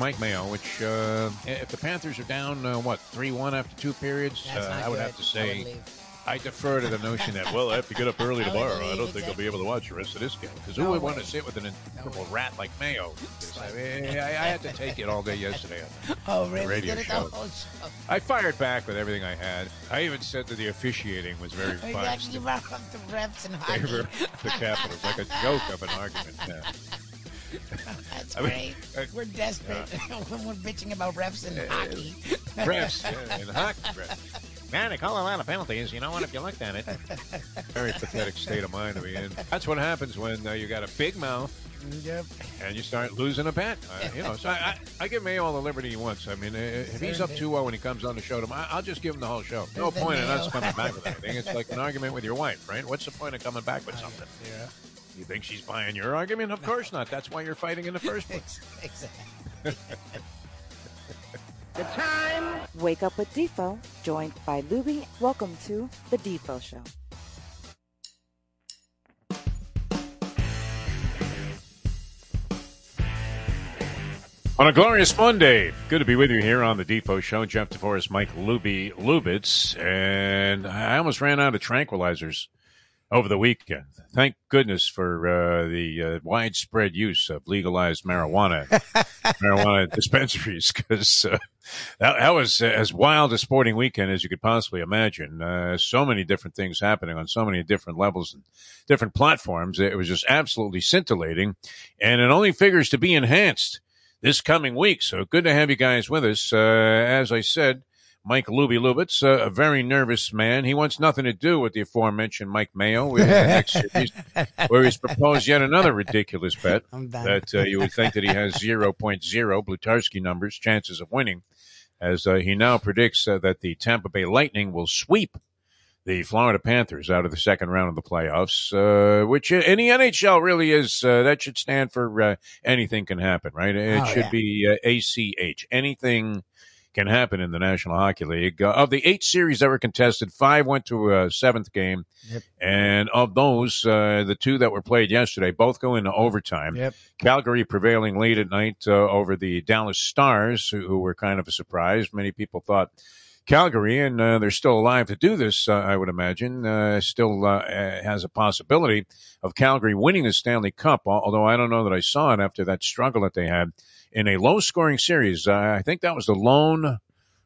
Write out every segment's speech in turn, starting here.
Mike Mayo, which uh, if the Panthers are down, uh, what, 3 1 after two periods, uh, I would good. have to say. leave. I defer to the notion that, well, I have to get up early tomorrow. I leave, don't think I'll be able to watch the rest of this game. Because who No would want to sit with an incredible way. rat like Mayo? I, mean, I, I had to take it all day yesterday. Oh, really? radio show. the show? I fired back with everything I had. I even said that the officiating was very You fun. actually the refs and hockey. favor the Capitals, like a joke of an argument. That's I mean, great. uh, we're desperate when we're bitching about refs and hockey. refs yeah, and hockey refs. Man, they call a lot of penalties. You know what? If you looked at it, very pathetic state of mind to be in. That's what happens when uh, you got a big mouth Yep. and you start losing a bet. Uh, you know, so I, I, I give Mayo all the liberty he wants. I mean, uh, if he's up 2 0 when he comes on the show tomorrow, I'll just give him the whole show. No Then point in Mayo- us coming back with anything. It's like an argument with your wife, right? What's the point of coming back with something? Yeah. You think she's buying your argument? Of course not. That's why you're fighting in the first place. Exactly. The time. Wake up with Defo, joined by Lubie. Welcome to the Defo Show. On a glorious Monday, good to be with you here on the Defo Show. Jeff DeForrest, Mike Lubie Lubitz, and I almost ran out of tranquilizers over the weekend. Thank goodness for uh, the uh, widespread use of legalized marijuana, marijuana dispensaries, because uh, that, that was as wild a sporting weekend as you could possibly imagine. Uh, so many different things happening on so many different levels and different platforms. It was just absolutely scintillating, and it only figures to be enhanced this coming week. So good to have you guys with us. Uh, as I said, Mike Lubie Lubitz, uh, a very nervous man. He wants nothing to do with the aforementioned Mike Mayo series, where he's proposed yet another ridiculous bet that uh, you would think that he has 0.0 Blutarsky numbers, chances of winning, as uh, he now predicts uh, that the Tampa Bay Lightning will sweep the Florida Panthers out of the second round of the playoffs, uh, which in the NHL really is, uh, that should stand for uh, anything can happen, right? It Oh, should yeah. be uh, ACH. Anything can happen in the National Hockey League. Uh, of the eight series that were contested, five went to a seventh game. Yep. And of those, uh, the two that were played yesterday both go into overtime. Yep. Calgary prevailing late at night uh, over the Dallas Stars, who, who were kind of a surprise. Many people thought Calgary, and uh, they're still alive to do this, uh, I would imagine, uh, still uh, has a possibility of Calgary winning the Stanley Cup, although I don't know that I saw it after that struggle that they had in a low scoring series. Uh, I think that was the lone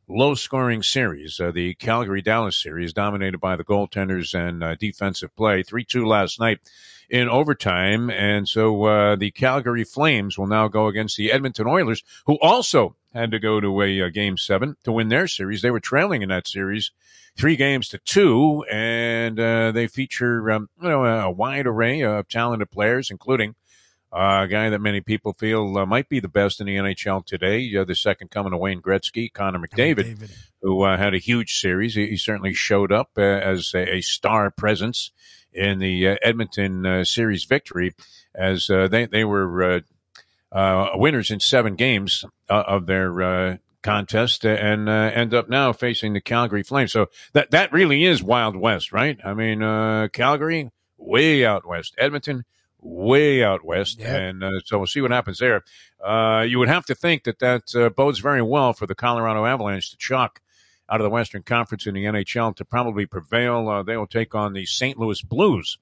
low scoring series, uh, the Calgary Dallas series, dominated by the goaltenders and uh, defensive play. 3 2 last night in overtime. And so uh, the Calgary Flames will now go against the Edmonton Oilers, who also had to go to a, uh game seven to win their series. They were trailing in that series. Three games to two, and uh, they feature um, you know a wide array of talented players, including a guy that many people feel uh, might be the best in the NHL today, uh, the second coming of Wayne Gretzky, Connor McDavid, who uh, had a huge series. He, he certainly showed up uh, as a, a star presence in the uh, Edmonton uh, series victory, as uh, they they were uh, uh, winners in seven games uh, of their uh, contest, and uh, end up now facing the Calgary Flames. So that that really is Wild West, right? I mean, uh, Calgary way out west, Edmonton way out west, Yep. and uh, so we'll see what happens there. Uh, you would have to think that that uh, bodes very well for the Colorado Avalanche to chalk out of the Western Conference in the NHL to probably prevail. Uh, they will take on the St. Louis Blues,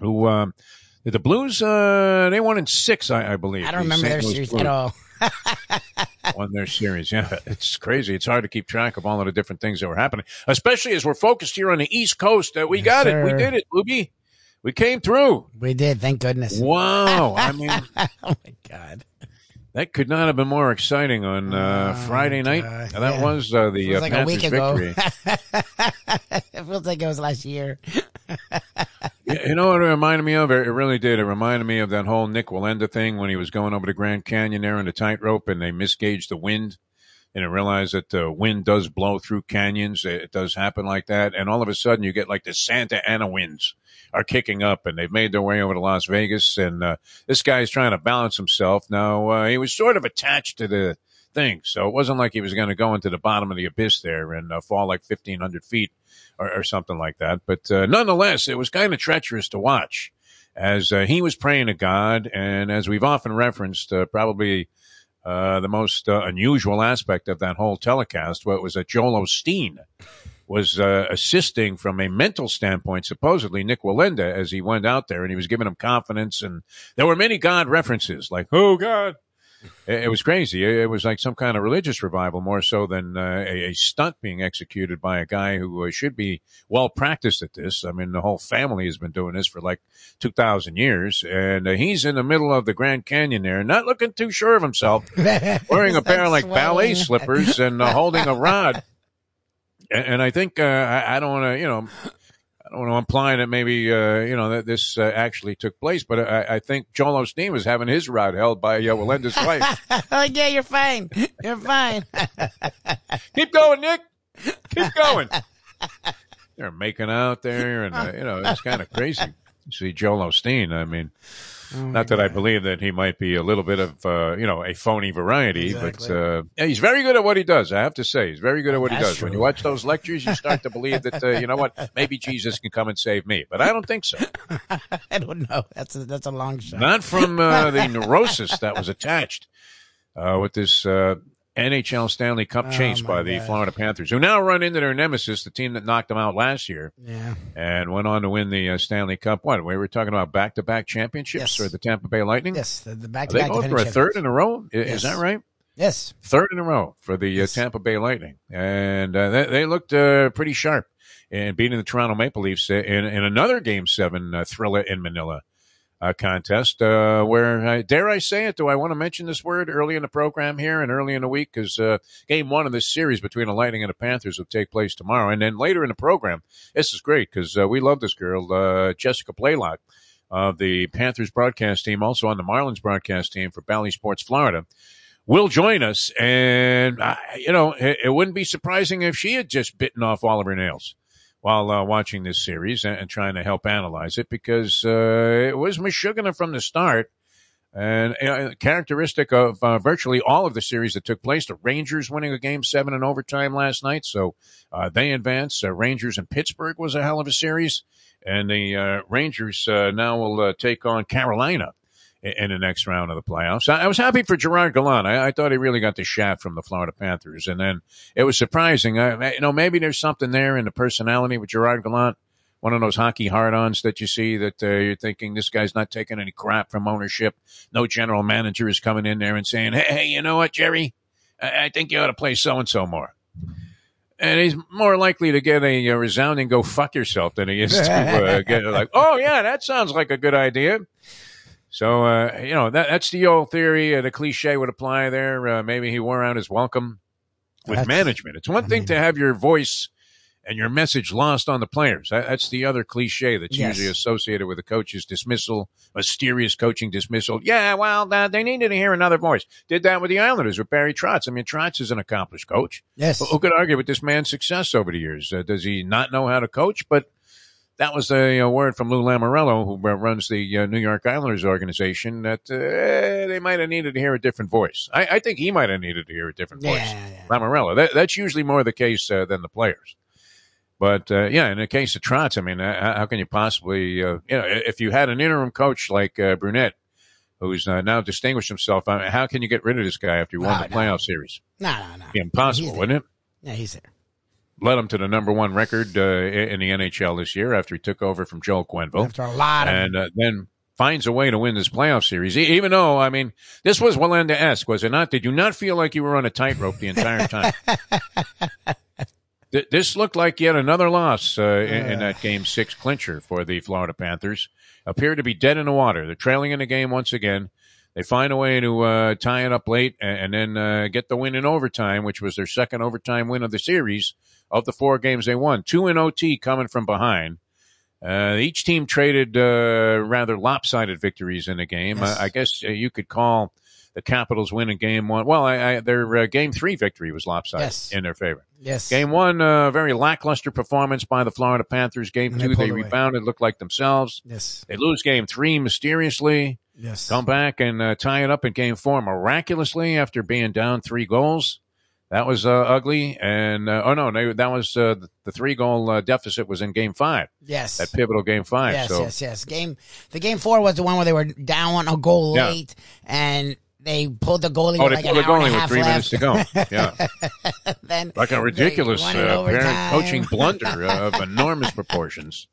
who um, the Blues uh, they won in six, I, I believe. I don't The remember St. their Louis series Blues at all. won their series. Yeah, it's crazy. It's hard to keep track of all of the different things that were happening, especially as we're focused here on the East Coast. Uh, we Yes, got it. We did it, Lubie. We came through. We did, thank goodness. Wow. I mean, oh my god. that could not have been more exciting on uh, Oh, Friday night. God, that yeah. was uh, the Feels uh, like a Panthers victory. it feels like it was last year. You know what it reminded me of? It it really did. It reminded me of that whole Nik Wallenda thing when he was going over the Grand Canyon there on the tightrope and they misgauged the wind and they realized that the wind does blow through canyons. It it does happen like that. And all of a sudden you get like the Santa Ana winds are kicking up and they've made their way over to Las Vegas. And uh, this guy's trying to balance himself. Now, uh, he was sort of attached to the thing. So it wasn't like he was going to go into the bottom of the abyss there and uh, fall like 1,500 feet or, or something like that. But uh, nonetheless, it was kind of treacherous to watch as uh, he was praying to God. And as we've often referenced, uh, probably uh, the most uh, unusual aspect of that whole telecast well, was that Joel Osteen was uh, assisting from a mental standpoint, supposedly Nik Wallenda, as he went out there and he was giving him confidence. And there were many God references, like, oh, God. It, it was crazy. It, it, was like some kind of religious revival, more so than uh, a, a, stunt being executed by a guy who uh, should be well practiced at this. I mean, the whole family has been doing this for like 2,000 years. And uh, he's in the middle of the Grand Canyon there, not looking too sure of himself, wearing a pair of like ballet slippers and uh, holding a rod and, and I think uh, I, I, don't want to, you know, don't want to imply that maybe uh, you know that this uh, actually took place, but I, I think Joel Osteen was having his rod held by uh, Wallenda's wife. oh yeah, you're fine. You're fine. Keep going, Nick. Keep going. They're making out there, and uh, you know it's kind of crazy. You see Joel Osteen. I mean, Oh Not that God. I believe that he might be a little bit of, uh, you know, a phony variety, exactly. but uh, he's very good at what he does. I have to say, he's very good at what That's he does. True. When you watch those lectures, you start to believe that, uh, you know what, maybe Jesus can come and save me, but I don't think so. I don't know. That's a, that's a long shot. Not from uh, the neurosis that was attached uh, with this uh, NHL Stanley Cup oh, chase by the God. Florida Panthers, who now run into their nemesis, the team that knocked them out last year, yeah, and went on to win the uh, Stanley Cup. What we were talking about back-to-back championships, yes. or the Tampa Bay Lightning? Yes, the, the back-to-back. Are they for a third in a row? Is, yes. is that right? Yes, third in a row for the uh, yes. uh, Tampa Bay Lightning, and uh, they, they, looked uh, pretty sharp in beating the Toronto Maple Leafs in, in another Game Seven uh, thriller in Manila uh, contest uh, where, dare I say it, do I want to mention this word early in the program here and early in the week? Because uh, game one of this series between the Lightning and the Panthers will take place tomorrow. And then later in the program, this is great because uh, we love this girl, uh, Jessica Blaylock of the Panthers broadcast team, also on the Marlins broadcast team for Bally Sports Florida will join us. And, you know, it, it, wouldn't be surprising if she had just bitten off all of her nails while uh, watching this series and, and, trying to help analyze it because uh, it was Meshuggah from the start. And uh, characteristic of uh, virtually all of the series that took place, the Rangers winning a game seven in overtime last night, so uh, they advance. Uh, Rangers and Pittsburgh was a hell of a series, and the Rangers now will take on Carolina in the next round of the playoffs. I, was happy for Gerard Gallant. I, I, thought he really got the shaft from the Florida Panthers, and then it was surprising. I, you know, maybe there's something there in the personality with Gerard Gallant. One of those hockey hard-ons that you see that uh, you're thinking this guy's not taking any crap from ownership. No general manager is coming in there and saying, "Hey, hey you know what, Jerry? I, I think you ought to play so and so more." and he's more likely to get a, a, resounding "go fuck yourself" than he is to uh, get like, "Oh yeah, that sounds like a good idea." So, uh, you know, that, that's the old theory. Uh, the cliche would apply there. Uh, maybe he wore out his welcome with that's, management. It's one I thing to have your voice and your message lost on the players. That, that's the other cliche that's yes. usually associated with a coach's dismissal, mysterious coaching dismissal. Yeah, well, they needed to hear another voice. Did that with the Islanders with Barry Trotz. I mean, Trotz is an accomplished coach. Yes. Who could argue with this man's success over the years? Uh, does he not know how to coach? But that was a, a, word from Lou Lamoriello, who runs the uh, New York Islanders organization, that uh, they might have needed to hear a different voice. I, I, think he might have needed to hear a different voice. Yeah, yeah. Lamoriello. That, that's usually more the case uh, than the players. But uh, yeah, in the case of Trotz, I mean, uh, how can you possibly, uh, you know, if you had an interim coach like Brunette, who's now distinguished himself, I mean, how can you get rid of this guy after you won the no. playoff series? No, no, no. Be impossible, wouldn't it? Yeah, he's there led him to the number one record uh, in the NHL this year after he took over from Joel Quenneville. After a lot of and uh, then finds a way to win this playoff series. Even though, I mean, this was Wallenda esque, was it not? Did you not feel like you were on a tightrope the entire time? this looked like yet another loss uh, in, in, that game six clincher for the Florida Panthers. Appeared to be dead in the water. They're trailing in the game once again. They find a way to uh, tie it up late and, and then uh, get the win in overtime, which was their second overtime win of the series of the four games they won. Two in OT coming from behind. Uh, each team traded uh, rather lopsided victories in the game. Yes. I, I, guess uh, you could call the Capitals win in game one. Well, I, I, their uh, game three victory was lopsided yes. in their favor. Yes. Game one, uh, very lackluster performance by the Florida Panthers. Game and two, they, they rebounded, looked like themselves. Yes. They lose game three mysteriously. Yes. Come back and uh, tie it up in game four miraculously after being down three goals. That was uh, ugly. And uh, oh no, they, that was uh, the three goal uh, deficit was in Game Five. Yes, that pivotal Game Five. Yes, so. yes, yes. Game the Game Four was the one where they were down a goal yeah. late, and they pulled the goalie Oh, with they like pulled an the goalie with three left. minutes to go. Yeah. then Like a ridiculous uh, in apparent overtime. coaching blunder of enormous proportions.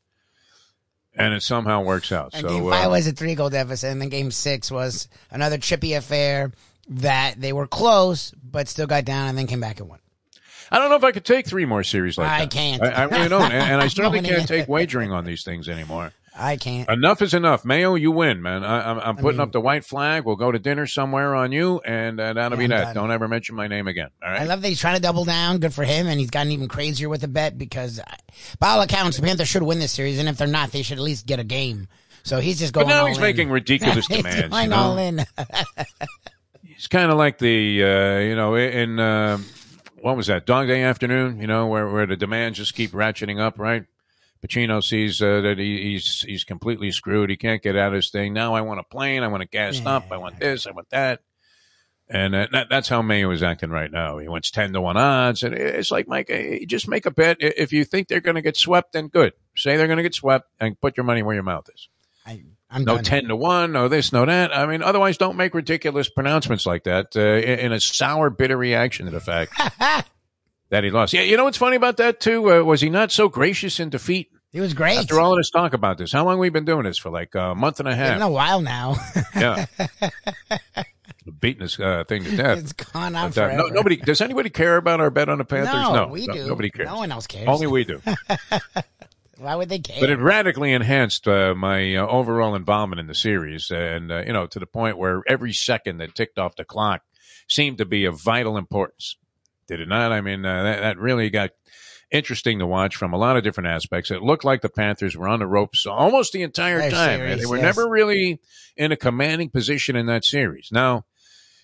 And it somehow works out. And so game uh, five was a three goal deficit, and then game six was another chippy affair that they were close, but still got down and then came back and won. I don't know if I could take three more series like I that. can't. I, I really don't. And, and I certainly can't take wagering on these things anymore. I can't. Enough is enough. Mayo, you win, man. I, I'm, I'm putting mean- up the white flag. We'll go to dinner somewhere on you, and uh, that'll Yeah, be I'm that. done. Don't ever mention my name again. All right. I love that he's trying to double down. Good for him, and he's gotten even crazier with the bet because, uh, by all accounts, the Panthers should win this series, and if they're not, they should at least get a game. So he's just going. But now he's in. making ridiculous demands. he's going you all in. He's kind of like the, uh, you know, in uh, what was that Dog Day Afternoon? You know, where where the demands just keep ratcheting up, right? Pacino sees uh, that he, he's he's completely screwed. He can't get out of this thing. Now I want a plane. I want to gas up. I want this. I want that. And uh, that, that's how Mayo is acting right now. He wants ten to one odds, and it's like Mike, eh, just make a bet. If you think they're going to get swept, then good. Say they're going to get swept, and put your money where your mouth is. I, I'm No done. ten to one, no this, no that. I mean, otherwise, don't make ridiculous pronouncements like that uh, in, in a sour, bitter reaction to the fact that he lost. Yeah, you know what's funny about that too? Uh, was he not so gracious in defeat? He was great. After all of this talk about this, how long we been doing this for? Like a month and a It's half. been a while now. Yeah, beating this uh, thing to death. it's gone on uh, forever. no, nobody does anybody care about our bet on the Panthers? No, No, we no, do. Nobody cares. No one else cares. Only we do. Why would they care? But it radically enhanced uh, my uh, overall involvement in the series, and uh, you know, to the point where every second that ticked off the clock seemed to be of vital importance. Did it not? I mean, uh, that, that really got interesting to watch from a lot of different aspects. It looked like the Panthers were on the ropes almost the entire time. series, they were yes. never really in a commanding position in that series. Now.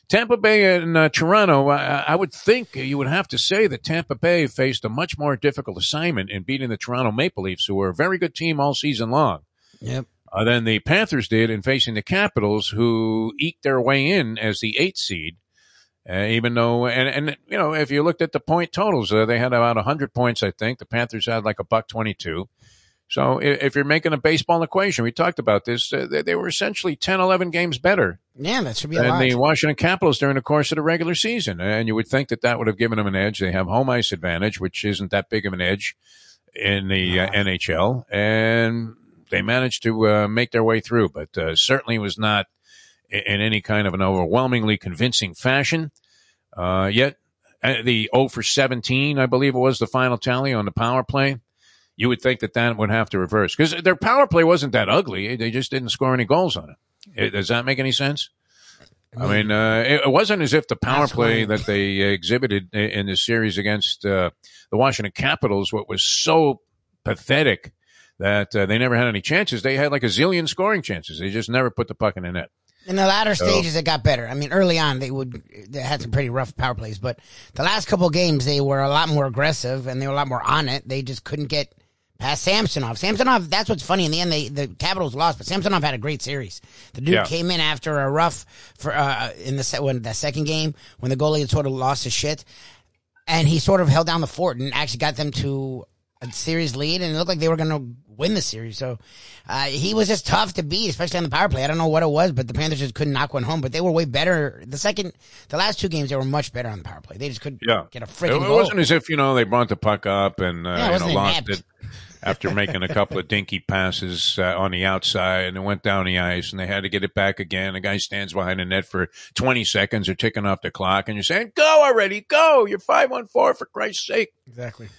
Tampa Bay and uh, Toronto, I, I would think you would have to say that Tampa Bay faced a much more difficult assignment in beating the Toronto Maple Leafs, who were a very good team all season long yep. uh, than the Panthers did in facing the Capitals, who eked their way in as the eighth seed. Uh, even though, and and you know, if you looked at the point totals, uh, they had about hundred points. I think the Panthers had like a buck twenty-two. So if, you're making a baseball equation, we talked about this. Uh, they, were essentially 10, 11 games better Yeah, that should be a than the Washington Capitals during the course of the regular season. And you would think that that would have given them an edge. They have home ice advantage, which isn't that big of an edge in the uh, NHL, and they managed to uh, make their way through. But uh, certainly was not in any kind of an overwhelmingly convincing fashion. Uh, yet uh, the 0 for 17, I believe it was the final tally on the power play. You would think that that would have to reverse because their power play wasn't that ugly. They just didn't score any goals on it. Does that make any sense? I mean, uh, it, wasn't as if the power play that they uh, exhibited in this series against uh, the Washington Capitals, what was so pathetic that uh, they never had any chances. They had like a zillion scoring chances. They just never put the puck in the net. In the latter So- stages, it got better. I mean, early on, they would they had some pretty rough power plays, but the last couple of games, they were a lot more aggressive and they were a lot more on it. They just couldn't get past Samsonov. Samsonov, that's what's funny. In the end, they the Capitals lost, but Samsonov had a great series. The dude Yeah. came in after a rough for uh, in the se- when the second game when the goalie had sort of lost his shit, and he sort of held down the fort and actually got them to a series lead, and it looked like they were going to win the series. So uh, he was just tough to beat, especially on the power play. I don't know what it was, but the Panthers just couldn't knock one home. But they were way better. The second, the last two games, they were much better on the power play. They just couldn't Yeah. get a It, freaking it goal. wasn't as if you know they brought the puck up and uh, Yeah, you know lost inept. it after making a couple of dinky passes uh, on the outside and it went down the ice and they had to get it back again. The guy stands behind the net for twenty seconds or ticking off the clock and you're saying, "Go already, go! You're five on four for Christ's sake." exactly.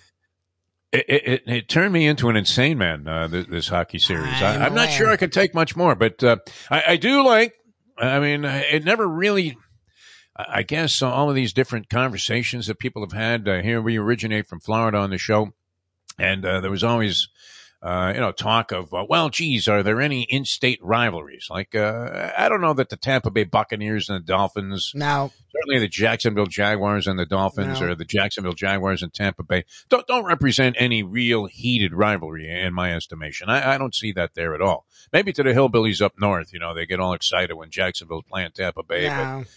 It, it, it, it turned me into an insane man. Uh, this, this hockey series. I, I'm I'm not sure I can take much more, but uh, I, I do like. I mean, it never really. I I guess all of these different conversations that people have had uh, here, we originate from Florida on the show, and uh, there was always, uh, you know, talk of, uh, well, geez, are there any in-state rivalries? Like, uh, I don't know that the Tampa Bay Buccaneers and the Dolphins Now, certainly the Jacksonville Jaguars and the Dolphins No. or the Jacksonville Jaguars and Tampa Bay don't, don't represent any real heated rivalry in my estimation. I, I don't see that there at all. Maybe to the hillbillies up north, you know, they get all excited when Jacksonville's playing Tampa Bay, now, but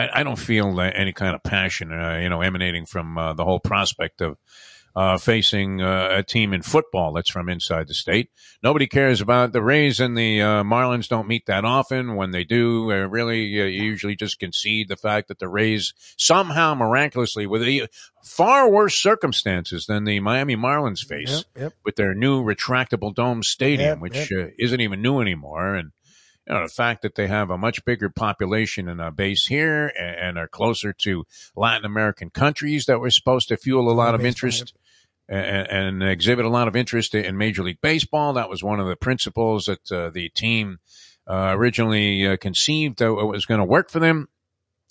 I, I don't feel uh, any kind of passion, uh, you know, emanating from uh, the whole prospect of uh, facing uh, a team in football that's from inside the state. Nobody cares about the Rays and the uh, Marlins. Don't meet that often. When they do, uh, really, uh, you usually just concede the fact that the Rays somehow miraculously, with a, far worse circumstances than the Miami Marlins face, Yep, yep. with their new retractable dome stadium, Yep, which. Uh, isn't even new anymore, and you know, the fact that they have a much bigger population and a base here and, and are closer to Latin American countries that were supposed to fuel a lot of interest and, and exhibit a lot of interest in Major League Baseball. That was one of the principles that uh, the team uh, originally uh, conceived was going to work for them.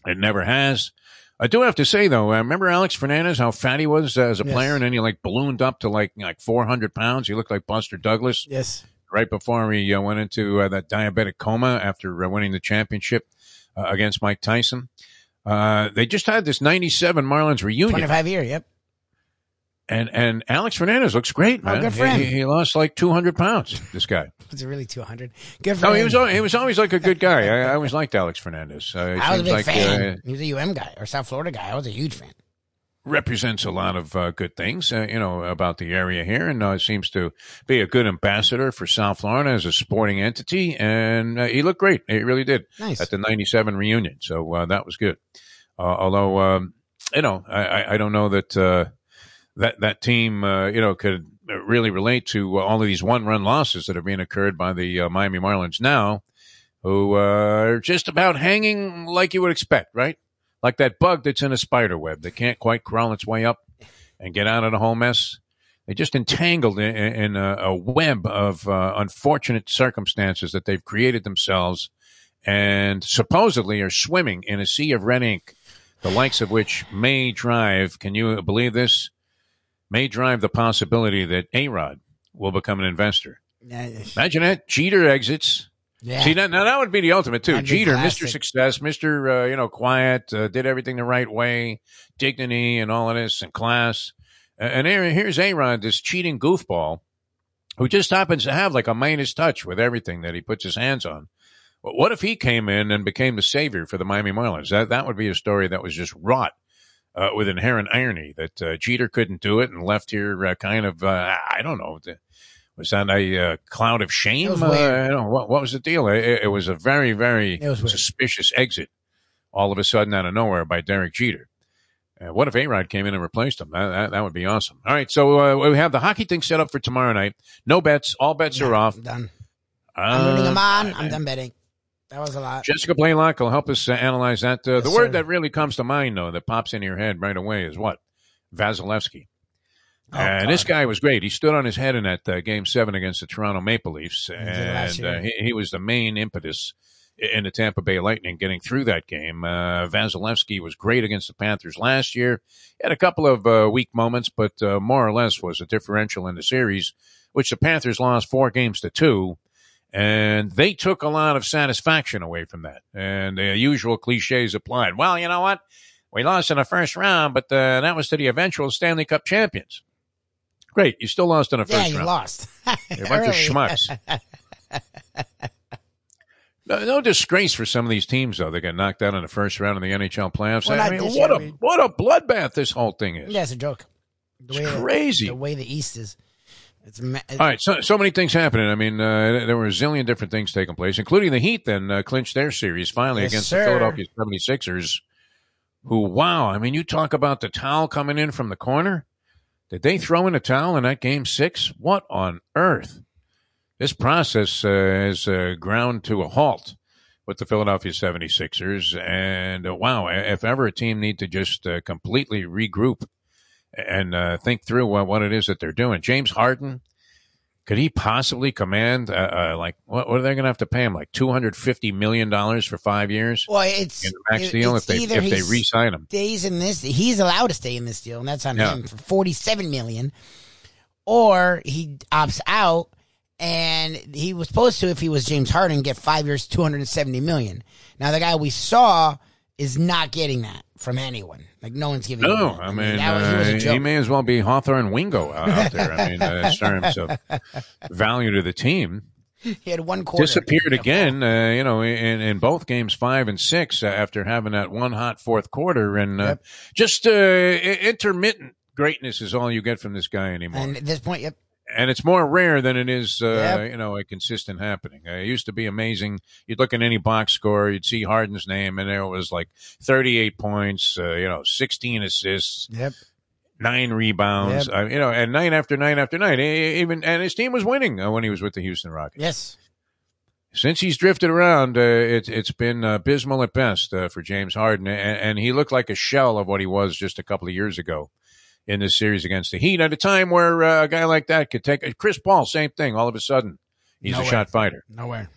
It never has. I do have to say though, uh, remember Alex Fernandez, how fat he was as a Yes. player, and then he like ballooned up to like like 400 pounds. He looked like Buster Douglas Yes. right before he uh, went into uh, that diabetic coma after uh, winning the championship uh, against Mike Tyson. Uh, they just had this 97 Marlins reunion. 25 year. Yep. And and Alex Fernandez looks great, man. Oh, good for he, him. he, he lost like 200 pounds, this guy. Was it really 200? Good for No, him. he was al- he was always like a good guy. I, I always liked Alex Fernandez. Uh, I was a big like, fan. uh, he was a UM guy or South Florida guy. I was a huge fan. represents a lot of uh, good things, uh, you know, about the area here, and uh, seems to be a good ambassador for South Florida as a sporting entity. And uh, he looked great. He really did Nice. at the '97 reunion. So uh, that was good. Uh, although, um, you know, I, I- I don't know that uh, that that team, uh, you know, could really relate to all of these one-run losses that are being occurred by the uh, Miami Marlins now, who uh, are just about hanging like you would expect, right? Like that bug that's in a spider web that can't quite crawl its way up and get out of the whole mess. They just entangled in, in a, a web of uh, unfortunate circumstances that they've created themselves, and supposedly are swimming in a sea of red ink, the likes of which may drive. Can you believe this? May drive the possibility that A Rod will become an investor. Imagine that Jeter exits. yeah. See that now that would be the ultimate too. That'd Jeter. Mr. Success, Mr. Uh, you know, quiet, uh, did everything the right way, dignity and all of this and class. Uh, and here, here's A-Rod, this cheating goofball who just happens to have like a minus touch with everything that he puts his hands on. But what if he came in and became the savior for the Miami Marlins? That that would be a story that was just wrought uh, with inherent irony that uh, Jeter couldn't do it and left here uh, kind of uh, I don't know was that a uh, cloud of shame? Was Uh. I don't know. What, what was the deal? It, it was a very, very suspicious exit all of a sudden out of nowhere by Derek Jeter. Uh, what if A-Rod came in and replaced him? That, that, that would be awesome. All right, so uh, we have the hockey thing set up for tomorrow night. No bets. All bets are off. I'm done. I'm rooting him on. I'm done betting. That was a lot. Jessica Blaylock will help us uh, analyze that. Uh, the word sir. that really comes to mind, though, that pops into your head right away is what? Vasilevskiy. Oh, and this guy was great. He stood on his head in that uh, game seven against the Toronto Maple Leafs, and uh, he, he was the main impetus in the Tampa Bay Lightning getting through that game. Uh, Vasilevskiy was great against the Panthers last year. He had a couple of uh, weak moments, but uh, more or less was a differential in the series, which the Panthers lost four games to two. And they took a lot of satisfaction away from that. And the usual cliches applied. Well, you know what? We lost in the first round, but uh, that was to the eventual Stanley Cup champions. Great. You still lost in the first round. Yeah, you round. lost. You're a bunch of schmucks. No, no disgrace for some of these teams, though. They got knocked out in the first round of the NHL playoffs. Well, I mean, what year, a what a bloodbath this whole thing is. Yeah, it's a joke. The It's way crazy. The way the East is. It's ma- All right, so so many things happening. I mean, uh, there were a zillion different things taking place, including the Heat. Then uh, clinched their series finally Yes, against sir. the Philadelphia 76ers. Who? Wow! I mean, you talk about the towel coming in from the corner. Did they throw in a towel in that game six? What on earth? This process uh, is uh, ground to a halt with the Philadelphia 76ers. And uh, wow, if ever a team need to just uh, completely regroup and uh, think through what, what it is that they're doing. James Harden, could he possibly command uh, uh, like what, what are they going to have to pay him? Like two hundred fifty million dollars for five years well, it's in the max deal if they if they re-sign him. stays in this. He's allowed to stay in this deal, and that's on Yeah. him for forty-seven million, or he opts out. And he was supposed to, if he was James Harden, get five years, two hundred and seventy million. Now the guy we saw is not getting that from anyone. Like no one's giving. him No, that. I mean that was, he uh, he may as well be Harthorne Wingo out, out there. I mean, uh, in terms of value to the team. He had one quarter. disappeared again. Uh, you know, in in both games five and six uh, after having that one hot fourth quarter and uh, Yep. just uh, intermittent greatness is all you get from this guy anymore. And at this point, yep. And it's more rare than it is, uh, Yep. you know, a consistent happening. Uh, it used to be amazing. You'd look at any box score, you'd see Harden's name, and there was like 38 points, uh, you know, 16 assists, Yep. nine rebounds, uh, you know, and night after night after night. Even and his team was winning uh, when he was with the Houston Rockets. Yes. Since he's drifted around, uh, it, it's been abysmal at best uh, for James Harden, and, and he looked like a shell of what he was just a couple of years ago in this series against the Heat. At a time where uh, a guy like that could take Chris Paul, same thing. All of a sudden, he's Nowhere. a shot fighter. No way.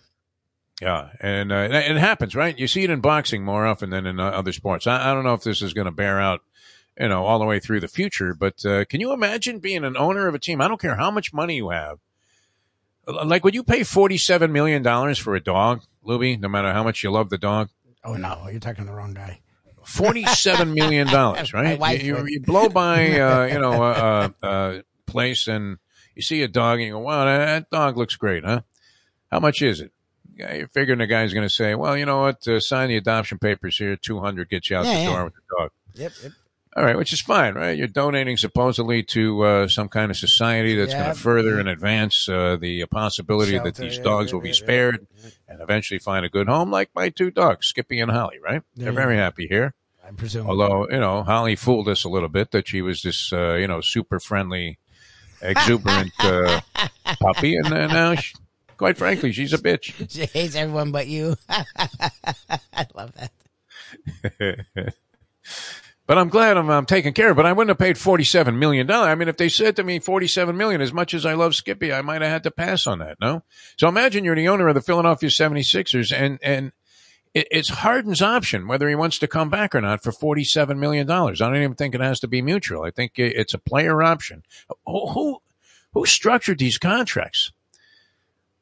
Yeah, and uh, it it happens, right? You see it in boxing more often than in uh, other sports. I, I don't know if this is going to bear out, you know, all the way through the future. But uh, can you imagine being an owner of a team? I don't care how much money you have. Like, would you pay forty-seven million dollars for a dog, Lubie? No matter how much you love the dog, Oh no, you're talking the wrong guy. Forty-seven million dollars, right? You, you, blow by, uh, you know, a, a, a place and you see a dog and you go, "Wow, that, that dog looks great, huh?" How much is it? Yeah, you're figuring the guy's going to say, "Well, you know what? Uh, sign the adoption papers here. Two hundred gets you out Yeah, the yeah. door with the dog." Yep. yep. All right, which is fine, right? You're donating supposedly to uh, some kind of society that's going to further and advance uh, the possibility that these dogs yeah, will be yeah, yeah. spared and eventually find a good home, like my two dogs, Skippy and Holly. Right? They're Yeah. very happy here. I presume. Although, you know, Holly fooled us a little bit that she was this, uh, you know, super friendly, exuberant uh, puppy. And uh, now, she, quite frankly, she's a bitch. she hates everyone but you. I love that. But I'm glad I'm, I'm taken care of. But I wouldn't have paid $47 million. I mean, if they said to me 47 million, as much as I love Skippy, I might have had to pass on that, no? So imagine you're the owner of the Philadelphia 76ers and, and, it- it's Harden's option whether he wants to come back or not for forty-seven million dollars. I don't even think it has to be mutual. I think it's a player option. Who, who structured these contracts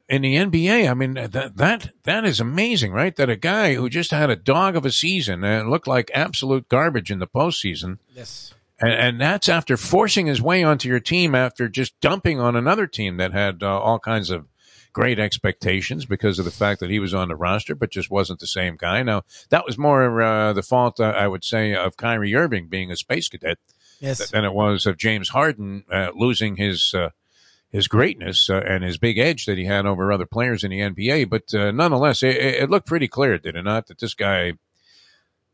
in the NBA? I mean that that that is amazing, right? That a guy who just had a dog of a season and looked like absolute garbage in the postseason, Yes. and, and that's after forcing his way onto your team after just dumping on another team that had uh, all kinds of great expectations because of the fact that he was on the roster, but just wasn't the same guy. Now, that was more uh, the fault, uh, I would say, of Kyrie Irving being a space cadet Yes. than it was of James Harden uh, losing his uh, his greatness uh, and his big edge that he had over other players in the NBA. But uh, nonetheless, it, it looked pretty clear, did it not, that this guy,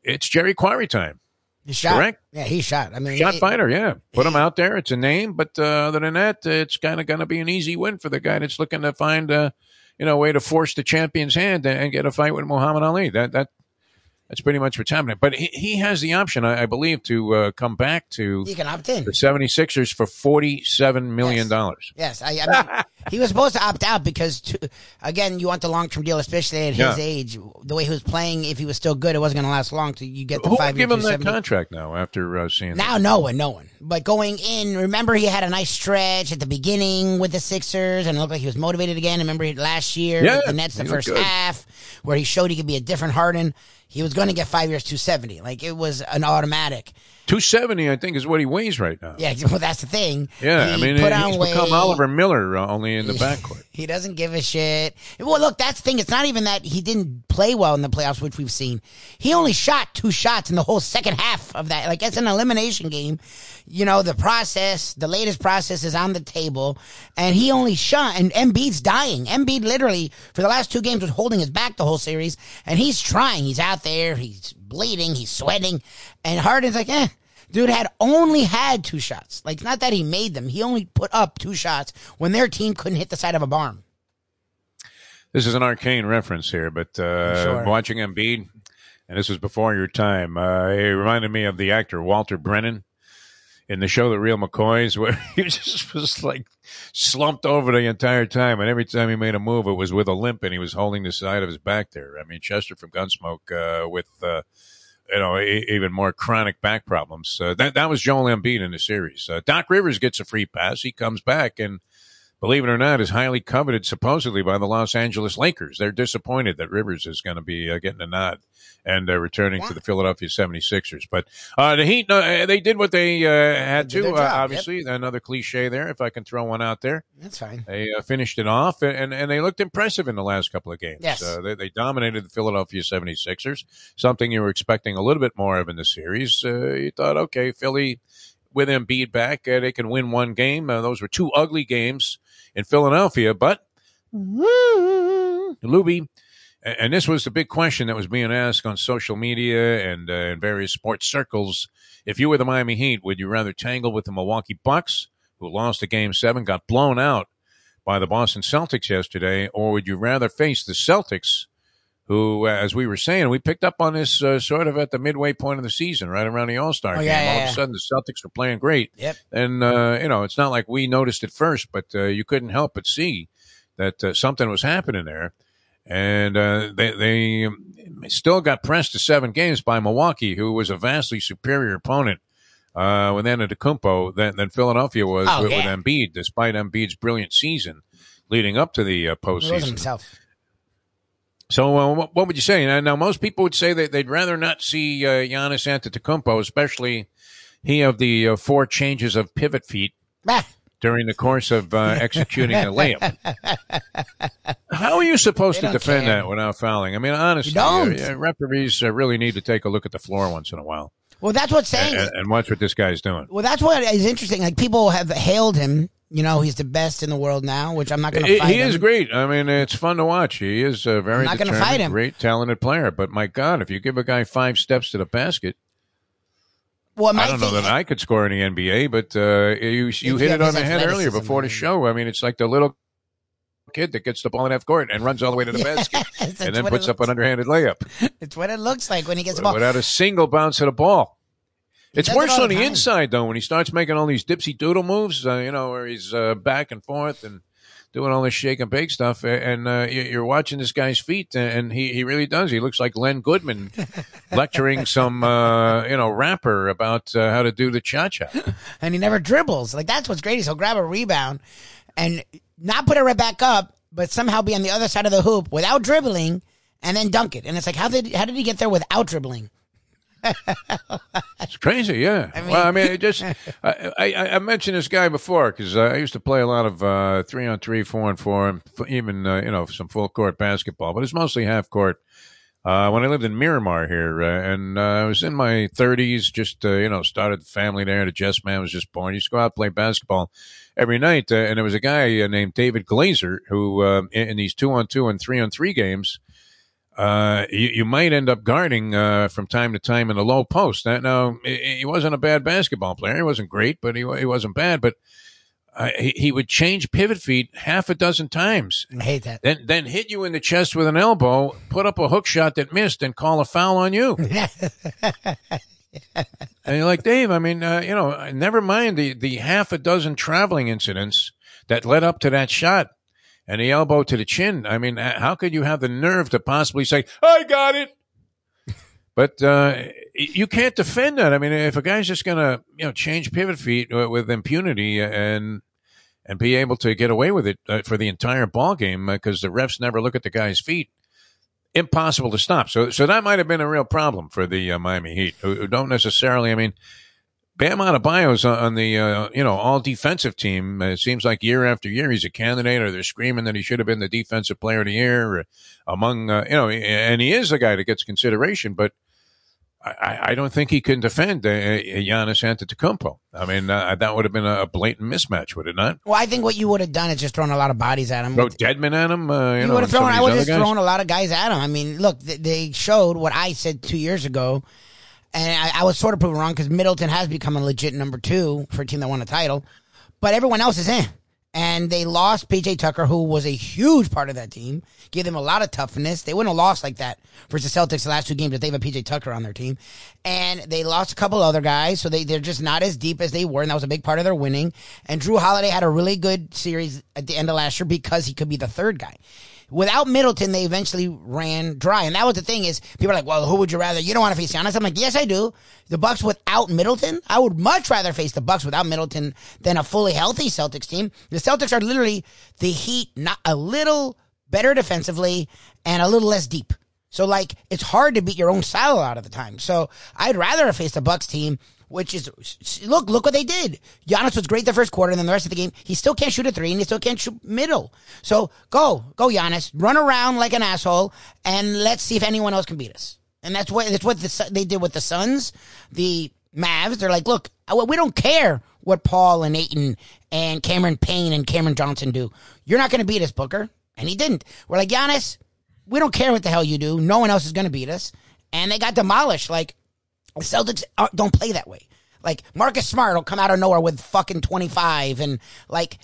it's Jerry Quarry time. He shot. Correct. Yeah, he shot. I mean, Shot it- fighter, yeah. Put him out there. It's a name, but uh, other than that, it's kind of going to be an easy win for the guy that's looking to find, uh, you know, a way to force the champion's hand and, and get a fight with Muhammad Ali. That that that's pretty much what's happening. But he, he has the option, I, I believe, to uh, come back to He can opt in. the 76ers for forty-seven million dollars. Yes, I, I mean, he was supposed to opt out because, to, again, you want the long term deal, especially at his Yeah. age. The way he was playing, if he was still good, it wasn't going to last long. So you get the Who five year give him that 270. contract now after uh, seeing Now, no one, no one. But going in, remember he had a nice stretch at the beginning with the Sixers, and it looked like he was motivated again. Remember last year Yeah, with the Nets, the he looked first good. half, where he showed he could be a different Harden. He was going to get five years, two seventy. Like it was an automatic. 270, I think, is what he weighs right now. Yeah, well, that's the thing. Yeah, I He mean, put he's on become weight. Oliver Miller, uh, only in the backcourt. He doesn't give a shit. Well, look, that's the thing. It's not even that he didn't play well in the playoffs, which we've seen. He only shot two shots in the whole second half of that. Like, it's an elimination game. You know, the process, the latest process is on the table, and he only shot, and Embiid's dying. Embiid literally, for the last two games, was holding his back the whole series, and he's trying. He's out there, he's bleeding, he's sweating, and Harden's like, eh. Dude had only had two shots. Like, not that he made them. He only put up two shots when their team couldn't hit the side of a barn. This is an arcane reference here, but uh, Sure. watching Embiid, and this was before your time, uh, it reminded me of the actor Walter Brennan in the show The Real McCoys, where he just was like slumped over the entire time, and every time he made a move, it was with a limp, and he was holding the side of his back there. I mean, Chester from Gunsmoke uh, with. Uh, you know, e- even more chronic back problems. Uh, that that was Joel Embiid in the series. Uh, Doc Rivers gets a free pass. He comes back and believe it or not, is highly coveted supposedly by the Los Angeles Lakers. They're disappointed that Rivers is going to be uh, getting a nod and uh, returning to the Philadelphia 76ers. But uh, the Heat, uh, they did what they uh, had They to, uh, job, obviously. Another cliche there, if I can throw one out there. That's fine. They uh, finished it off, and, and they looked impressive in the last couple of games. Yes. Uh, they, they dominated the Philadelphia 76ers, something you were expecting a little bit more of in the series. Uh, you thought, okay, Philly with Embiid back, uh, they can win one game. Uh, those were two ugly games in Philadelphia, but Lubie, and this was the big question that was being asked on social media and uh, in various sports circles. If you were the Miami Heat, would you rather tangle with the Milwaukee Bucks, who lost a game seven, got blown out by the Boston Celtics yesterday, or would you rather face the Celtics, who, uh, as we were saying, we picked up on this uh, sort of at the midway point of the season, right around the All Star Oh, game. yeah, yeah, All of a sudden, the Celtics were playing great. Yep. And, uh, you know, it's not like we noticed it first, but uh, you couldn't help but see that uh, something was happening there. And uh, they, they um, still got pressed to seven games by Milwaukee, who was a vastly superior opponent uh, with Antetokounmpo than, than Philadelphia was Oh, with, yeah. with Embiid, despite Embiid's brilliant season leading up to the uh, postseason. himself. So, uh, what, what would you say? Now, now, most people would say that they'd rather not see uh, Giannis Antetokounmpo, especially he of the uh, four changes of pivot feet during the course of uh, executing a layup. How are you supposed to defend care. that without fouling? I mean, honestly, uh, uh, referees uh, really need to take a look at the floor once in a while well, that's what's saying. and, and watch what this guy's doing. well, that's what is interesting. Like people have hailed him. You know, he's the best in the world now, which I'm not going to fight he him. is great. I mean, it's fun to watch. He is a very I'm not determined, fight him. great, talented player. But my God, if you give a guy five steps to the basket, Well, I don't know that I could score in the NBA, but uh, you you hit it on the head earlier before the show. I mean, it's like the little kid that gets the ball in half court and runs all the way to the basket and then puts up an underhanded layup It's what it looks like when he gets the ball. without a single bounce of the ball. It's it worse on the time. inside though when he starts making all these dipsy doodle moves. Uh, you know where he's uh, back and forth and doing all this shake and bake stuff. And uh, you- you're watching this guy's feet, and he, he really does. He looks like Len Goodman lecturing some uh, you know rapper about uh, how to do the cha cha. and he never dribbles. Like that's what's great is he'll grab a rebound and not put it right back up, but somehow be on the other side of the hoop without dribbling and then dunk it. And it's like how did how did he get there without dribbling? It's crazy, yeah. well, I mean, it just I, I, I mentioned this guy before because uh, I used to play a lot of uh, three on three, four on four, and even uh, you know some full court basketball, but it's mostly half court. Uh, when I lived in Miramar here, uh, and uh, I was in my 30s, just uh, you know, started the family there. The Jess man was just born. Used to go out and play basketball every night, uh, and there was a guy uh, named David Glazer who, uh, in, in these two on two and three on three games, uh, you, you might end up guarding uh, from time to time in the low post. Now, now, he wasn't a bad basketball player. He wasn't great, but he, he wasn't bad. But uh, he, he would change pivot feet half a dozen times. I hate that. Then, then hit you in the chest with an elbow, put up a hook shot that missed, and call a foul on you. And you're like, Dave, I mean, uh, you know, never mind the, the half a dozen traveling incidents that led up to that shot and the elbow to the chin. I mean, how could you have the nerve to possibly say, I got it? But uh, you can't defend that. I mean, if a guy's just going to, you know, change pivot feet with impunity and and be able to get away with it uh, for the entire ball game because the refs never look at the guy's feet, impossible to stop. So, so that might have been a real problem for the uh, Miami Heat, who, who don't necessarily. I mean, Bam Adebayo's on on the uh, you know all defensive team. Uh, It seems like year after year he's a candidate, or they're screaming that he should have been the defensive player of the year among uh, you know, and he is a guy that gets consideration, but. I- I, don't think he can defend uh, Giannis Antetokounmpo. I mean, uh, that would have been a blatant mismatch, would it not? Well, I think what you would have done is just thrown a lot of bodies at him. Throw Dedmon at him. Uh, you you know, would have thrown. I would have just guys. thrown a lot of guys at him. I mean, look, they showed what I said two years ago, and I, I was sort of proven wrong because Middleton has become a legit number two for a team that won a title, but everyone else is in. And they lost PJ Tucker, who was a huge part of that team, gave them a lot of toughness. They wouldn't have lost like that versus the Celtics the last two games if they have a PJ Tucker on their team. And they lost a couple other guys, so they, they're just not as deep as they were, and that was a big part of their winning. And Jrue Holiday had a really good series at the end of last year because he could be the third guy. Without Middleton, they eventually ran dry, and that was the thing. Is people are like, "Well, who would you rather? You don't want to face Giannis." I'm like, "Yes, I do." The Bucks without Middleton, I would much rather face the Bucks without Middleton than a fully healthy Celtics team. The Celtics are literally the Heat, not a little better defensively and a little less deep. So like, it's hard to beat your own style a lot of the time. So I'd rather faced the Bucks team which is look, look what they did. Giannis was great the first quarter, and then the rest of the game, he still can't shoot a three, and he still can't shoot middle. So go, go, Giannis, run around like an asshole, and let's see if anyone else can beat us. And that's what that's what the, they did with the Suns. The Mavs, they're like, look, uh, we don't care what Paul and Ayton and Cameron Payne and Cameron Johnson do. You're not going to beat us, Booker. And he didn't. We're like, Giannis, we don't care what the hell you do. No one else is going to beat us. And they got demolished. Like, the Celtics don't play that way. Like Marcus Smart will come out of nowhere with fucking twenty five, and like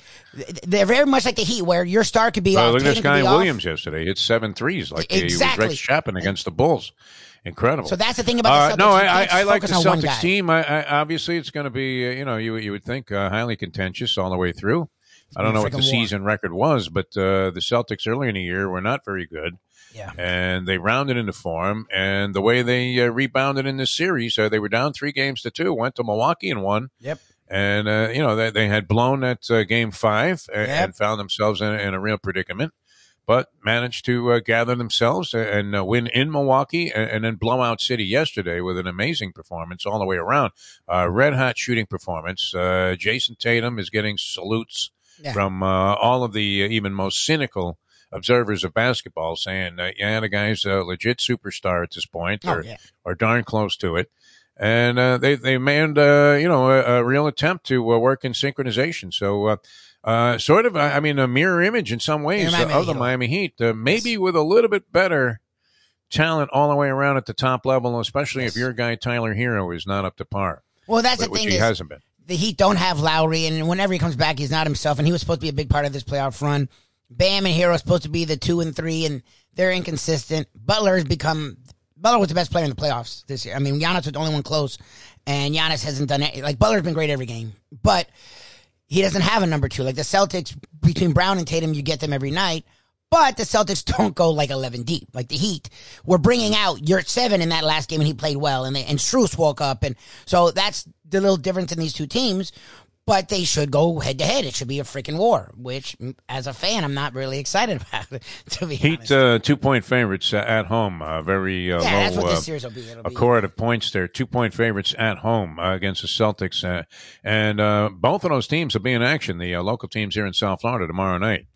they're very much like the Heat, where your star could be. Well, off, look at this guy be off. Williams yesterday. Hit seven threes like Exactly. he was Rex Chapman against the Bulls. Incredible. So that's the thing about the Uh, Celtics. no, I, I, I like the focus on one Celtics team. I, I, obviously, it's going to be uh, you know you you would think uh, highly contentious all the way through. I don't know what the war. season record was, but uh, the Celtics early in the year were not very good, Yeah. and they rounded into form. And the way they uh, rebounded in this series, uh, they were down three games to two, went to Milwaukee and won. Yep. And uh, you know they, they had blown at uh, game five and, Yep. and found themselves in, in a real predicament, but managed to uh, gather themselves and uh, win in Milwaukee and, and then blow out City yesterday with an amazing performance all the way around. Uh, red hot shooting performance. Uh, Jayson Tatum is getting salutes Yeah. from uh, all of the uh, even most cynical observers of basketball, saying, uh, "Yeah, the guy's a legit superstar at this point, Oh, or, yeah. or darn close to it." And uh, they they made uh, you know a, a real attempt to uh, work in synchronization. So. Uh, uh, sort of, I mean, a mirror image in some ways of the. Miami Heat. Uh, maybe with a little bit better talent all the way around at the top level, especially if your guy Tyler Herro is not up to par, Well, that's the which thing he is hasn't been. the Heat don't have Lowry, and whenever he comes back, he's not himself. And he was supposed to be a big part of this playoff run. Bam and Herro are supposed to be the two and three, and they're inconsistent. Butler has become Butler was the best player in the playoffs this year. I mean, Giannis was the only one close, and Giannis hasn't done it. Like Butler's been great every game, but he doesn't have a number two. Like the Celtics, between Brown and Tatum, you get them every night. But the Celtics don't go like 11 deep. Like the Heat were bringing out your seven in that last game and he played well and they, and Strus woke up. And so that's the little difference in these two teams. But they should go head to head. It should be a freaking war, which as a fan, I'm not really excited about to be Heat uh, two point favorites uh, at home. Uh, very uh, yeah, that's low what uh, this series will be. It'll be accord of points there. Two point favorites at home uh, against the Celtics, uh, and uh, both of those teams will be in action. The uh, local teams here in South Florida tomorrow night.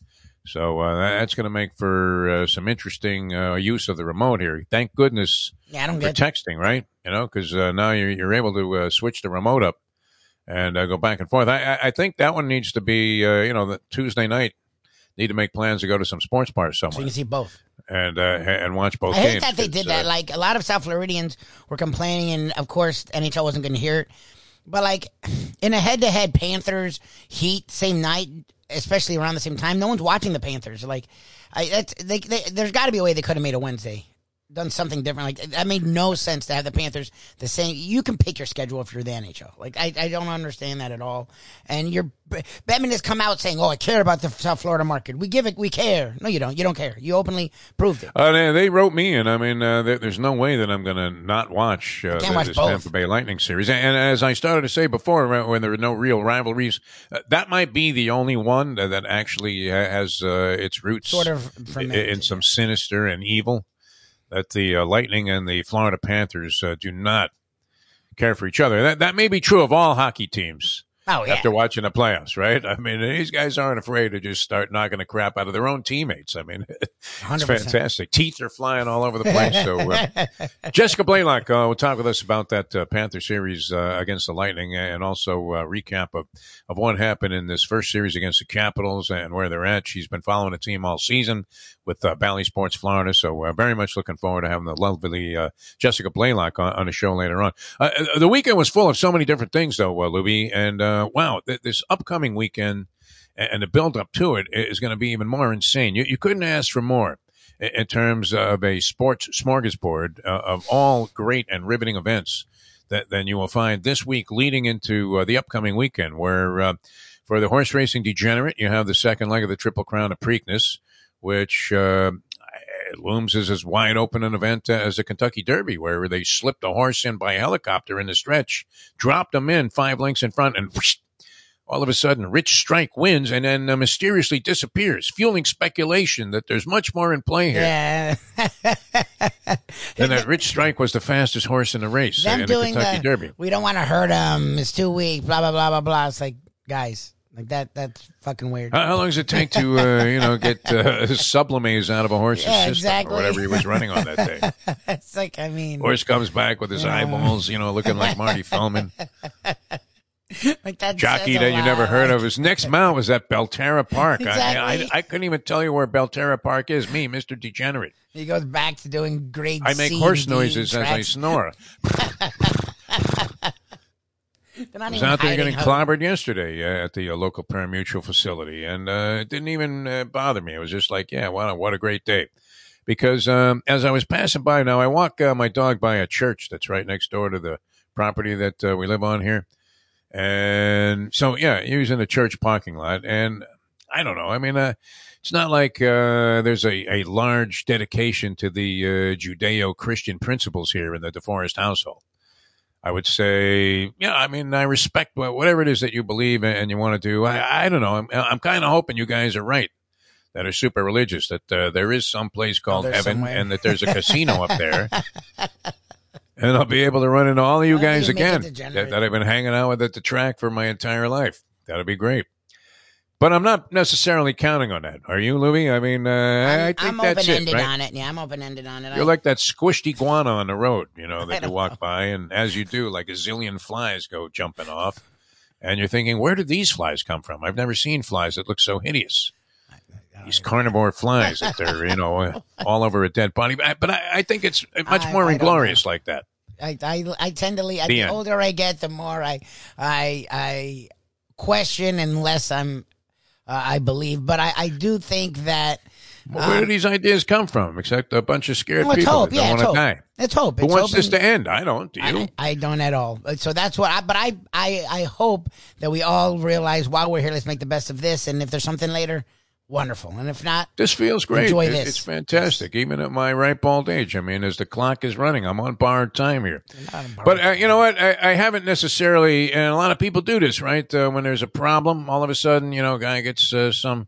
So uh, that's going to make for uh, some interesting uh, use of the remote here. Thank goodness yeah, I don't for get texting, right? You know, because uh, now you're, you're able to uh, switch the remote up and uh, go back and forth. I, I- think that one needs to be, uh, you know, the Tuesday night. Need to make plans to go to some sports bars somewhere. so you can see both. and uh, and watch both I hate games. that they It's, did that. uh, Like a lot of South Floridians were complaining, and of course NHL wasn't going to hear it. But like in a head-to-head Panthers Heat same night, especially around the same time, no one's watching the Panthers. Like, I that's they, they, there's got to be a way they could have made a Wednesday, done something different. Like that made no sense to have the Panthers the same. You can pick your schedule if you're the NHL. Like I, I don't understand that at all. And you're Bettman has come out saying, "Oh, I care about the South Florida market. We give it, we care." No, you don't. You don't care. You openly proved it. Uh, they, they wrote me in. I mean, uh, there, there's no way that I'm going to not watch, uh, the- watch this both. Tampa Bay Lightning series. And, and as I started to say before, when there were no real rivalries, uh, that might be the only one that, that actually has uh, its roots Sort of in some sinister and evil. That the uh, Lightning and the Florida Panthers uh, do not care for each other. That that may be true of all hockey teams. Oh yeah. After watching the playoffs, right? I mean, these guys aren't afraid to just start knocking the crap out of their own teammates. I mean, it's 100%. fantastic. Teeth are flying all over the place. So, uh, Jessica Blaylock uh, will talk with us about that uh, Panther series uh, against the Lightning and also uh, recap of, of what happened in this first series against the Capitals and where they're at. She's been following the team all season with uh, Bally Sports Florida. So, uh, very much looking forward to having the lovely uh, Jessica Blaylock on, on the show later on. Uh, the weekend was full of so many different things, though, uh, Lubie. And uh, wow, th- this upcoming weekend and the build up to it is going to be even more insane. You, you couldn't ask for more in terms of a sports smorgasbord uh, of all great and riveting events that then you will find this week leading into uh, the upcoming weekend where uh, for the horse racing degenerate you have the second leg of the triple crown of preakness which uh, looms as as wide open an event as the Kentucky Derby, where they slipped a horse in by helicopter in the stretch, dropped him in five lengths in front, and whoosh, all of a sudden, Rich Strike wins and then uh, mysteriously disappears, fueling speculation that there's much more in play here. Yeah. And that Rich Strike was the fastest horse in the race Them in the Kentucky the, Derby. we don't want to hurt him. It's too weak. Blah blah blah blah blah. It's like, guys, Like that. That's fucking weird. How, how long does it take to, uh, you know, get uh, sublimates out of a horse's Yeah, system exactly. or whatever he was running on that day? it's like I mean, Horse comes back with his Yeah. eyeballs, you know, looking like Marty Feldman. like that. Jockey that you never heard of. His next mount was at Belterra Park. I, I, I, couldn't even tell you where Belterra Park is. Me, Mr. Degenerate. He goes back to doing great. I make C horse noises as I snore. They're not I was out there getting clobbered yesterday uh, at the uh, local pari-mutuel facility, and uh, it didn't even uh, bother me. It was just like, yeah, wow, what a great day. Because um, as I was passing by, now I walk uh, my dog by a church that's right next door to the property that uh, we live on here. And so, yeah, he was in the church parking lot. And I don't know. I mean, uh, it's not like uh, there's a, a large dedication to the uh, Judeo Christian principles here in the DeForrest household. I would say, yeah, I mean, I respect whatever it is that you believe and you want to do. I, I don't know. I'm, I'm kind of hoping you guys are right that are super religious, that uh, there is some place called there's heaven somewhere. and that there's a casino up there. And I'll be able to run into all of you guys you again that, that I've been hanging out with at the track for my entire life. That'd be great. But I'm not necessarily counting on that. Are you, Louie? I mean, uh, I I'm, think I'm that's open it, ended right? on it. Yeah, I'm open ended on it. You're I- like that squished iguana on the road, you know, that you walk by, and as you do, like a zillion flies go jumping off, and you're thinking, where did these flies come from? I've never seen flies that look so hideous. These carnivore flies that they're, you know, uh, all over a dead body. But I, but I, I think it's much I- more I inglorious like that. I, I, I tend to leave. The The older I get, the more I, I, I question and less I'm, uh, I believe. But I, I do think that Well, where do these ideas come from? Except a bunch of scared well, people hope. that don't Yeah, want it's to hope. die. It's hope. Who It's wants hope this to end? I don't. Do you? I, I don't at all. So that's what I. But I, I, I hope that we all realize while we're here, let's make the best of this. And if there's something later, wonderful. And if not, This feels great. Enjoy It- this. It's fantastic, even at my ripe old age. I mean, as the clock is running, I'm on borrowed time here. But uh, you know what? I, I haven't necessarily, and a lot of people do this, right? Uh, when there's a problem, all of a sudden, you know, a guy gets uh, some,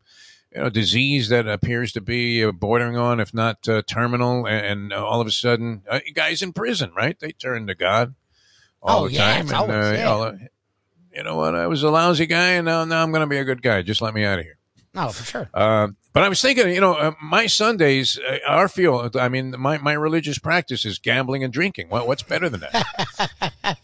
you know, disease that appears to be uh, bordering on, if not uh, terminal, and, and all of a sudden, uh, guys in prison, right? They turn to God all Oh, the yeah, time, it's and always, yeah. you, know, uh, you know what? I was a lousy guy, and now now I'm going to be a good guy. Just let me out of here. No, for sure. Uh, but I was thinking, you know, uh, my Sundays uh, are feel. I mean, my, my religious practice is gambling and drinking. What, what's better than that?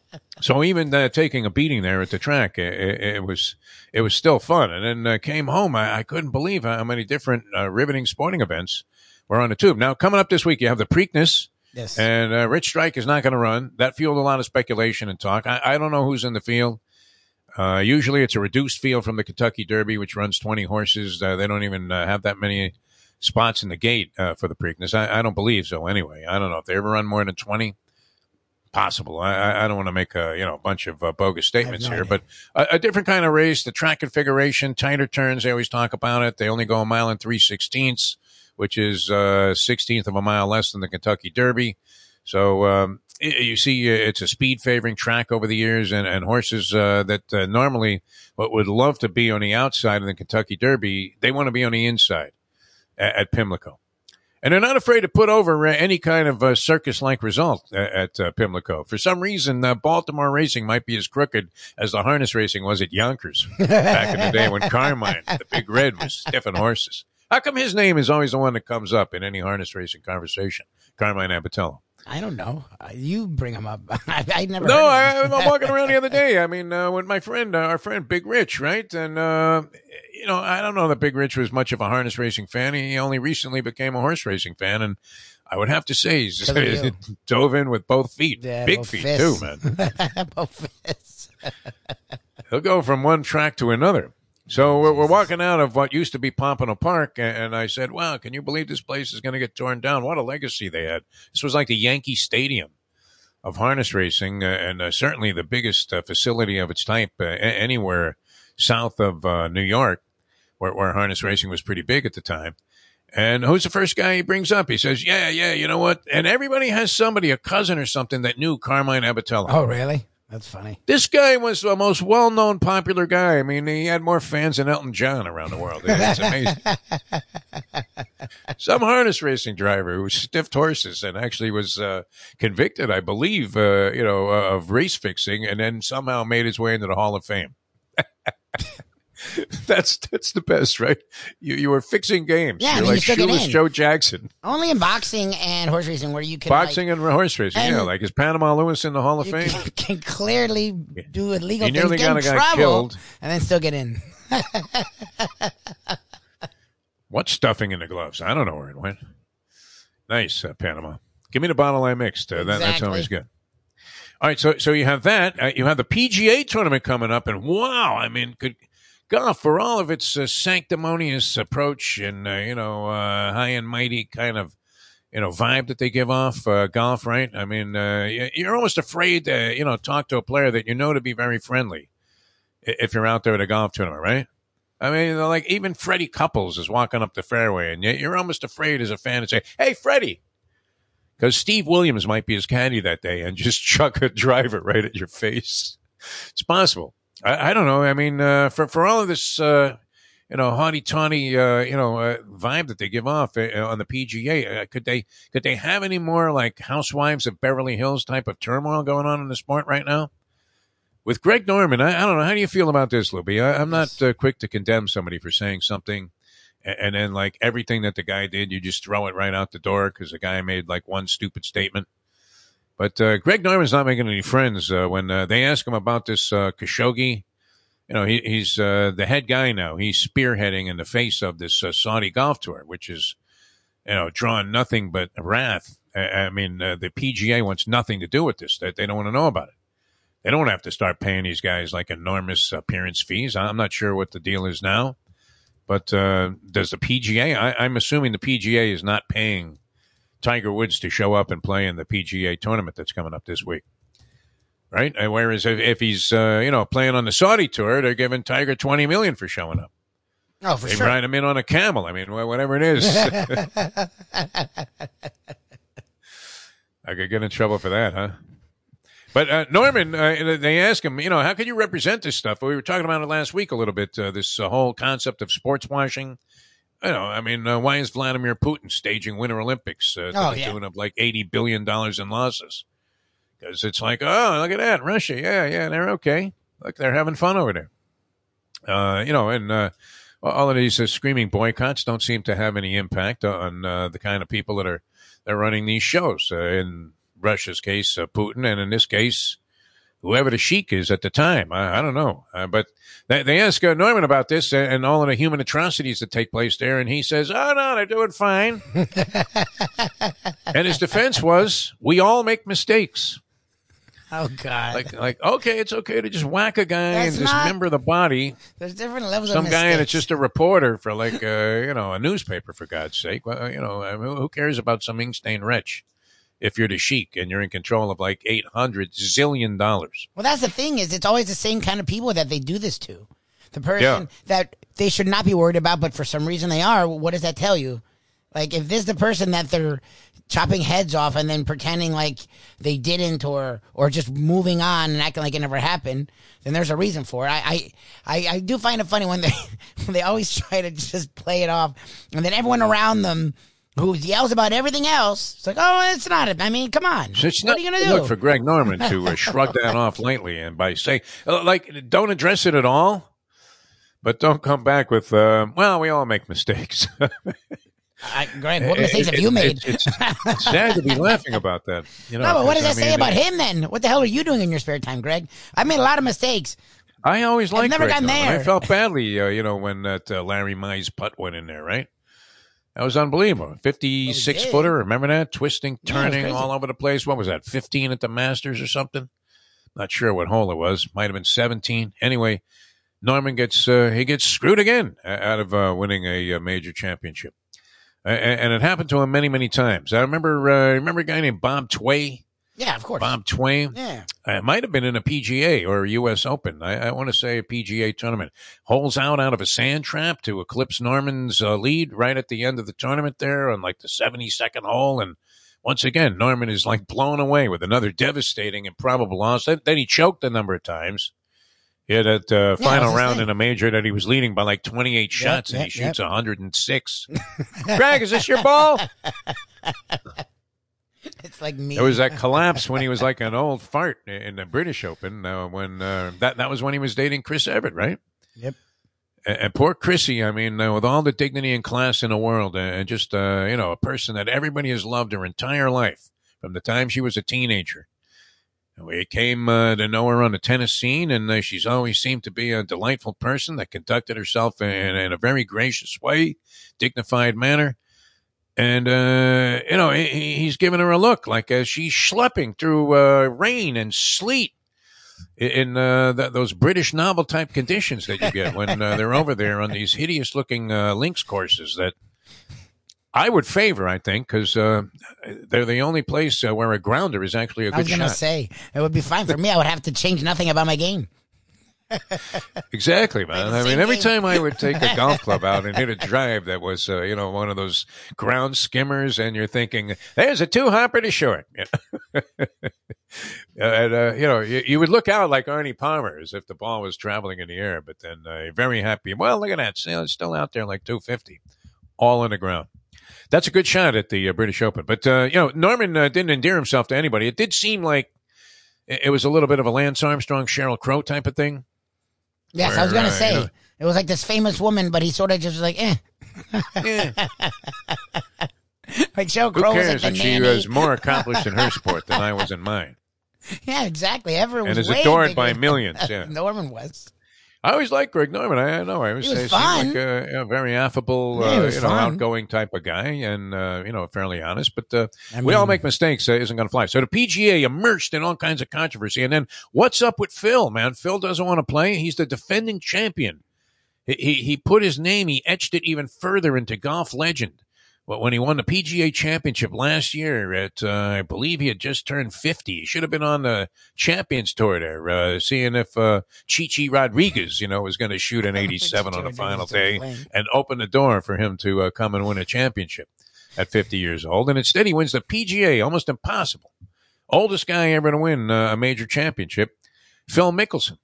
so even uh, taking a beating there at the track, it, it, it was it was still fun. And then uh, came home, I, I couldn't believe how many different uh, riveting sporting events were on the tube. Now coming up this week, you have the Preakness. Yes. And uh, Rich Strike is not going to run. That fueled a lot of speculation and talk. I, I don't know who's in the field. Uh, usually it's a reduced field from the Kentucky Derby, which runs 20 horses. Uh, they don't even uh, have that many spots in the gate uh, for the Preakness. I, I don't believe so anyway. I don't know if they ever run more than 20. Possible. I, I- don't want to make a you know a bunch of uh, bogus statements no here, idea. but a, a different kind of race. The track configuration, tighter turns. They always talk about it. They only go a mile and three sixteenths, which is uh, sixteenth of a mile less than the Kentucky Derby. So um, you see, uh, it's a speed favoring track over the years, and, and horses uh, that uh, normally what would love to be on the outside of the Kentucky Derby, they want to be on the inside at, at Pimlico. And they're not afraid to put over uh, any kind of uh, circus like result at, at uh, Pimlico. For some reason, uh, Baltimore racing might be as crooked as the harness racing was at Yonkers back in the day when Carmine, the big red, was stiffing horses. How come his name is always the one that comes up in any harness racing conversation? Carmine Abbatiello. I don't know. Uh, You bring them up. I, I never. No, I. I'm walking around the other day. I mean, uh, with my friend, uh, our friend Big Rich, right? And, uh, you know, I don't know that Big Rich was much of a harness racing fan. He only recently became a horse racing fan. And I would have to say he's dove in with both feet. Yeah, Big both feet, fists. too, man. Both fists. He'll go from one track to another. So we're, we're walking out of what used to be Pompano Park, and I said, "Wow, can you believe this place is going to get torn down? What a legacy they had! This was like the Yankee Stadium of harness racing, uh, and uh, certainly the biggest uh, facility of its type uh, anywhere south of uh, New York, where, where harness racing was pretty big at the time." And who's the first guy he brings up? He says, "Yeah, yeah, you know what?" And everybody has somebody, a cousin or something, that knew Carmine Abbatiello. Oh, really? That's funny. This guy was the most well-known, popular guy. I mean, he had more fans than Elton John around the world. It's amazing. Some harness racing driver who stiffed horses and actually was uh, convicted, I believe, uh, you know, uh, of race fixing, and then somehow made his way into the Hall of Fame. that's that's the best, right? You you were fixing games. Yeah, You're and you like get shoeless. Joe Jackson. Only in boxing and horse racing where you can like, Boxing and horse racing. and- yeah, like is Panama Lewis in the Hall of you Fame? can, can clearly do illegal You things, nearly get got in trouble, killed. and then still get in. What stuffing in the gloves? I don't know where it went. Nice, uh, Panama. Give me the bottle I mixed. Uh, that, that's always good. All right, so so you have that. Uh, you have the PGA tournament coming up, and wow, I mean, good golf for all of its uh, sanctimonious approach and uh, you know uh, high and mighty kind of you know vibe that they give off. Uh, golf, right? I mean, uh, you're almost afraid to you know talk to a player that you know to be very friendly if you're out there at a golf tournament, right? I mean, like even Freddie Couples is walking up the fairway, and you're almost afraid as a fan to say, "Hey, Freddie," because Steve Williams might be his caddy that day and just chuck a driver right at your face. It's possible. I, I don't know. I mean, uh, for for all of this, uh, you know, haughty tawny, uh, you know, uh, vibe that they give off uh, on the PGA, uh, could they could they have any more like Housewives of Beverly Hills type of turmoil going on in the sport right now? With Greg Norman, I, I don't know. How do you feel about this, Lubie? I, I'm not uh, quick to condemn somebody for saying something, and then like everything that the guy did, you just throw it right out the door because the guy made like one stupid statement. But uh, Greg Norman's not making any friends. Uh, when uh, they ask him about this uh, Khashoggi, you know, he, he's uh, the head guy now. He's spearheading in the face of this uh, Saudi golf tour, which is, you know, drawing nothing but wrath. I, I mean, the PGA wants nothing to do with this. They, they don't want to know about it. They don't have to start paying these guys like enormous appearance fees. I'm not sure what the deal is now, but does the PGA? I, I'm assuming the PGA is not paying Tiger Woods to show up and play in the PGA tournament that's coming up this week, right? Whereas if, if he's uh, you know playing on the Saudi tour, they're giving Tiger twenty million for showing up. Oh, for They sure. ride him in on a camel. I mean, whatever it is. I could get in trouble for that, huh? But uh, Norman, uh, they ask him, you know, how can you represent this stuff? We were talking about it last week a little bit. Uh, this uh, whole concept of sports washing. You know, I mean, uh, why is Vladimir Putin staging Winter Olympics uh, Oh, yeah. tune of like eighty billion dollars in losses? Because it's like, oh, look at that, Russia, yeah, yeah, they're okay. Look, they're having fun over there. Uh, you know, and uh, all of these uh, screaming boycotts don't seem to have any impact on uh, the kind of people that are that are running these shows. Uh, in Russia's case, uh, Putin, and in this case, whoever the sheik is at the time. I, I don't know, uh, but they, they ask uh, Norman about this and, and all of the human atrocities that take place there, and he says, "Oh no, they're doing fine." and his defense was, "We all make mistakes." Oh God. Like, like okay, it's okay to just whack a guy That's and not- dismember the body. There's different levels of Some guy and it's just a reporter for like uh, you know a newspaper for God's sake. Well, you know, I mean, who cares about some ink stained wretch? If you're the sheik and you're in control of like eight hundred zillion dollars, Well, that's the thing is, it's always the same kind of people that they do this to. The person Yeah. that they should not be worried about, but for some reason they are. What does that tell you? Like, if this is the person that they're chopping heads off and then pretending like they didn't, or or just moving on and acting like it never happened, then there's a reason for it. I I, I, I do find it funny when they when they always try to just play it off, and then everyone around them. Who yells about everything else? It's like, oh, it's not. it. I mean, come on. So it's what not are you gonna do? look for Greg Norman to uh, shrug that off lightly and by saying uh, like don't address it at all, but don't come back with uh, well, we all make mistakes. I, Greg, what mistakes It- have you it- made? It's, it's sad to be laughing about that. You know, No, but what does that I say about him then? What the hell are you doing in your spare time, Greg? I made a lot of mistakes. I always liked never Greg gotten Norman. there. I felt badly, uh, you know, when that uh, Larry Mize putt went in there, right? That was unbelievable. 56 did. footer. Remember that? Twisting, Yeah, turning crazy. all over the place. What was that? 15 at the Masters or something? Not sure what hole it was. Might have been 17. Anyway, Norman gets, uh, he gets screwed again uh, out of uh, winning a, uh major championship. A- a- And it happened to him many, many times. I remember, uh, remember a guy named Bob Tway? Yeah, of course. Bob Twain? Yeah. Uh, It might have been in a PGA or a U.S. Open. I, I want to say a PGA tournament. Holes out out of a sand trap to eclipse Norman's uh, lead right at the end of the tournament there on like the 72nd hole. And once again, Norman is like blown away with another devastating and probable loss. Then, then he choked a number of times. He had that uh, Yeah, final round in a major that he was leading by like 28 shots and he yep, shoots yep. 106. Greg, is this your ball? It's like me. There was that collapse when he was like an old fart in the British Open. Uh, when uh, that that was when he was dating Chris Evert, right? Yep. And, and poor Chrissy, I mean, uh, with all the dignity and class in the world, uh, and just uh, you know, a person that everybody has loved her entire life from the time she was a teenager. We came uh, to know her on the tennis scene, and uh, she's always seemed to be a delightful person that conducted herself in, in a very gracious way, dignified manner. And, uh, you know, he, he's giving her a look like uh, she's schlepping through uh, rain and sleet in uh, th- those British novel type conditions that you get when uh, they're over there on these hideous looking uh, links courses that I would favor, I think, because uh, they're the only place uh, where a grounder is actually a I good shot. was gonna say it would be fine for me. I would have to change nothing about my game. Exactly, man. I mean, every time I would take a golf club out and hit a drive that was, uh, you know, one of those ground skimmers, and you're thinking, "There's a two hopper to short," You know? and uh, you know, you, you would look out like Arnie Palmer as if the ball was traveling in the air, but then uh, very happy. Well, look at that, still, it's still out there like 250, all on the ground. That's a good shot at the uh, British Open, but uh, you know, Norman uh, didn't endear himself to anybody. It did seem like it it was a little bit of a Lance Armstrong, Sheryl Crow type of thing. Yes, I was gonna say yeah. it was like this famous woman, but he sort of just was like, eh. Yeah. Like Sheryl Who Crow was cares like that she nanny. was more accomplished in her sport than I was in mine, Yeah, exactly. Everyone and was is adored bigger by millions. Yeah, Norman was. I always liked Greg Norman. I, know I always He was say fun. like a, a very affable, Yeah, uh, you know, fun. outgoing type of guy, and uh, you know, fairly honest. But uh, I we all make mistakes. Uh, isn't going to fly. So the PGA immersed in all kinds of controversy, and then what's up with Phil? Man, Phil doesn't want to play. He's the defending champion. He, he he put his name. He etched it even further into golf legend. But when he won the PGA Championship last year, at uh, I believe he had just turned fifty. He should have been on the Champions Tour there, uh, seeing if uh, Chi Chi Rodriguez, you know, was going to shoot an eighty-seven on the final day and open the door for him to uh, come and win a championship at fifty years old. And instead, he wins the PGA. Almost impossible. Oldest guy ever to win uh, a major championship, Phil Mickelson.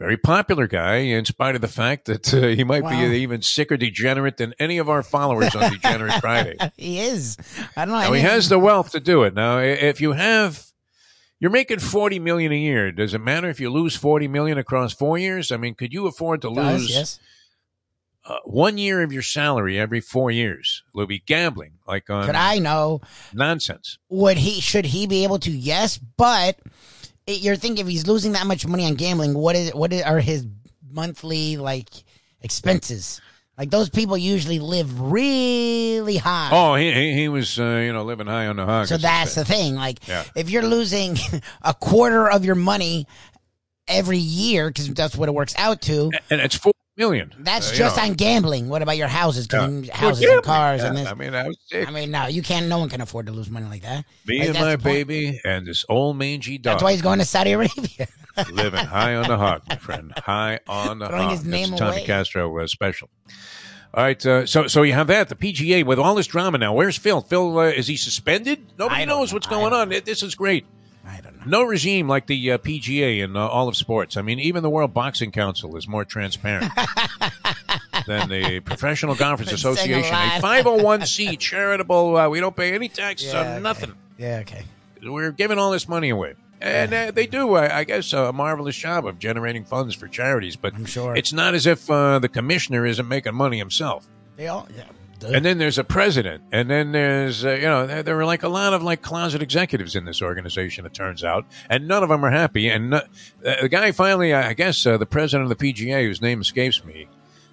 Very popular guy, in spite of the fact that uh, he might Wow. be an even sicker degenerate than any of our followers on Degenerate Friday. He is. I don't know. Now he has the wealth to do it. Now, if you have, you're making forty million a year. Does it matter if you lose forty million across four years? I mean, could you afford to Does, lose yes. uh, one year of your salary every four years? Will be gambling like on Could I know? nonsense. Would he? Should he be able to? Yes, but you're thinking if he's losing that much money on gambling, what is what are his monthly like expenses? Like those people usually live really high. Oh, he he, he was uh, you know living high on the hog. So that's the thing. Like, Yeah. if you're losing a quarter of your money every year, because that's what it works out to, and it's four million. that's Uh, just know. on gambling. What about your houses? 'Cause Yeah. then Well, houses and cars yeah. and this. I mean, I was sick. I mean, no, you can't. No one can afford to lose money like that. Me Like, and my baby and this old mangy dog. That's why he's going to Saudi Arabia. living high on the hog, my friend. High on the Throwing hog. his name That's a Tommy. Castro was special. All right, uh, so so you have that the PGA with all this drama now. Where's Phil? Phil uh, is he suspended? Nobody knows know. what's going on. This is great. I don't know. No regime like the uh, PGA in uh, all of sports. I mean, even the World Boxing Council is more transparent than the Professional Golfers saying a Association. A 501c charitable. Uh, we don't pay any taxes Yeah, on okay. nothing. Yeah, okay. We're giving all this money away. And uh, they do, I, I guess, a marvelous job of generating funds for charities. But I'm sure. it's not as if uh, the commissioner isn't making money himself. They all. Yeah. Duh. And then there's a president, and then there's uh, you know there, there are like a lot of like closet executives in this organization. It turns out, and none of them are happy. And no, uh, the guy finally, I guess, uh, the president of the PGA, whose name escapes me,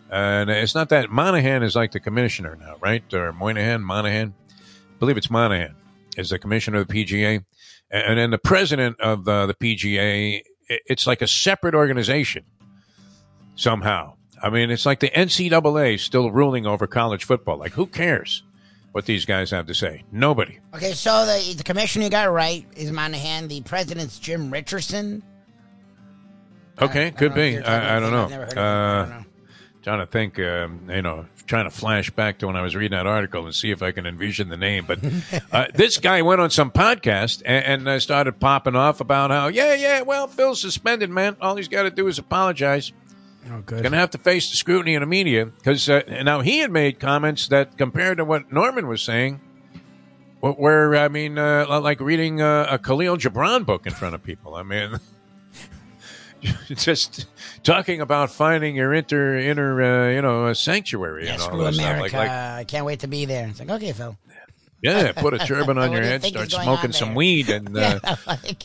and it's not that Monahan is like the commissioner now, right? Or Moynihan, Monahan, I believe it's Monahan is the commissioner of the PGA, and, and then the president of the, the PGA. it- It's like a separate organization somehow. I mean, it's like the NCAA still ruling over college football. Like, who cares what these guys have to say? Nobody. Okay, so the the commissioner you got right is Monahan. The president's Jim Richardson. Okay, could don't know if be. I, I don't know. him. I've never heard of Uh, trying to think, um, you know, trying to flash back to when I was reading that article and see if I can envision the name. But uh, this guy went on some podcast and, and uh, started popping off about how, yeah, yeah, well, Phil's suspended, man. All he's got to do is apologize. Oh, good. Going to have to face the scrutiny of the media because uh, now he had made comments that compared to what Norman was saying, wh- where I mean, uh, like reading uh, a Khalil Gibran book in front of people. I mean, just talking about finding your inter inner uh, you know sanctuary Yeah, and all screw America. Like, like I can't wait to be there. It's like, okay, Phil. yeah, put a turban on your do you head, start smoking some weed, and uh, Yeah, like,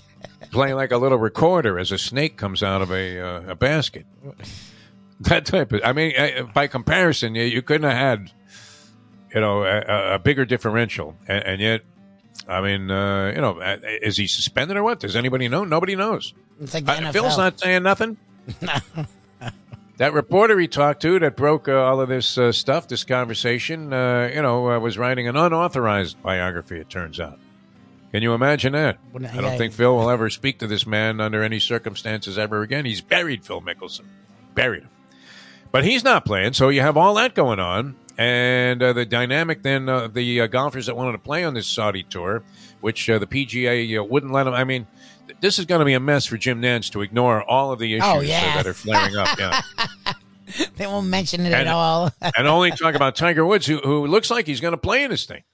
play like a little recorder as a snake comes out of a uh, a basket. That type of. I mean, uh, by comparison, you, you couldn't have had, you know, a, a bigger differential, and, and yet. I mean, uh, you know, uh, is he suspended or what? Does anybody know? Nobody knows. it's like the Uh, NFL. Phil's not saying nothing. that reporter he talked to that broke uh, all of this uh, stuff, this conversation, uh, you know, uh, was writing an unauthorized biography. It turns out. Can you imagine that? Wouldn't- I don't yeah. think Phil will ever speak to this man under any circumstances ever again. He's buried Phil Mickelson, buried him. But he's not playing, so you have all that going on, and uh, the dynamic then of the uh, golfers that wanted to play on this Saudi tour, which uh, the PGA uh, wouldn't let them. I mean, th- this is going to be a mess for Jim Nantz to ignore all of the issues Oh, uh, that are flaring up. Yeah. They won't mention it And- at all. and only talk about Tiger Woods, who, who looks like he's going to play in this thing.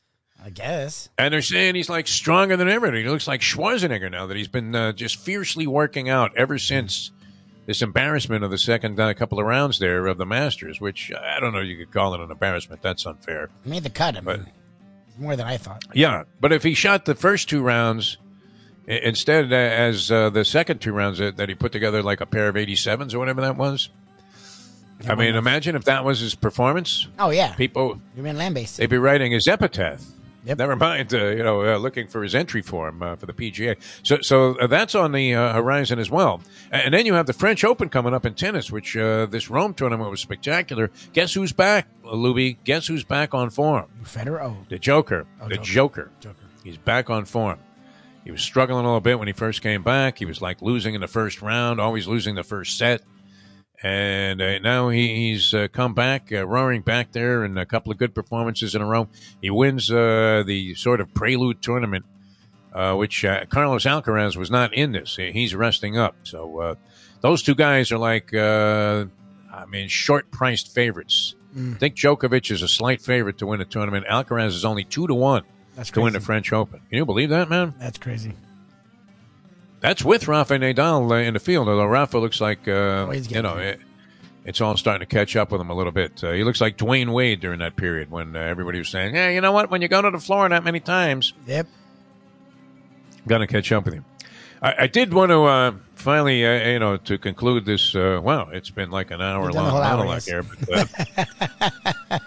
I guess. And they're saying he's like stronger than ever. He looks like Schwarzenegger now that he's been uh, just fiercely working out ever since this embarrassment of the second uh, couple of rounds there of the Masters, which I don't know you could call it an embarrassment. That's unfair. Made the cut. I mean, But- more than I thought. Yeah, but if he shot the first two rounds instead uh, as uh, the second two rounds that, that he put together like a pair of 87s or whatever that was. I mean, imagine if that was his performance. Oh yeah, People, you've been land based. they'd be writing his epitaph. Yep. Never mind, uh, you know, uh, looking for his entry form uh, for the PGA. So, so uh, that's on the uh, horizon as well. And, then you have the French Open coming up in tennis, which uh, this Rome tournament was spectacular. Guess who's back, Lubie? Guess who's back on form? Federer. Oh, The Joker. Oh, the Joker. Joker. Joker. He's back on form. He was struggling a little bit when he first came back. He was like losing in the first round, always losing the first set. And uh, now he, he's uh, come back, uh, roaring back there, and a couple of good performances in a row. He wins uh, the sort of prelude tournament, uh, which uh, Carlos Alcaraz was not in this. He's resting up. So uh, those two guys are like, uh, I mean, short priced favorites. I think Djokovic is a slight favorite to win the tournament. Alcaraz is only two to one that's to win the. French Open. Can you believe that, man? That's crazy. That's with Rafa Nadal uh, in the field, although Rafa looks like, uh, Oh, you know, it, it's all starting to catch up with him a little bit. Uh, he looks like Dwyane Wade during that period when uh, everybody was saying, yeah, you know what? When you go to the floor that many times, Yep. going to catch up with him. I, I did want to uh, finally, uh, you know, to conclude this. Uh, wow, it's been like an hour long the whole hour, monologue here, but uh, uh,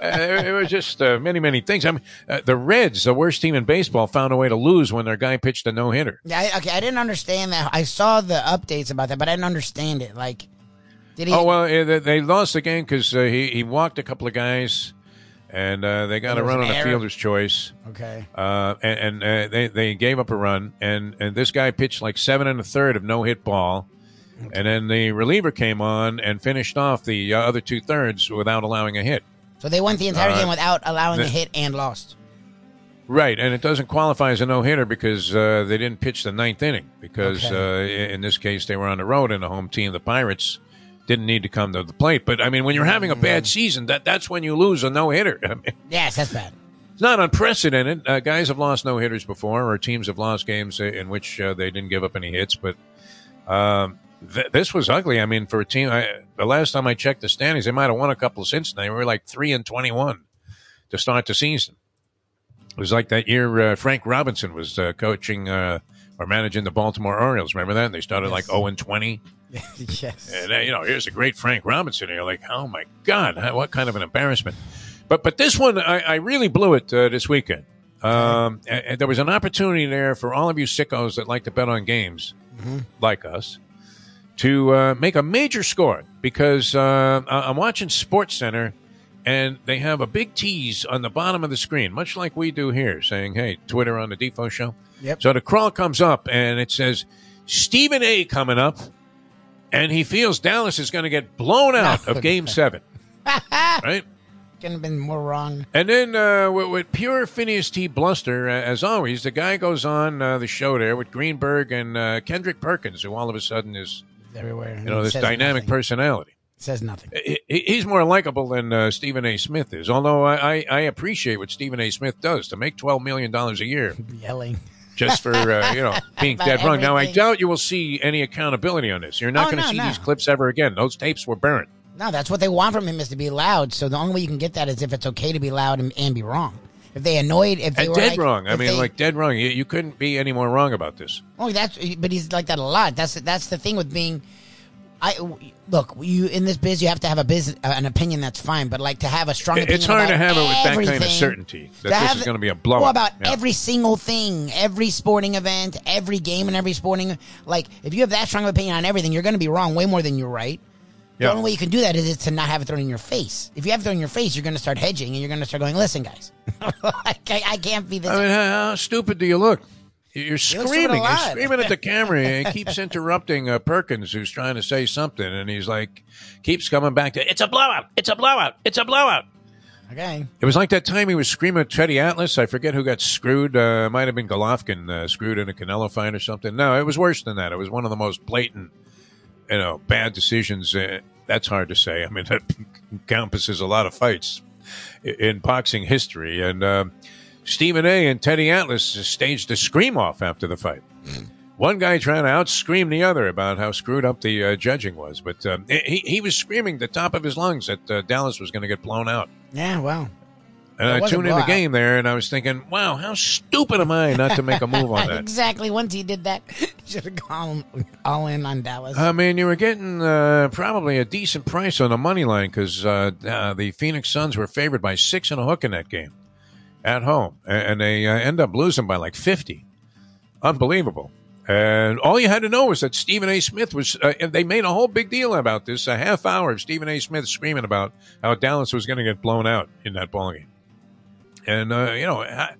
it was just uh, many, many things. I mean, uh, the Reds, the worst team in baseball, found a way to lose when their guy pitched a no hitter. Yeah. I, okay. I didn't understand that. I saw the updates about that, but I didn't understand it. Like, did he? Oh well, they- they lost the game because uh, he he walked a couple of guys, and uh, they got a run on a fielder's choice. Okay. Uh, and and uh, they they gave up a run, and and this guy pitched like seven and a third of no hit ball, and then the reliever came on and finished off the uh, other two thirds without allowing a hit. So they went the entire Uh, game without allowing the- a hit and lost. Right, and it doesn't qualify as a no hitter because uh, they didn't pitch the ninth inning. Because Okay. uh, in this case, they were on the road, and the home team, the Pirates, didn't need to come to the plate. But I mean, when you're having a bad season, that that's when you lose a no hitter. I mean, Yes, that's bad. it's not unprecedented. Uh, guys have lost no hitters before, or teams have lost games in which uh, they didn't give up any hits. But um, th- this was ugly. I mean, for a team, I, the last time I checked the standings, they might have won a couple since. They were like three and twenty-one to start the season. It was like that year uh, Frank Robinson was uh, coaching uh, or managing the Baltimore Orioles. Remember that? And They started like zero and twenty. yes. And uh, you know, here's a great Frank Robinson. And you're like, oh my God, how- what kind of an embarrassment. But but this one, I, I really blew it uh, this weekend. Um, and, and there was an opportunity there for all of you sickos that like to bet on games, like us, to uh, make a major score because uh, I'm watching Sports Center. And they have a big tease on the bottom of the screen, much like we do here, saying, "Hey, Twitter on the Defo Show." Yep. So the crawl comes up and it says Stephen A coming up, and he feels Dallas is going to get blown out of Game Seven, right? Couldn't have been more wrong. And then uh, with, with pure Phineas T. Bluster, uh, as always, the guy goes on uh, the show there with Greenberg and uh, Kendrick Perkins, who all of a sudden is Everywhere. you know this dynamic personality. Says nothing. He- he- He's more likable than uh, Stephen A. Smith is. Although I, I, I appreciate what Stephen A. Smith does to make twelve million dollars a year. Yelling. just for uh, you know being dead wrong. Now I doubt you will see any accountability on this. You're not Oh, going to no, see no. these clips ever again. Those tapes were burnt. No, that's what they want from him is to be loud. So the only way you can get that is if it's okay to be loud and, and be wrong. If they annoyed, if they And were dead like- wrong. I mean, they- like dead wrong. You, you couldn't be any more wrong about this. Oh, that's but he's like that a lot. That's that's the thing with being. I look you in this biz. You have to have a biz, uh, an opinion. That's fine, but like to have a strong. Opinion it's hard to have it with that kind of certainty that this is gonna be a blowout. Well, about Yeah. every single thing, every sporting event, every game, and every sporting. Like if you have that strong of opinion on everything, you're going to be wrong way more than you're right. The Yeah. only way you can do that is, is to not have it thrown in your face. If you have it thrown in your face, you're going to start hedging and you're going to start going, "Listen, guys, I, I can't be this." I mean, how, how stupid do you look? You're screaming. You're screaming at the camera. and He keeps interrupting uh, Perkins, who's trying to say something, and he's like, keeps coming back to, "It's a blowout! It's a blowout! It's a blowout!" okay, It was like that time he was screaming at Teddy Atlas. I forget who got screwed. Uh, it might have been Golovkin uh, screwed in a Canelo fight or something. No, it was worse than that. It was one of the most blatant, you know, bad decisions. Uh, that's hard to say. I mean, that encompasses a lot of fights in boxing history. And uh, Stephen A. and Teddy Atlas staged a scream off after the fight. One guy trying to out scream the other about how screwed up the uh, judging was, but um, he he was screaming the top of his lungs that uh, Dallas was going to get blown out. yeah, well, And It I tuned in the blowout. game there, and I was thinking, "Wow, how stupid am I not to make a move on that?" exactly. Once he did that, should have gone all in on Dallas. I mean, you were getting uh, probably a decent price on the money line because uh, uh, the Phoenix Suns were favored by six and a hook in that game at home, and they uh, end up losing by like fifty. Unbelievable. And all you had to know was that Stephen A. Smith was. Uh, and they made a whole big deal about this. A half hour of Stephen A. Smith screaming about how Dallas was going to get blown out in that ball game. And uh, you know, I,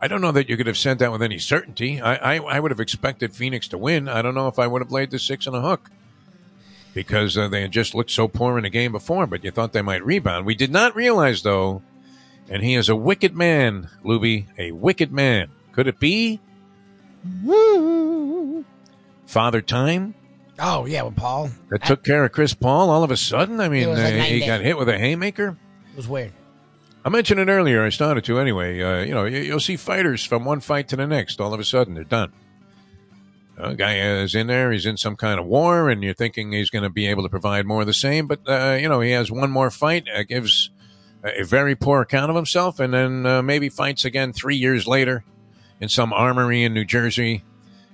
I don't know that you could have sent that with any certainty. I, I, I would have expected Phoenix to win. I don't know if I would have laid the six and a hook because uh, they had just looked so poor in the game before. But you thought they might rebound. We did not realize though, and he is a wicked man, Lubie, a wicked man. Could it be Father Time oh yeah, with Paul, that took care of Chris Paul all of a sudden? I mean, like uh, he day. got hit with a haymaker. it was weird. I mentioned it earlier. I started to anyway. Uh, you know, you, you'll see fighters from one fight to the next. All of a sudden, they're done. A guy is in there. He's in some kind of war, and you're thinking he's going to be able to provide more of the same. But uh, you know, he has one more fight. Uh, gives a very poor account of himself, and then uh, maybe fights again three years later in some armory in New Jersey.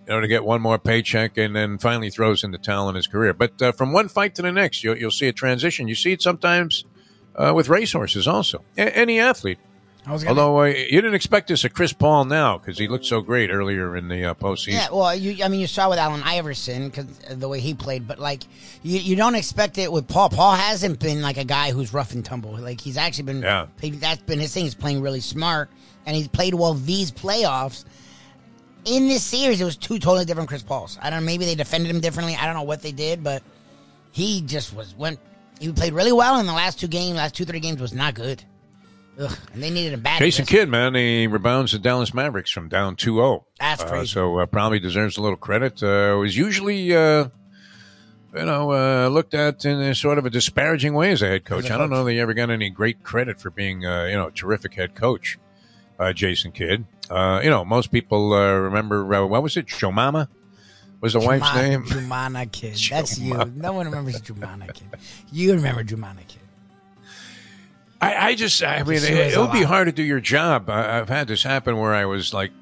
You know, to get one more paycheck, and then finally throws in the towel in his career. But uh, from one fight to the next, you'll, you'll see a transition. You see it sometimes uh, with racehorses, also. A- any athlete. I was gonna, Although uh, you didn't expect this of Chris Paul now because he looked so great earlier in the uh, postseason. yeah, well, you, I mean, you saw with Allen Iverson because the way he played, but like, you, you don't expect it with Paul. Paul hasn't been like a guy who's rough and tumble. Like he's actually been, Yeah. he- that's been his thing. He's playing really smart, and he's played well these playoffs. In this series, it was two totally different Chris Pauls. I don't know, maybe they defended him differently. I don't know what they did, but he just was went. He played really well in the last two games. Last two three games was not good. Ugh, and they needed him bad. Jason Kidd, man, he rebounds the Dallas Mavericks from down 2-0. That's Uh, so uh, probably deserves a little credit. Uh, was usually, uh, you know, uh, looked at in a sort of a disparaging way as a head coach. A I don't coach. know that he ever got any great credit for being, uh, you know, a terrific head coach, uh, Jason Kidd. Uh, you know, most people uh, remember, uh, what was it, Shomama? Was the wife's name? Joumana Kidd. That's you. No one remembers Joumana Kidd. You remember Joumana Kidd. I, I just, I mean, it, it would be hard to do your job. I, I've had this happen where I was like,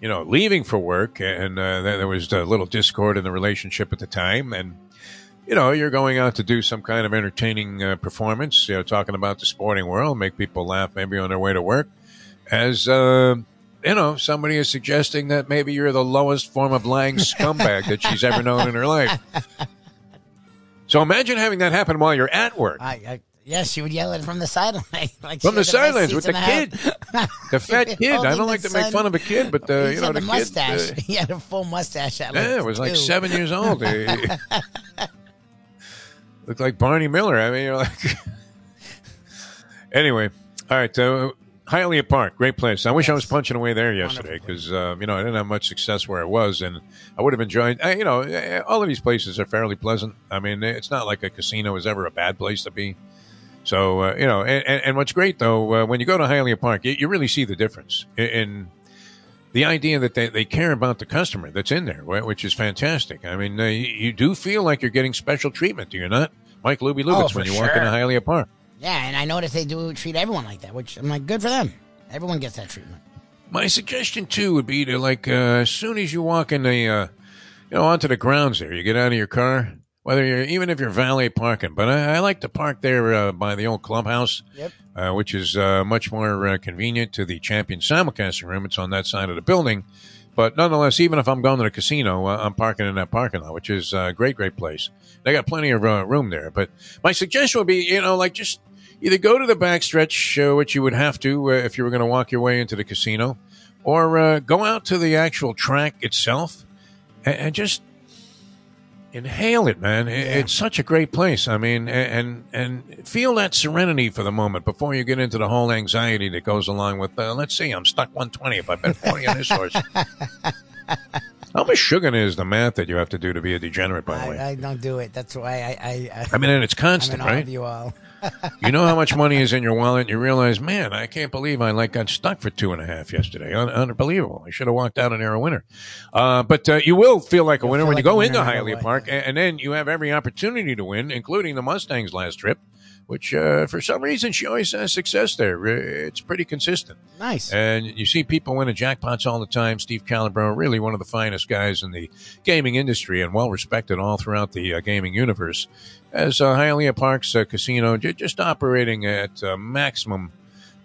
you know, leaving for work, and uh, there there was a little discord in the relationship at the time, and you know, you're going out to do some kind of entertaining uh, performance, you know, talking about the sporting world, make people laugh, maybe on their way to work. As uh, you know, somebody is suggesting that maybe you're the lowest form of lying scumbag that she's ever known in her life. So imagine having that happen while you're at work. I, I, yes, she would yell at it from the sideline. like From the sidelines with the kid. The fat kid. I don't like the to make fun of a kid, but uh, He you know had the a kid. mustache. uh, he had a full mustache. At yeah, it was like seven years old. He- looked like Barney Miller. I mean, you're like. anyway, all right. Uh, Hialeah Park, great place. I wish I was punching away there yesterday because uh, you know I didn't have much success where I was, and I would have enjoyed. I, you know, eh, all of these places are fairly pleasant. I mean, it's not like a casino is ever a bad place to be. So uh, you know, and, and, and what's great though, uh, when you go to Hialeah Park, you, you really see the difference in, in the idea that they, they care about the customer that's in there, which is fantastic. I mean, uh, you, you do feel like you're getting special treatment, do you not? Mike Lubie Lubitz Oh, when you walk sure. into Hialeah Park. Yeah, and I noticed they do treat everyone like that, which I'm like, good for them. Everyone gets that treatment. My suggestion too would be to like uh, as soon as you walk in the uh, you know onto the grounds there, you get out of your car, whether you're even if you're valet parking. But I, I like to park there uh, by the old clubhouse, Yep. uh, which is uh, much more uh, convenient to the champion simulcasting room. It's on that side of the building. But nonetheless, even if I'm going to the casino, uh, I'm parking in that parking lot, which is a great, great place. They got plenty of uh, room there. But my suggestion would be, you know, like just either go to the backstretch, uh, which you would have to uh, if you were going to walk your way into the casino, or uh, go out to the actual track itself and just inhale it, man. It- It's such a great place. I mean, and and feel that serenity for the moment before you get into the whole anxiety that goes along with. Uh, let's see, I'm stuck 120. If I bet 40 on this horse. How much sugar is the math that you have to do to be a degenerate? By the way, I, I don't do it. That's why I I, I I mean, and it's I'm constant, awe right? of you all. You know how much money is in your wallet. You realize, man, I can't believe I like got stuck for two and a half yesterday. Un- unbelievable. I should have walked out and there a winner. Uh, but uh, you will feel like a winner when like you go into Hialeah. Park, and, and then you have every opportunity to win, including the Mustangs last trip. Which, uh, for some reason, she always has success there. It's pretty consistent. Nice. And you see people winning jackpots all the time. Steve Calibro, really one of the finest guys in the gaming industry and well respected all throughout the uh, gaming universe. As uh, Hialeah Park's uh, casino, j- just operating at uh, maximum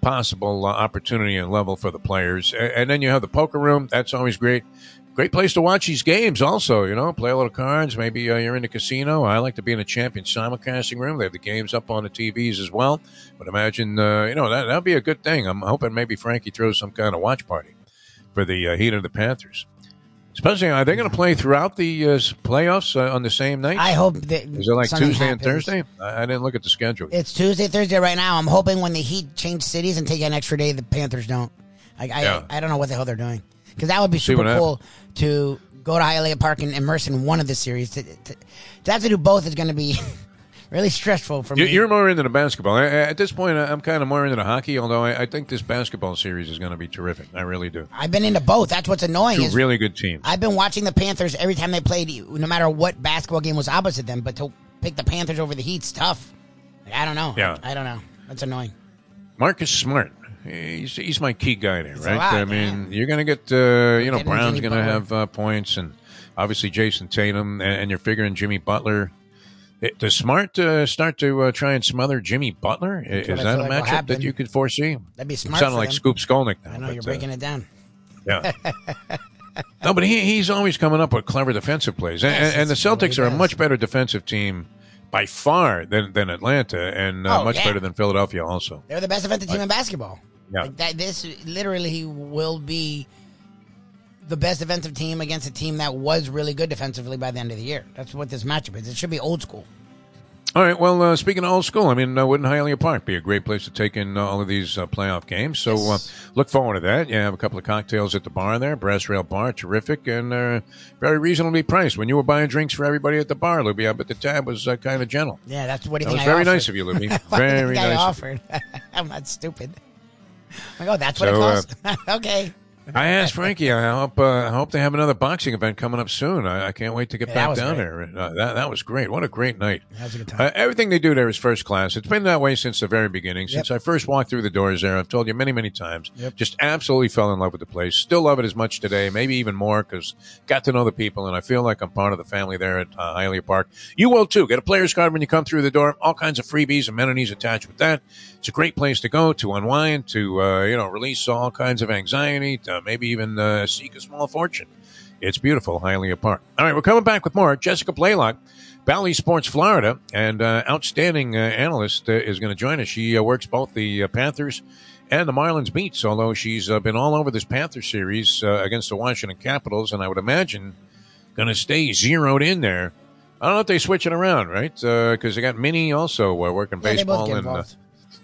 possible uh, opportunity and level for the players. A- And then you have the poker room. That's always great. Great place to watch these games, also. You know, play a little cards. Maybe uh, you're in the casino. I like to be in the champion simulcasting room. They have the games up on the TVs as well. But imagine, uh, you know, that that'd be a good thing. I'm hoping maybe Frankie throws some kind of watch party for the uh, Heat of the Panthers. Especially, are they going to play throughout the uh, playoffs uh, on the same night? I hope that Is it like Tuesday and. Thursday? I, I didn't look at the schedule. It's Tuesday, Thursday right now. I'm hoping when the Heat change cities and take an extra day, the Panthers don't. I I, Yeah. I don't know what the hell they're doing because that would be super cool to go to Hialeah Park and immerse in one of the series. To, to, to have to do both is going to be really stressful for You- me. You're more into the basketball. I- I- At this point, I- I'm kind of more into the hockey, although I, I think this basketball series is going to be terrific. I really do. I've been into both. That's what's annoying. Two really good teams. I've been watching the Panthers every time they played, no matter what basketball game was opposite them. But to pick the Panthers over the Heat's tough. Like, I don't know. Yeah. I, don't know. That's annoying. Marcus Smart. He's, he's my key guy there, right? lot, I mean, man. you're going to get, uh, you know, Brown's going to have uh, points, and obviously Jayson Tatum, and, and you're figuring Jimmy Butler. Eh, Does Smart uh, start to uh, try and smother Jimmy Butler? Is, Is I that a like matchup that you could foresee? That'd be smart. sounded like. Scoop Skolnick now. I know but, you're uh, breaking it down. Yeah. no, but he, he's always coming up with clever defensive plays. And, Yes, and the that's what he Celtics are a much better defensive team by far than, than Atlanta and uh, Oh, much yeah. better than Philadelphia also. They're the best defensive team in basketball. Yeah. Like that, this literally will be the best defensive team against a team that was really good defensively by the end of the year. That's what this matchup is. It should be old school. All right. Well, uh, speaking of old school, I mean, uh, wouldn't Hialeah Park be a great place to take in uh, all of these uh, playoff games? So Yes. uh, look forward to that. You have a couple of cocktails at the bar there, Brass Rail Bar, terrific and uh, very reasonably priced. When you were buying drinks for everybody at the bar, Lubie, I bet the tab was uh, kind of gentle. Yeah, that's what he That was I very offered? nice of you, Lubie. What do you Very I nice. of you. offered. I'm not stupid. Like, oh, that's what So, it uh, costs. okay. I asked Frankie. I hope uh, I hope they have another boxing event coming up soon. I, I can't wait to get Yeah, back down great. there. Uh, that that was great. What a great night. That was a good time. Uh, everything they do there is first class. It's been that way since the very beginning. Since I first walked through the doors there, I've told you many, many times. Yep. Just absolutely fell in love with the place. Still love it as much today, maybe even more because got to know the people and I feel like I'm part of the family there at uh, Hialeah Park. You will too. Get a player's card when you come through the door. All kinds of freebies, and amenities attached with that. It's a great place to go to unwind, to uh, you know release all kinds of anxiety, to maybe even uh, seek a small fortune. It's beautiful, Hialeah Park. All right, we're coming back with more. Jessica Blaylock, Bally Sports Florida, and uh, outstanding uh, analyst uh, is going to join us. She uh, works both the uh, Panthers and the Marlins beats, although she's uh, been all over this Panther series uh, against the Washington Capitals, and I would imagine going to stay zeroed in there. I don't know if they switch it around, right? Because they got Minnie also uh, working Yeah, baseball and uh.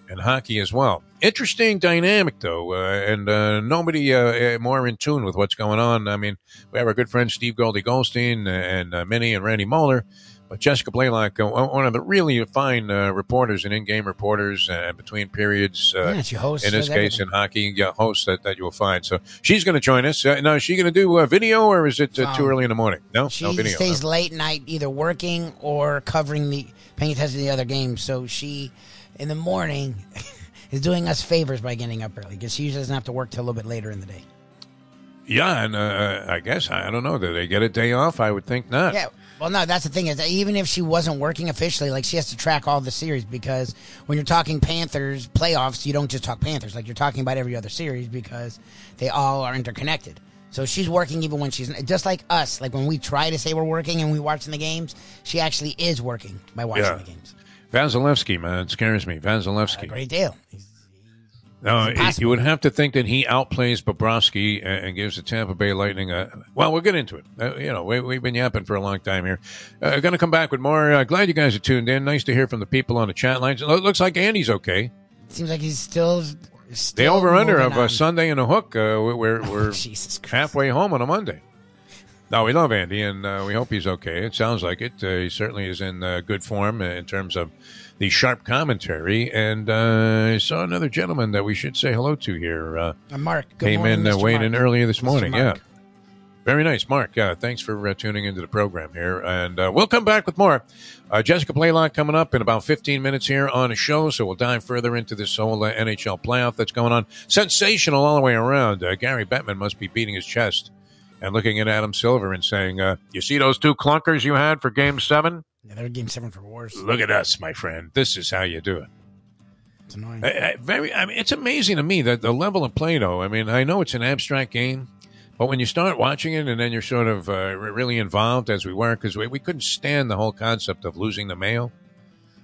And hockey as well. Interesting dynamic, though, uh, and uh, nobody uh, uh, more in tune with what's going on. I mean, we have our good friend Steve Goldie Goldstein and uh, Minnie and Randy Moeller, But Jessica Blaylock, uh, one of the really fine uh, reporters and in-game reporters, uh, between periods. Uh, Yeah, she hosts in this case, everything. in hockey, yeah, host that, that you will find. So she's going to join us. Uh, now, is she going to do a video, or is it uh, too Um, early in the morning? No, She no video. stays no. late night, either working or covering the paying attention to the other games. So she, in the morning, is doing us favors by getting up early because she usually doesn't have to work till a little bit later in the day. Yeah, and uh, I guess I don't know. Do they get a day off? I would think not. Yeah. Well, no, that's the thing is that even if she wasn't working officially, like she has to track all the series because when you're talking Panthers playoffs, you don't just talk Panthers. Like you're talking about every other series because they all are interconnected. So she's working even when she's just like us. Like when we try to say we're working and we watching the games, she actually is working by watching Yeah. the games. Vasilevskiy, man, it scares me. A Vasilevskiy. great deal. He's- No, It's you would have to think that he outplays Bobrovsky and, and gives the Tampa Bay Lightning a. Well, we'll get into it. Uh, you know, we, we've been yapping for a long time here. Uh, going to come back with more. Uh, glad you guys are tuned in. Nice to hear from the people on the chat lines. It looks like Andy's okay. seems like he's still. The still over under of on. Sunday and a hook. Uh, we- we're we're Jesus halfway home on a Monday. No, we love Andy, and uh, we hope he's okay. It sounds like it. Uh, he certainly is in uh, good form uh, in terms of the sharp commentary. And uh, I saw another gentleman that we should say hello to here. Uh, Mark, good came morning, in uh, weighing Mark. in earlier this morning. Yeah. Very nice, Mark. Yeah, thanks for uh, tuning into the program here. And uh, we'll come back with more. Uh, Jessica Blaylock coming up in about 15 minutes here on the show. So we'll dive further into this whole uh, NHL playoff that's going on. Sensational all the way around. Uh, Gary Bettman must be beating his chest and looking at Adam Silver and saying, uh, You see those two clunkers you had for game seven? Yeah, they're game seven for wars. Look at us, my friend. This is how you do it. It's annoying. I, I, very. I mean, it's amazing to me that the level of play, though. I mean, I know it's an abstract game, but when you start watching it and then you're sort of uh, really involved, as we were, because we, we couldn't stand the whole concept of losing the mail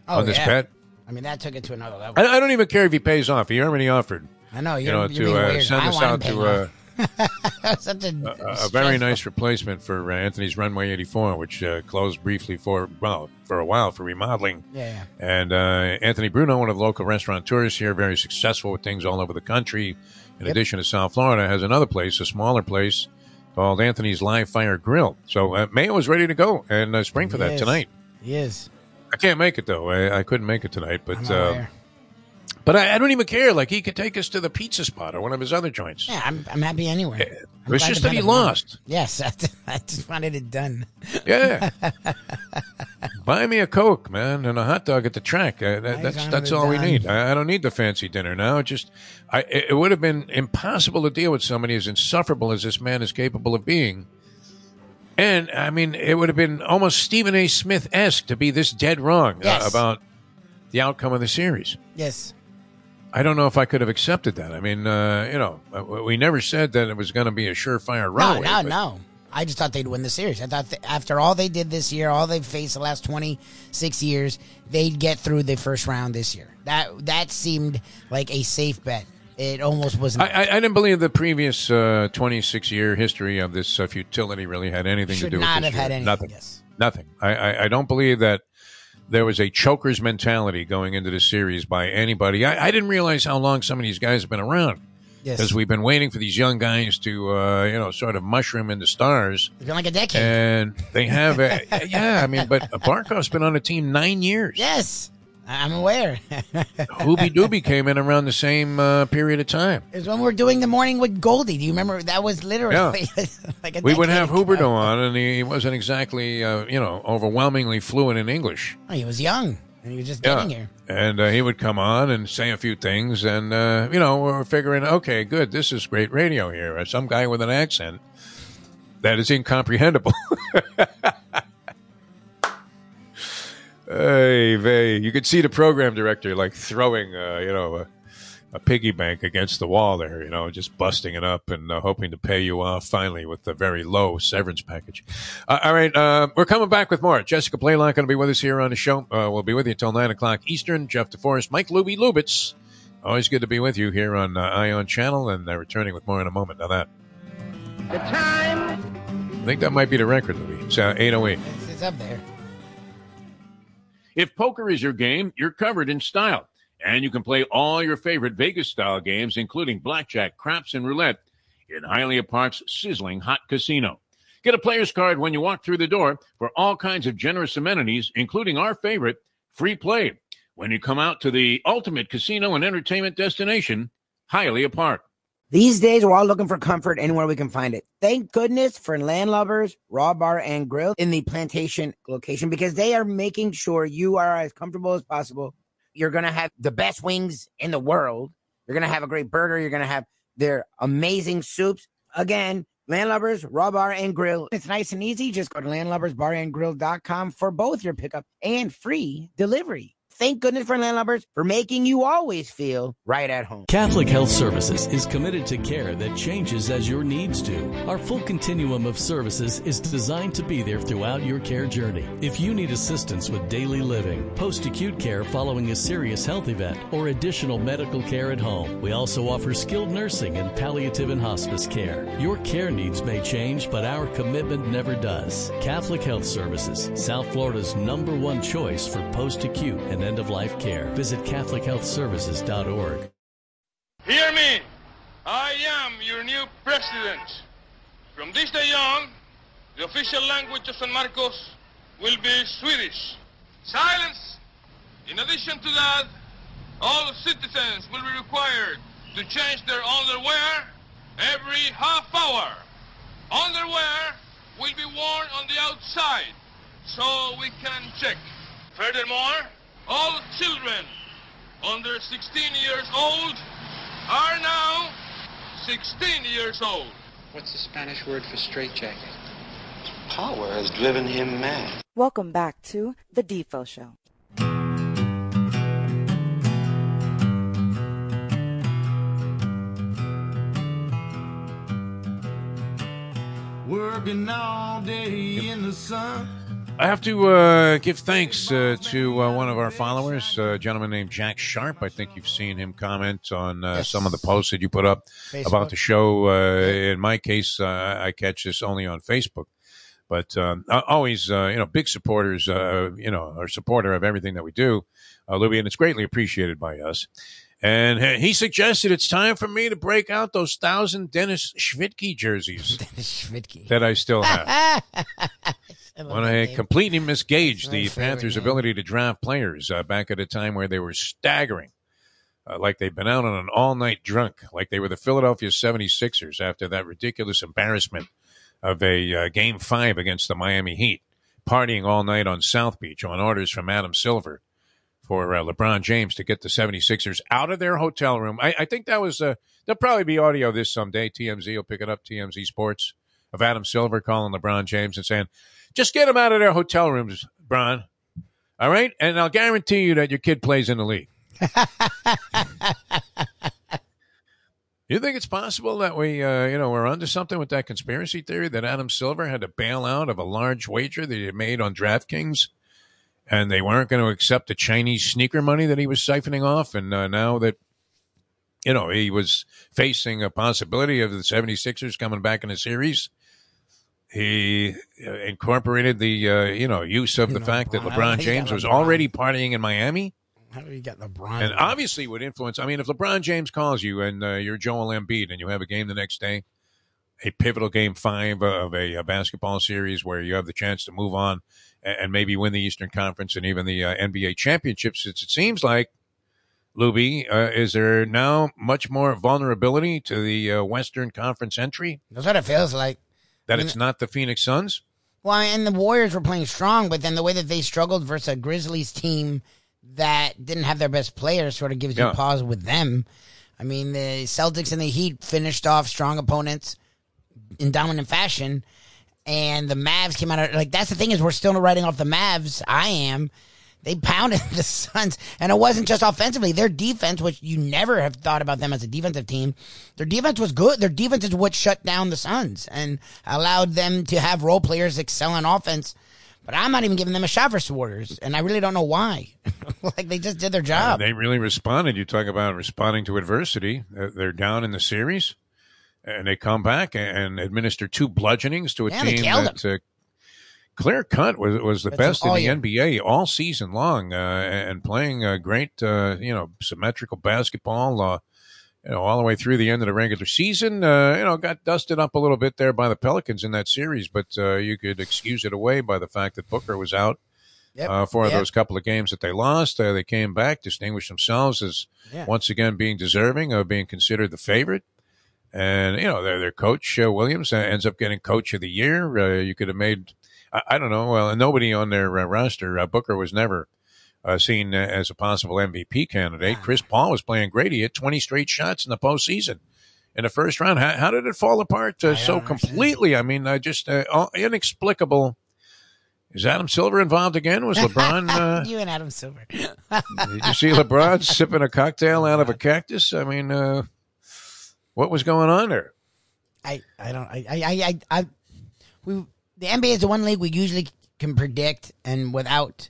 oh, on this yeah. bet. I mean, that took it to another level. I, I don't even care if he pays off. He already offered, I know you you're, know, you're to uh, send I us out to uh. Such a, a, a very nice replacement for uh, Anthony's Runway 84, which uh, closed briefly for well for a while for remodeling. Yeah. And uh, Anthony Bruno, one of the local restaurateurs here, very successful with things all over the country. In Yep. addition to South Florida, has another place, a smaller place called Anthony's Live Fire Grill. So uh, Mayo is ready to go and uh, spring for that Yes. tonight. He is. I can't make it though. I, I couldn't make it tonight, but uh. But I, I don't even care. Like he could take us to the pizza spot or one of his other joints. Yeah, I'm, I'm happy anyway. It I'm was just that he won. lost. Yes, I, I just wanted it done. Yeah. Buy me a Coke, man, and a hot dog at the track. Uh, that, that's that's all we need. I, I don't need the fancy dinner now. It Just, I it would have been impossible to deal with somebody as insufferable as this man is capable of being. And I mean, it would have been almost Stephen A. Smith esque to be this dead wrong uh, about the outcome of the series. Yes. I don't know if I could have accepted that. I mean, uh, you know, uh, we never said that it was going to be a surefire No, runaway. no, but- no. I just thought they'd win the series. I thought that after all they did this year, all they've faced the last 26 years, they'd get through the first round this year. That that seemed like a safe bet. It almost wasn't. I, I, I didn't believe the previous uh, 26 year history of this uh, futility really had anything should to do with not this have had anything. Nothing. Yes. Nothing. I, I, I don't believe that there was a choker's mentality going into the series by anybody. I, I didn't realize how long some of these guys have been around Yes. because we've been waiting for these young guys to, uh, you know, sort of mushroom into stars. It's been like a decade. And they have, a, yeah, I mean, but Barkov's been on the team nine years. yes. I'm aware. Hoobie Doobie came in around the same uh, period of time. It's when we were doing the morning with Goldie. Do you remember? That was literally like a We would have ago. Huberdeau on, and he, wasn't exactly, uh, you know, overwhelmingly fluent in English. Oh, he was young and he was just Yeah. getting here. And uh, he would come on and say a few things, and, uh, you know, we're figuring, okay, good, this is great radio here. Some guy with an accent that is incomprehensible. hey, vey. You could see the program director, like, throwing, uh, you know, a, a piggy bank against the wall there, you know, just busting it up and uh, hoping to pay you off finally with a very low severance package. Uh, all right, uh, we're coming back with more. Jessica Blaylock going to be with us here on the show. Uh, we'll be with you until 9 o'clock Eastern. Jeff DeForrest, Mike Lubie Lubitz. Always good to be with you here on uh, Eye On Channel, and uh, returning with more in a moment. Now that. The time I think that might be the record, Lubie. It's uh, 808. It's, it's up there. If poker is your game, you're covered in style. And you can play all your favorite Vegas style games, including blackjack, craps, and roulette, in Hialeah Park's sizzling hot casino. Get a player's card when you walk through the door for all kinds of generous amenities, including our favorite, free play. When you come out to the ultimate casino and entertainment destination, Hialeah Park. These days, we're all looking for comfort anywhere we can find it. Thank goodness for Landlubbers Raw Bar and Grill in the plantation location because they are making sure you are as comfortable as possible. You're going to have the best wings in the world. You're going to have a great burger. You're going to have their amazing soups. Again, Landlubbers Raw Bar and Grill. It's nice and easy. Just go to landlubbersbarandgrill.com for both your pickup and free delivery. Thank goodness for Landlubbers for making you always feel right at home. Catholic Health Services is committed to care that changes as your needs do. Our full continuum of services is designed to be there throughout your care journey. If you need assistance with daily living, post acute care following a serious health event, or additional medical care at home, we also offer skilled nursing and palliative and hospice care. Your care needs may change, but our commitment never does. Catholic Health Services, South Florida's number one choice for post acute and end of life care. Visit CatholicHealthServices.org. Hear me! I am your new president. From this day on, the official language of San Marcos will be Swedish. Silence! In addition to that, all citizens will be required to change their underwear every half hour. Underwear will be worn on the outside so we can check. Furthermore, all children under 16 years old are now 16 years old. What's the Spanish word for straitjacket? Power has driven him mad. Welcome back to The Defo Show. Working all day in the sun. I have to uh, give thanks uh, to uh, one of our followers, a gentleman named Jack Sharp. I think you've seen him comment on uh, Yes. some of the posts that you put up Facebook. about the show. Uh, in my case, uh, I catch this only on Facebook, but um, always, uh, you know, big supporters. Uh, you know, are supporter of everything that we do, uh, Louis, and it's greatly appreciated by us. And he- suggested it's time for me to break out those thousand Denis Shvidki jerseys Shvidki. that I still have. When I completely misgauged the Panthers' name. ability to draft players uh, back at a time where they were staggering, uh, like they'd been out on an all night drunk, like they were the Philadelphia 76ers after that ridiculous embarrassment of a uh, game five against the Miami Heat, partying all night on South Beach on orders from Adam Silver for uh, LeBron James to get the 76ers out of their hotel room. I, I think that was, uh, there'll probably be audio of this someday. TMZ will pick it up, TMZ Sports, of Adam Silver calling LeBron James and saying, just get them out of their hotel rooms, Bron. All right? And I'll guarantee you that your kid plays in the league. you think it's possible that we, uh, you know, we're onto something with that conspiracy theory that Adam Silver had to bail out of a large wager that he had made on DraftKings and they weren't going to accept the Chinese sneaker money that he was siphoning off? And uh, now that, you know, he was facing a possibility of the 76ers coming back in a series he uh, incorporated the uh, you know use of You the know, fact that LeBron. I LeBron don't think he James was LeBron. already partying in Miami, How do you get LeBron? and obviously would influence. I mean, if LeBron James calls you and uh, you're Joel Embiid and you have a game the next day, a pivotal game five of a, a basketball series where you have the chance to move on and, and maybe win the Eastern Conference and even the uh, NBA championships, it, it seems like. Lubie, uh, is there now much more vulnerability to the uh, Western Conference entry That's what it feels like. That it's not the Phoenix Suns? Well, and the Warriors were playing strong, but then the way that they struggled versus a Grizzlies team that didn't have their best players sort of gives Yeah. you pause with them. I mean, the Celtics and the Heat finished off strong opponents in dominant fashion, and the Mavs came out of like that's the thing is we're still writing off the Mavs. I am. They pounded the Suns, and it wasn't just offensively. Their defense, which you never have thought about them as a defensive team, their defense was good. Their defense is what shut down the Suns and allowed them to have role players excel in offense. But I'm not even giving them a shot for Warriors, and I really don't know why. like they just did their Uh, job. they really responded. You talk about responding to adversity. Uh, They're down in the series, and they come back and administer two bludgeonings to a Yeah, team that uh, clear cut was was the That's best in the year. NBA all season long, uh, and playing uh, great, uh, you know, symmetrical basketball. Uh, you know, all the way through the end of the regular season. Uh, you know, got dusted up a little bit there by the Pelicans in that series, but uh, you could excuse it away by the fact that Booker was out Yep. uh, for Yep. those couple of games that they lost. Uh, they came back, distinguished themselves as Yeah. once again being deserving of being considered the favorite. And you know, their their coach uh, Williams uh, ends up getting coach of the year. Uh, you could have made, I, I don't know, well, nobody on their uh, roster. Uh, Booker was never uh, seen uh, as a possible MVP candidate. Chris Paul was playing great. He hit 20 straight shots in the postseason. In the first round, how, how did it fall apart uh, so completely? I mean, uh, just uh, inexplicable. Is Adam Silver involved again? Was LeBron? Uh, you and Adam Silver. did you see LeBron sipping a cocktail out of a cactus? I mean, uh, what was going on there? I, I don't I I I, I, I we the NBA is the one league we usually can predict and without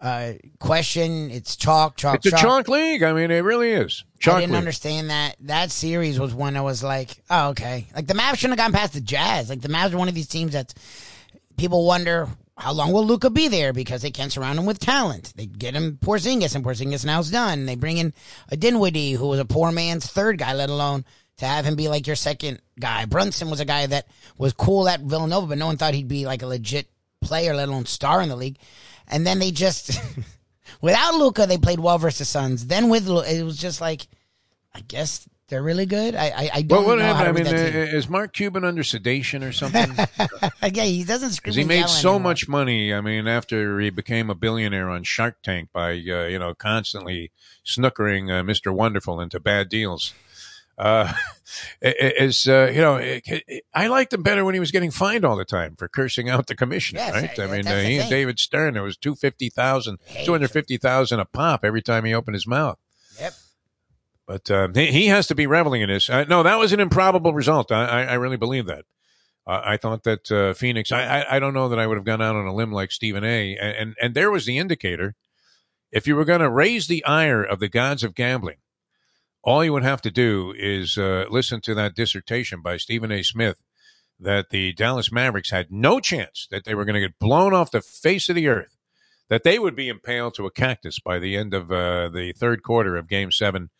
uh, question it's chalk chalk It's a chalk league. I mean, it really is. Chalk I didn't league. understand that. That series was one I was like, oh, okay. Like the Mavs shouldn't have gone past the Jazz. Like the Mavs are one of these teams that people wonder how long will Luka be there because they can't surround him with talent. They get him Porzingis, and Porzingis now's done. They bring in a Dinwiddie, who was a poor man's third guy, let alone to have him be like your second guy. Brunson was a guy that was cool at Villanova, but no one thought he'd be like a legit player, let alone star in the league. And then they just, without Luka, they played well versus Suns. Then with it was just like, I guess they're really good. I I, I don't Well, what know how I mean, that uh, is Mark Cuban under sedation or something? yeah, he doesn't scream. He made so anymore. much money. I mean, after he became a billionaire on Shark Tank by uh, you know constantly snookering uh, Mr. Wonderful into bad deals. Uh, is uh, you know, it, it- I liked him better when he was getting fined all the time for cursing out the commissioner. Yes, right? uh, I mean, uh, he and. David Stern. It was two fifty thousand, two hundred fifty thousand a pop every time he opened his mouth. Yep. But um, he, he has to be reveling in this. Uh, no, that was an improbable result. I, I, I really believe that. Uh, I thought that uh, Phoenix. I, I I don't know that I would have gone out on a limb like Stephen A. And and, and there was the indicator. If you were going to raise the ire of the gods of gambling, all you would have to do is uh, listen to that dissertation by Stephen A. Smith that the Dallas Mavericks had no chance that they were going to get blown off the face of the earth, that they would be impaled to a cactus by the end of uh, the third quarter of Game Seven,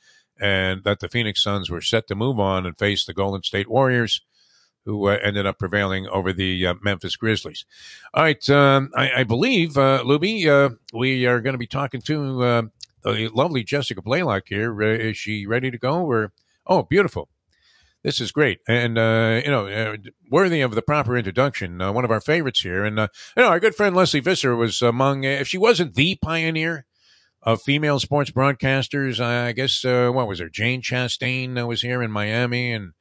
and that the Phoenix Suns were set to move on and face the Golden State Warriors, who uh, ended up prevailing over the uh, Memphis Grizzlies. All right, um, I, I believe, uh, Lubie, uh, we are going to be talking to uh, the lovely Jessica Blaylock here. Uh, is she ready to go? Or oh, beautiful. This is great, and uh, you know, uh, worthy of the proper introduction. Uh, one of our favorites here, and uh, you know, our good friend Lesley Visser was among. If she wasn't the pioneer of female sports broadcasters, I guess uh, what was there? Jane Chastain uh, was here in Miami, and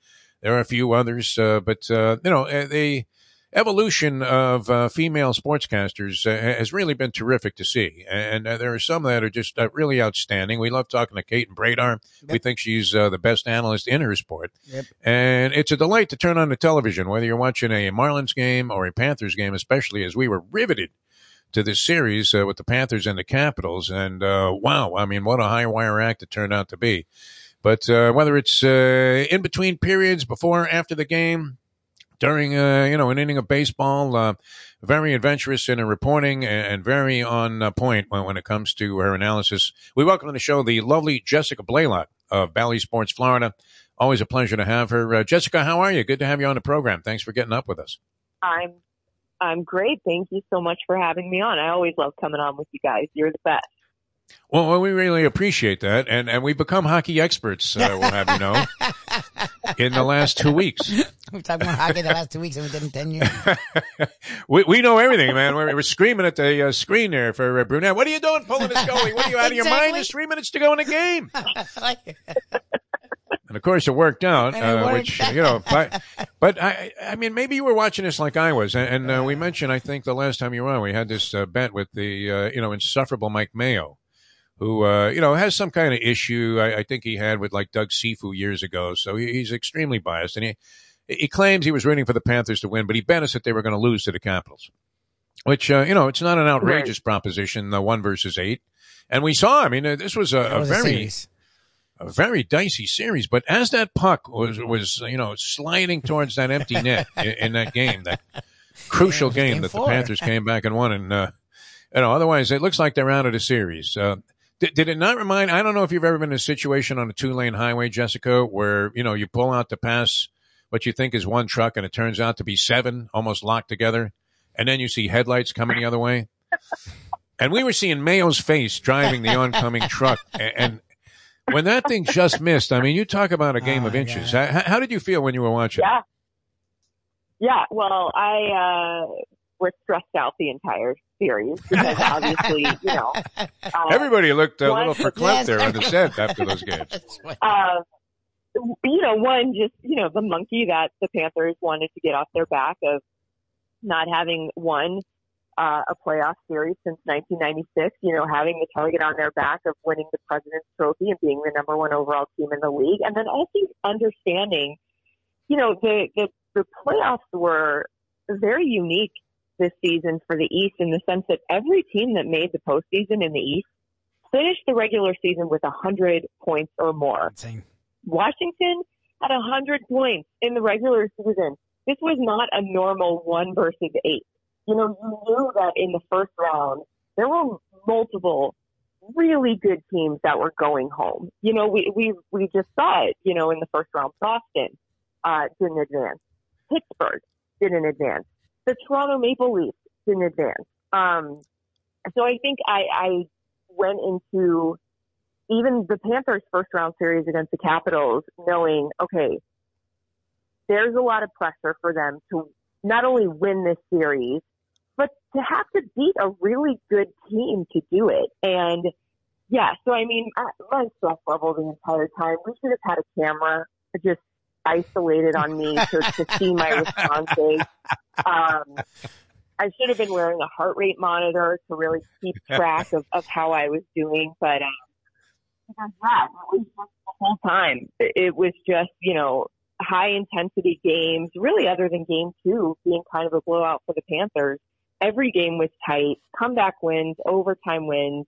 there are a few others. Uh, but uh, you know, uh, the evolution of uh, female sportscasters uh, has really been terrific to see, and uh, there are some that are just uh, really outstanding. We love talking to Kate and Bradar. We think she's uh, the best analyst in her sport, Yep. and it's a delight to turn on the television, whether you're watching a Marlins game or a Panthers game, especially as we were riveted to this series uh, with the Panthers and the Capitals. And uh, wow, I mean, what a high wire act it turned out to be. But uh, whether it's uh, in between periods, before, after the game, during uh, you know an inning of baseball, uh, very adventurous in her reporting and, very on uh, point when, when it comes to her analysis. We welcome to the show the lovely Jessica Blaylock of Bally Sports, Florida. Always a pleasure to have her. Uh, Jessica, how are you? Good to have you on the program. Thanks for getting up with us. I'm I'm great. Thank you so much for having me on. I always love coming on with you guys. You're the best. Well, well, we really appreciate that, and and we've become hockey experts. Uh, we'll have you know, in the last two weeks, We've talked about hockey the last two weeks and we did in ten years. we we know everything, man. We're, we're screaming at the uh, screen there for uh, Brunette. What are you doing, pulling this goalie? What are you out of your mind? There's three minutes to go in the game. And of course, it worked out, it uh, worked which you know. But, but I, I mean, maybe you were watching this like I was, and, and uh, we mentioned, I think, the last time you were on, we had this uh, bet with the uh, you know insufferable Mike Mayo, who uh, you know has some kind of issue. I, I think he had with like Doug Cifu years ago, so he, he's extremely biased, and he he claims he was rooting for the Panthers to win, but he bet us that they were going to lose to the Capitals. Which uh, you know, it's not an outrageous proposition, The one versus eight, and we saw. I mean, uh, this was a, a was a very series. a very dicey series. But as that puck was was you know sliding towards that empty net in, in that game, that crucial Yeah, game, game that four. the Panthers came back and won, and uh, you know otherwise it looks like they're out of the series. Did, did it not remind? I don't know if you've ever been in a situation on a two lane highway, Jessica, where you know you pull out to pass what you think is one truck, and it turns out to be seven, almost locked together, and then you see headlights coming the other way. And we were seeing Mayo's face driving the oncoming truck, and, and when that thing just missed, I mean, you talk about a game Oh, of inches. How, how did you feel when you were watching? Yeah. Yeah. Well, I uh, was stressed out the entire series because obviously, you know, uh, Everybody looked a one- little verklempt there on the set after those games. uh, you know, one just you know the monkey that the Panthers wanted to get off their back of not having won uh, a playoff series since 1996. You know, having the target on their back of winning the President's Trophy and being the number one overall team in the league, and then also understanding, you know, the the, the playoffs were very unique this season for the East in the sense that every team that made the postseason in the East finished the regular season with 100 points or more. Insane. Washington had 100 points in the regular season. This was not a normal one versus eight. You know, you knew that in the first round, there were multiple really good teams that were going home. You know, we, we, we just saw it, you know, in the first round. Boston, uh, didn't advance. Pittsburgh didn't advance. The Toronto Maple Leafs didn't advance. Um, so I think I, I went into even the Panthers' first round series against the Capitals, knowing, okay, there's a lot of pressure for them to not only win this series, but to have to beat a really good team to do it. And yeah, so I mean, I- my stress level the entire time, we should have had a camera just isolated on me to, to see my responses. Um, I should have been wearing a heart rate monitor to really keep track of, of how I was doing, but um, yeah, it was just the whole time. It it was just you know high intensity games. Really, other than game two being kind of a blowout for the Panthers, every game was tight. Comeback wins, overtime wins.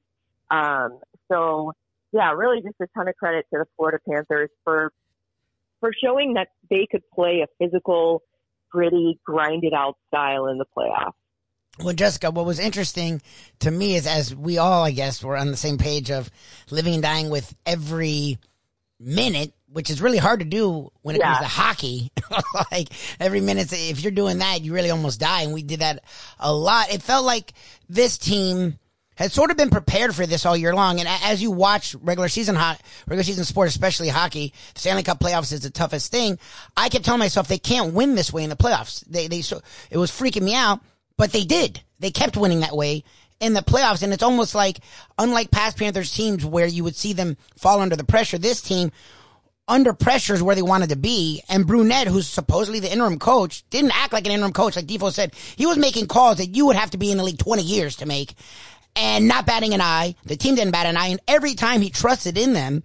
Um, so yeah, really just a ton of credit to the Florida Panthers for for showing that they could play a physical, gritty, grinded out style in the playoffs. Well, Jessica, what was interesting to me is as we all, I guess, were on the same page of living and dying with every minute, which is really hard to do when it Yeah. comes to hockey. like every minute, if you're doing that, you really almost die. And we did that a lot. It felt like this team had sort of been prepared for this all year long. And as you watch regular season ho- regular season sport, especially hockey, the Stanley Cup playoffs is the toughest thing. I kept telling myself they can't win this way in the playoffs. They, they, so it was freaking me out, but they did. They kept winning that way in the playoffs. And it's almost like, unlike past Panthers teams where you would see them fall under the pressure, this team under pressure is where they wanted to be. And Brunette, who's supposedly the interim coach, didn't act like an interim coach. Like Defo said, he was making calls that you would have to be in the league 20 years to make and not batting an eye. The team didn't bat an eye. And every time he trusted in them,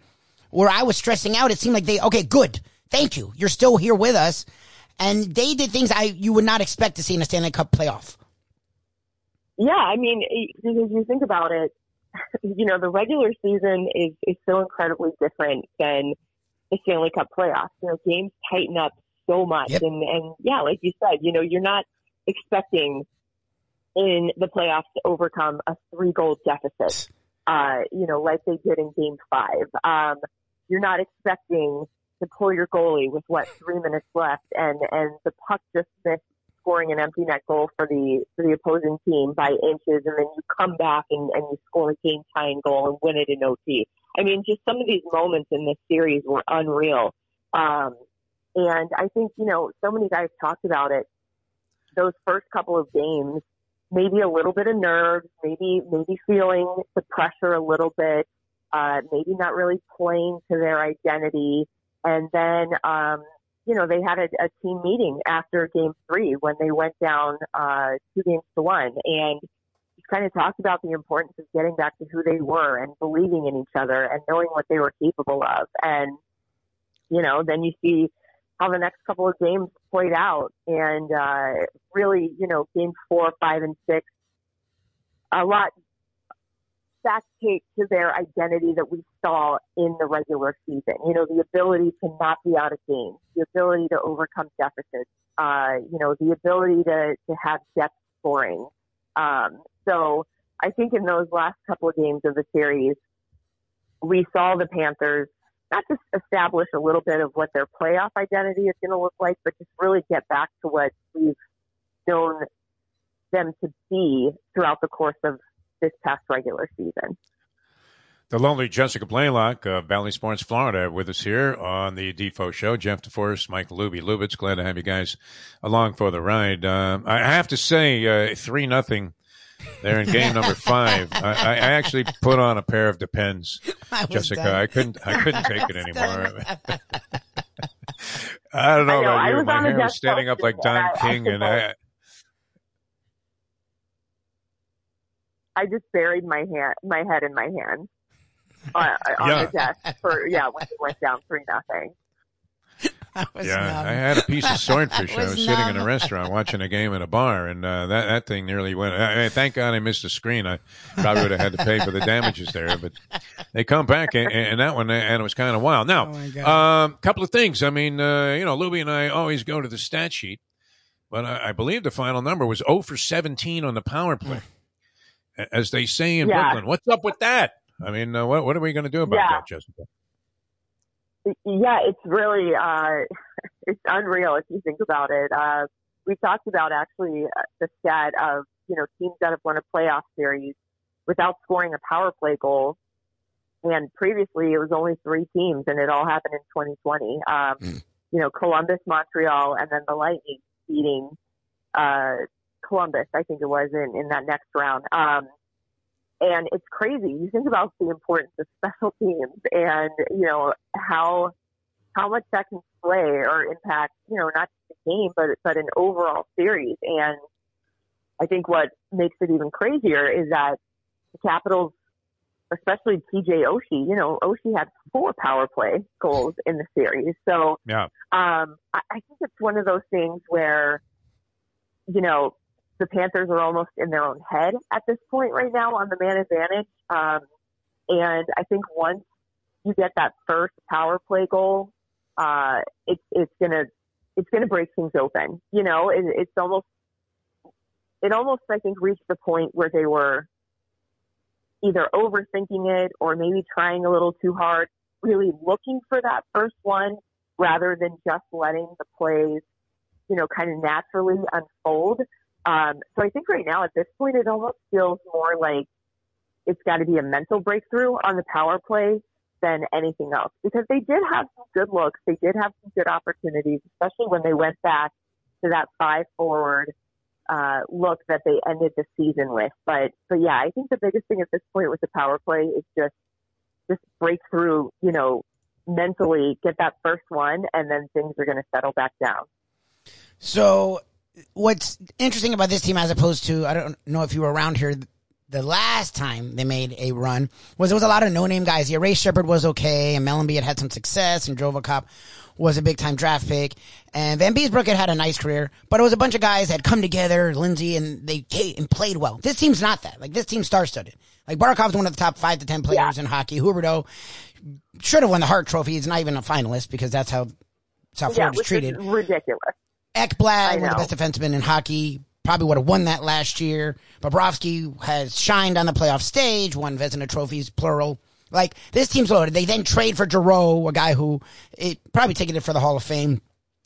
where I was stressing out, it seemed like they, okay, good. Thank you. You're still here with us. And they did things I, you would not expect to see in a Stanley Cup playoff. Yeah, I mean, because you think about it, you know, the regular season is is so incredibly different than the Stanley Cup playoffs. You know, games tighten up so much, Yep. and and yeah, like you said, you know, you're not expecting in the playoffs to overcome a three goal deficit. Uh, you know, like they did in Game Five. Um, you're not expecting to pull your goalie with what three minutes left, and and the puck just missed scoring an empty net goal for the for the opposing team by inches, and then you come back and, and you score a game tying goal and win it in OT. I mean, just some of these moments in this series were unreal. Um, and I think you know, so many guys talked about it. Those first couple of games, maybe a little bit of nerves, maybe maybe feeling the pressure a little bit, uh, maybe not really playing to their identity, and then um, you know, they had a, a team meeting after game three when they went down uh, two games to one and kind of talked about the importance of getting back to who they were and believing in each other and knowing what they were capable of. And, you know, then you see how the next couple of games played out and uh, really, you know, game four, five, and six, a lot back to, to their identity that we saw in the regular season. You know, the ability to not be out of games, the ability to overcome deficits, uh, you know, the ability to, to have depth scoring. Um, so I think in those last couple of games of the series, we saw the Panthers not just establish a little bit of what their playoff identity is going to look like, but just really get back to what we've known them to be throughout the course of this past regular season. The lonely Jessica Blaylock of Bally Sports, Florida, with us here on the Defo Show. Jeff DeForrest, Mike Lubie Lubitz. Glad to have you guys along for the ride. Uh, I have to say, uh, three nothing there in game number five. I, I, actually put on a pair of Depends, Jessica. Done. I couldn't. I couldn't take it anymore. I don't know, I know about you. My hair was standing up like Don King, and I. I just buried my hand, my head in my hand uh, on, on yeah. the desk for yeah when it went down three nothing. Yeah, numb. I had a piece of swordfish. I was, I was sitting in a restaurant watching a game in a bar, and uh, that that thing nearly went. I, I, thank God I missed the screen. I probably would have had to pay for the damages there, but they come back, and, and that one, and it was kind of wild. Now, a oh um, couple of things. I mean, uh, you know, Lubie and I always go to the stat sheet, but I, I, believe the final number was 0 for 17 on the power play, as they say in yeah. Brooklyn. What's up with that? I mean, uh, what what are we going to do about yeah. that, Jessica? Yeah, it's really uh, it's unreal if you think about it. Uh, we talked about actually uh, the stat of you know teams that have won a playoff series without scoring a power play goal, and previously it was only three teams, and it all happened in 2020. Um, mm. You know, Columbus, Montreal, and then the Lightning beating uh, Columbus. I think it was in in that next round. Um, and it's crazy. You think about the importance of special teams and, you know, how, how much that can play or impact, you know, not just the game, but, but an overall series. And I think what makes it even crazier is that the Capitals, especially TJ Oshie, you know, Oshie had four power play goals in the series. So, yeah. um, I, I think it's one of those things where, you know, the Panthers are almost in their own head at this point right now on the man advantage. Um, and I think once you get that first power play goal, uh, it's, it's gonna, it's gonna break things open. You know, it, it's almost, it almost, I think, reached the point where they were either overthinking it or maybe trying a little too hard, really looking for that first one rather than just letting the plays, you know, kind of naturally unfold. Um, so I think right now at this point, it almost feels more like it's got to be a mental breakthrough on the power play than anything else because they did have some good looks. They did have some good opportunities, especially when they went back to that five forward uh, look that they ended the season with. But but yeah, I think the biggest thing at this point with the power play is just just break through, you know, mentally get that first one, and then things are going to settle back down. So what's interesting about this team as opposed to I don't know if you were around here the last time they made a run was there was a lot of no name guys. Yeah, Ray Sheppard was okay, and Mellanby had had some success, and Drovakop was a big time draft pick, and Vanbiesbrouck had had a nice career, but it was a bunch of guys that had come together, Lindsay, and they and played well. This team's not that. Like this team star studded. Like Barkov's one of the top five to ten players yeah. in hockey. Huberdeau should have won the Hart Trophy. He's not even a finalist because that's how South yeah, Florida's treated. ridiculous. Ekblad, one of the best defensemen in hockey, probably would have won that last year. Bobrovsky has shined on the playoff stage, won Vezina trophies, plural. Like this team's loaded. They then trade for Giroux, a guy who it probably taking it for the Hall of Fame.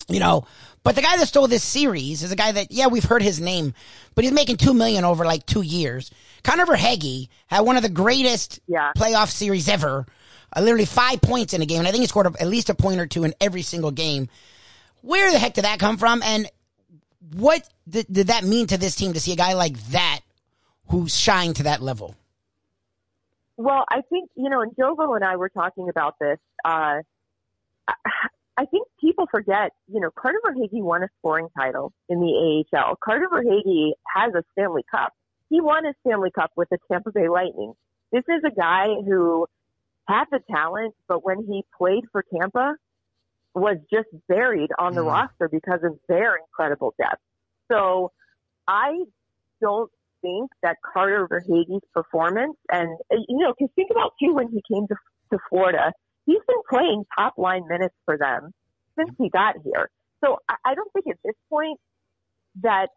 You know, but the guy that stole this series is a guy that, yeah, we've heard his name, but he's making two million over like two years. Connor Verhaeghe had one of the greatest yeah. playoff series ever. Uh, literally five points in a game, and I think he scored at least a point or two in every single game. Where the heck did that come from? And what th- did that mean to this team to see a guy like that who's shined to that level? Well, I think, you know, and Jovo and I were talking about this. Uh, I think people forget, you know, Carter Verhaeghe won a scoring title in the AHL. Carter Verhaeghe has a Stanley Cup. He won a Stanley Cup with the Tampa Bay Lightning. This is a guy who had the talent, but when he played for Tampa, was just buried on the mm. roster because of their incredible depth. So I don't think that Carter Verhaeghe's performance and, you know, cause think about too when he came to, to Florida, he's been playing top line minutes for them since he got here. So I, I don't think at this point that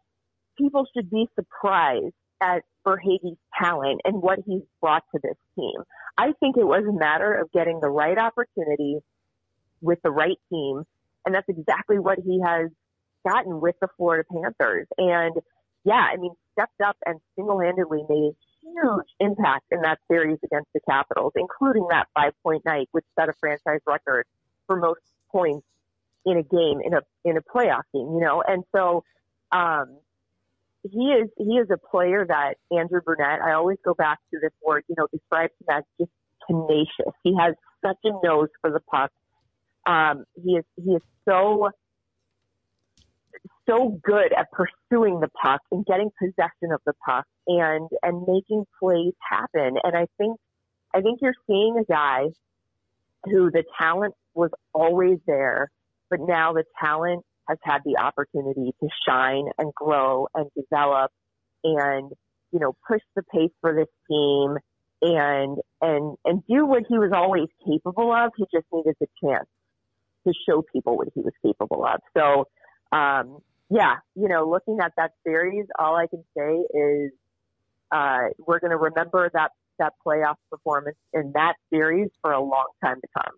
people should be surprised at Verhaeghe's talent and what he's brought to this team. I think it was a matter of getting the right opportunity with the right team. And that's exactly what he has gotten with the Florida Panthers. And yeah, I mean, stepped up and single-handedly made a huge impact in that series against the Capitals, including that five-point night, which set a franchise record for most points in a game in a in a playoff game. You know, and so um, he is he is a player that Andrew Brunette, I always go back to this word. You know, describes him as just tenacious. He has such a nose for the puck. Um, he is he is so so good at pursuing the puck and getting possession of the puck and and making plays happen. And I think I think you're seeing a guy who the talent was always there, but now the talent has had the opportunity to shine and grow and develop and you know push the pace for this team and and and do what he was always capable of. He just needed the chance to show people what he was capable of. So um, yeah, you know, looking at that series, all I can say is uh, we're going to remember that that playoff performance in that series for a long time to come.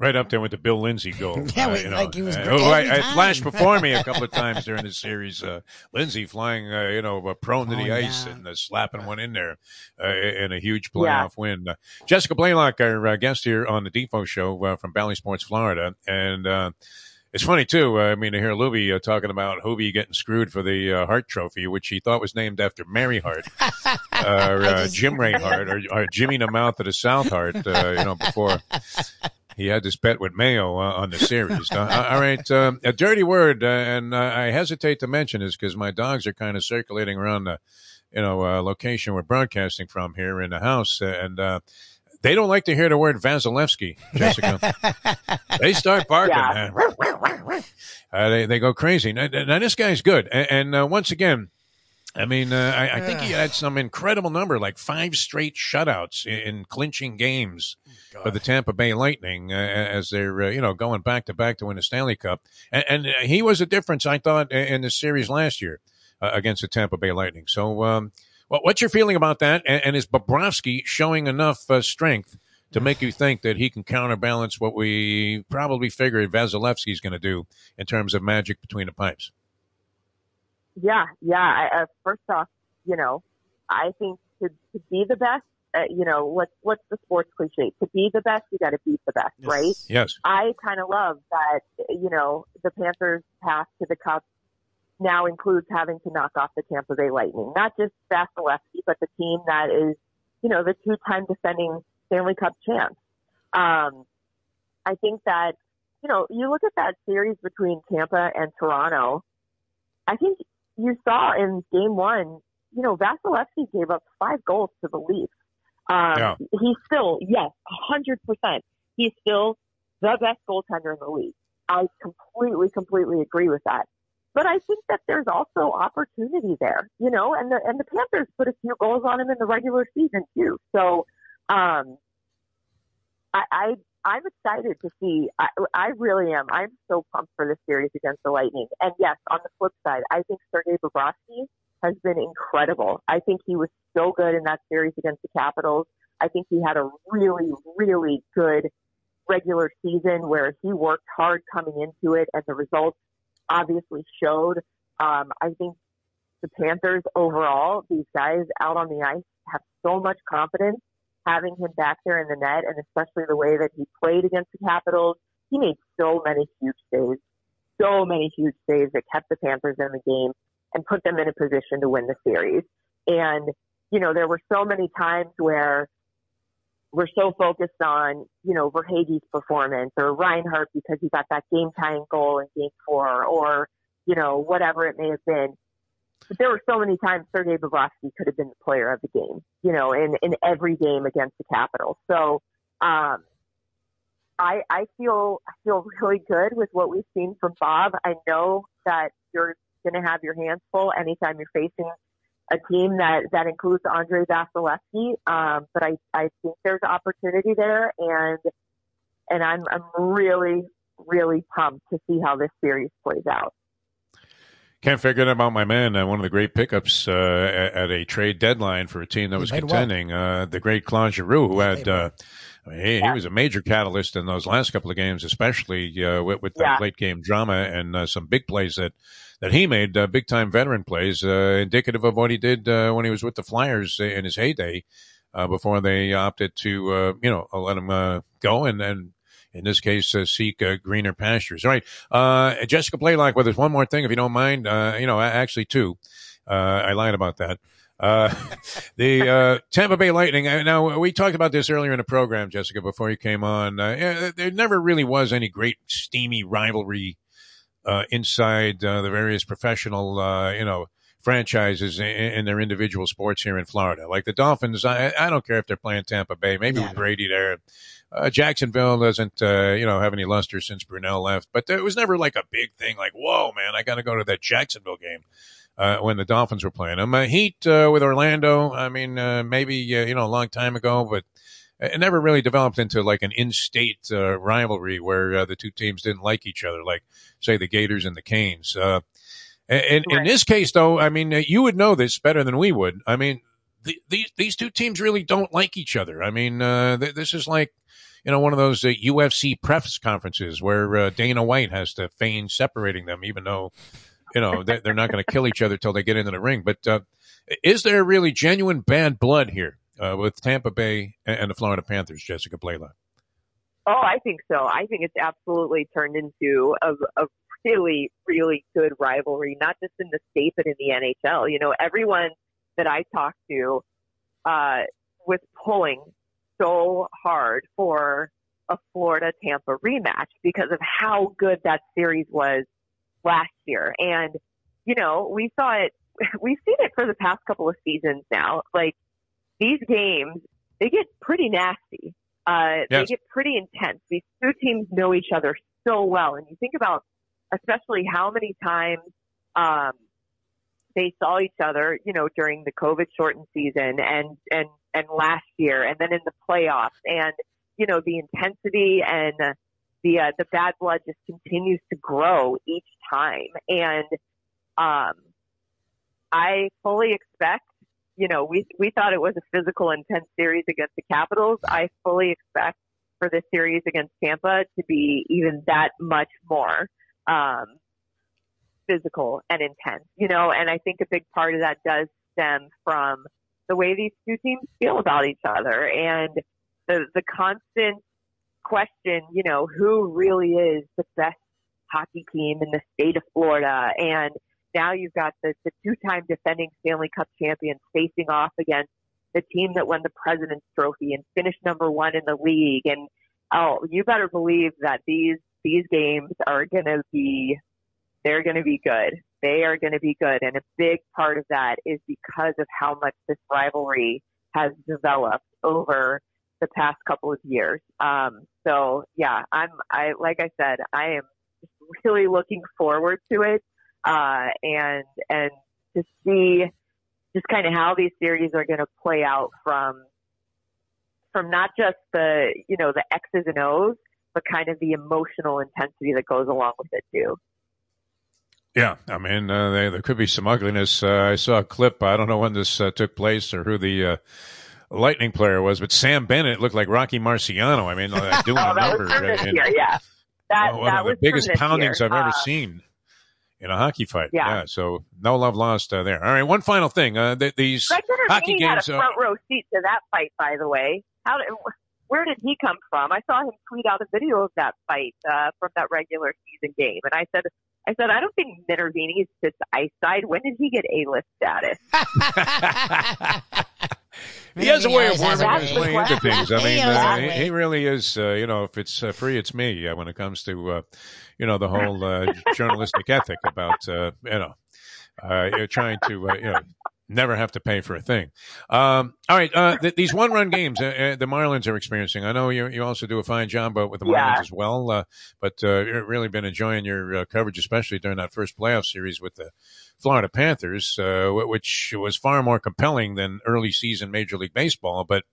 Right up there with the Bill Lindsay goal. Yeah, uh, you know, like he was uh, oh, I, I flashed before me a couple of times during the series. Uh, Lindsay flying, uh, you know, uh, prone to the Falling ice and uh, slapping one in there uh, in a huge Yeah. playoff win. Uh, Jessica Blaylock, our uh, guest here on the Defo Show uh, from Bally Sports, Florida, and. Uh, it's funny too. I mean, to hear Lubie uh, talking about Hobie getting screwed for the uh, Hart Trophy, which he thought was named after Mary Hart, uh, uh, Jim Ray Hart, or, or Jimmy the Mouth of the South Hart. Uh, you know, before he had this bet with Mayo uh, on the series. Uh, all right, um, a dirty word, uh, and uh, I hesitate to mention this because my dogs are kind of circulating around the, you know, uh, location we're broadcasting from here in the house, uh, and uh, they don't like to hear the word Vasilevskiy, Jessica. they start barking, Yeah. man. Uh, they they go crazy. Now, now this guy's good, and, and uh, once again. I mean, uh, I, I think he had some incredible number, like five straight shutouts in, in clinching games for the Tampa Bay Lightning uh, as they're, uh, you know, going back to back to win the Stanley Cup. And, and uh, he was a difference, I thought, in the series last year uh, against the Tampa Bay Lightning. So, um, what, what's your feeling about that? And, and is Bobrovsky showing enough uh, strength to make you think that he can counterbalance what we probably figured Vasilevskiy's going to do in terms of magic between the pipes? Yeah, yeah. I, uh, first off, you know, I think to, to be the best, uh, you know, what's what's the sports cliche? To be the best, you got to beat the best, right? Yes. I kind of love that, you know, the Panthers' path to the Cup now includes having to knock off the Tampa Bay Lightning. Not just Vasilevskiy, but the team that is, you know, the two-time defending Stanley Cup champs. Um, I think that, you know, you look at that series between Tampa and Toronto. I think you saw in game one, you know, Vasilevskiy gave up five goals to the Leafs. Um, Yeah. He's still, yes, hundred percent. He's still the best goaltender in the league. I completely, completely agree with that. But I think that there's also opportunity there, you know, and the and the Panthers put a few goals on him in the regular season too. So, um, I, I I'm excited to see. I, I really am. I'm so pumped for this series against the Lightning. And yes, on the flip side, I think Sergei Bobrovsky has been incredible. I think he was so good in that series against the Capitals. I think he had a really, really good regular season where he worked hard coming into it, and the results obviously showed. Um, I think the Panthers overall, these guys out on the ice have so much confidence having him back there in the net, and especially the way that he played against the Capitals. He made so many huge saves, so many huge saves that kept the Panthers in the game and put them in a position to win the series. And, you know, there were so many times where we're so focused on, you know, Verhaeghe's performance or Reinhart because he got that game tying goal in game four or, you know, whatever it may have been. But there were so many times Sergei Bobrovsky could have been the player of the game, you know, in, in every game against the Capitals. So, um, I, I feel, I feel really good with what we've seen from Bob. I know that you're going to have your hands full anytime you're facing a team that, that includes Andrei Vasilevskiy. Um, but I, I think there's opportunity there and, and I'm, I'm really, really pumped to see how this series plays out. Can't forget about my man, uh, one of the great pickups uh, at, at, a trade deadline for a team that was contending, well. uh, the great Claude Giroux, who had. Uh, he, yeah. he, was a major catalyst in those last couple of games, especially uh, with, with yeah. late game drama and uh, some big plays that, that he made, big time veteran plays, indicative of what he did when he was with the Flyers in his heyday. before they opted to, you know, let him go and, and in this case, uh, seek uh, greener pastures. All right. Uh, Jessica Blaylock with us. One more thing, if you don't mind. Uh, you know, actually, two. Uh, I lied about that. Uh, the Tampa Bay Lightning. Now, we talked about this earlier in the program, Jessica, before you came on. There never really was any great steamy rivalry inside the various professional, you know, franchises in, in, their individual sports here in Florida. Like the Dolphins, I, I don't care if they're playing Tampa Bay. Maybe yeah. with Brady there. Uh, Jacksonville doesn't, uh, you know, have any luster since Brunell left, but it was never like a big thing. Like, whoa, man, I got to go to that Jacksonville game uh, when the Dolphins were playing them. Uh, Heat uh, with Orlando. I mean, uh, maybe you know a long time ago, but it never really developed into like an in-state rivalry where the two teams didn't like each other, like say the Gators and the Canes. And right. in this case, though, I mean, you would know this better than we would. I mean, the, these these two teams really don't like each other. I mean, th- this is like you know, one of those uh, UFC press conferences where uh, Dana White has to feign separating them, even though, you know, they're, they're not going to kill each other till they get into the ring. But uh, is there really genuine bad blood here uh, with Tampa Bay and the Florida Panthers, Jessica Blaylock? Oh, I think so. I think it's absolutely turned into a, a really, really good rivalry, not just in the state, but in the NHL. You know, everyone that I talk to uh, was pulling so hard for a Florida Tampa rematch because of how good that series was last year. And, you know, we saw it, we've seen it for the past couple of seasons now. Like these games, they get pretty nasty. Uh, yes. they get pretty intense. These two teams know each other so well. And you think about especially how many times, um, they saw each other, you know, during the COVID shortened season and, and, and last year and then in the playoffs and, you know, the intensity and the, uh, the bad blood just continues to grow each time. And, um, I fully expect, you know, we, we thought it was a physical intense series against the Capitals. I fully expect for this series against Tampa to be even that much more. Um, physical and intense, you know, and I think a big part of that does stem from the way these two teams feel about each other and the, the constant question, you know, who really is the best hockey team in the state of Florida? And now you've got the, the two-time defending Stanley Cup champions facing off against the team that won the President's Trophy and finished number one in the league. And oh, you better believe that these these games are going to be they're going to be good. They are going to be good. And a big part of that is because of how much this rivalry has developed over the past couple of years. Um, so yeah, I'm, I, like I said, I am really looking forward to it. Uh, and, and to see just kind of how these series are going to play out from, from not just the, you know, the X's and O's, but kind of the emotional intensity that goes along with it too. Yeah, I mean, uh, they, there could be some ugliness. Uh, I saw a clip. I don't know when this uh, took place or who the uh, Lightning player was, but Sam Bennett looked like Rocky Marciano. I mean, doing oh, a number. And, year, yeah, that, one that of the biggest poundings. I've ever uh, seen in a hockey fight. Yeah. yeah so no love lost uh, there. All right, one final thing. Th- these Greg hockey games had a front row seat to that fight, by the way. How did, where did he come from? I saw him tweet out a video of that fight uh, from that regular season game, and I said, I said, I don't think Minervini sits ice side. When did he get A list status? he has a way of worming his way into things. I mean, uh, he, he, really is. Uh, you know, if it's uh, free, it's me. Uh, when it comes to, uh, you know, the whole uh, journalistic ethic about, you know, you're trying to, you know, never have to pay for a thing. Um, all right, uh, th- these one-run games uh, uh, the Marlins are experiencing. I know you you also do a fine job with the Marlins yeah. as well, uh, but uh, you've really been enjoying your uh, coverage, especially during that first playoff series with the Florida Panthers, which was far more compelling than early season Major League Baseball. But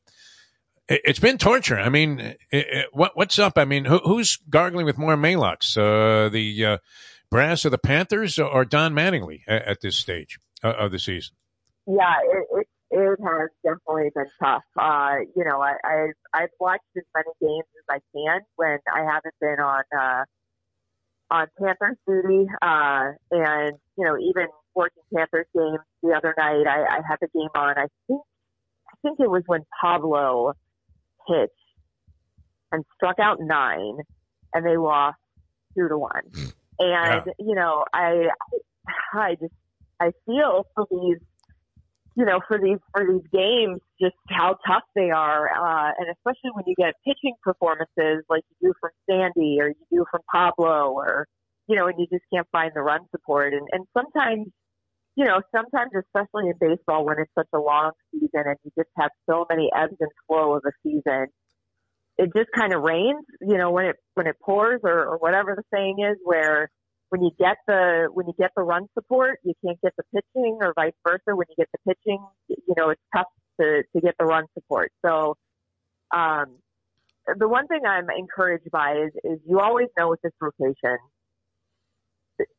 it, has been torture. I mean, it, it, what, what's up? I mean, who, who's gargling with more Maalox? the brass of the Panthers or Don Mattingly at, at this stage uh, of the season? Yeah, it, it it has definitely been tough. Uh, you know, I, I've I've watched as many games as I can when I haven't been on uh, on Panthers duty, uh, and you know, even working Panthers games the other night, I, I had the game on. I think I think it was when Pablo hit and struck out nine, and they lost two to one. And Yeah. you know, I I just I feel for these you know, for these for these games, just how tough they are, uh, and especially when you get pitching performances like you do from Sandy or you do from Pablo, or you know, and you just can't find the run support, and and sometimes, you know, sometimes especially in baseball when it's such a long season and you just have so many ebbs and flow of a season, it just kind of rains, you know, when it when it pours or, or whatever the saying is, where when you get the when you get the run support, you can't get the pitching, or vice versa. When you get the pitching, you know it's tough to to get the run support. So, um, the one thing I'm encouraged by is is you always know with this rotation,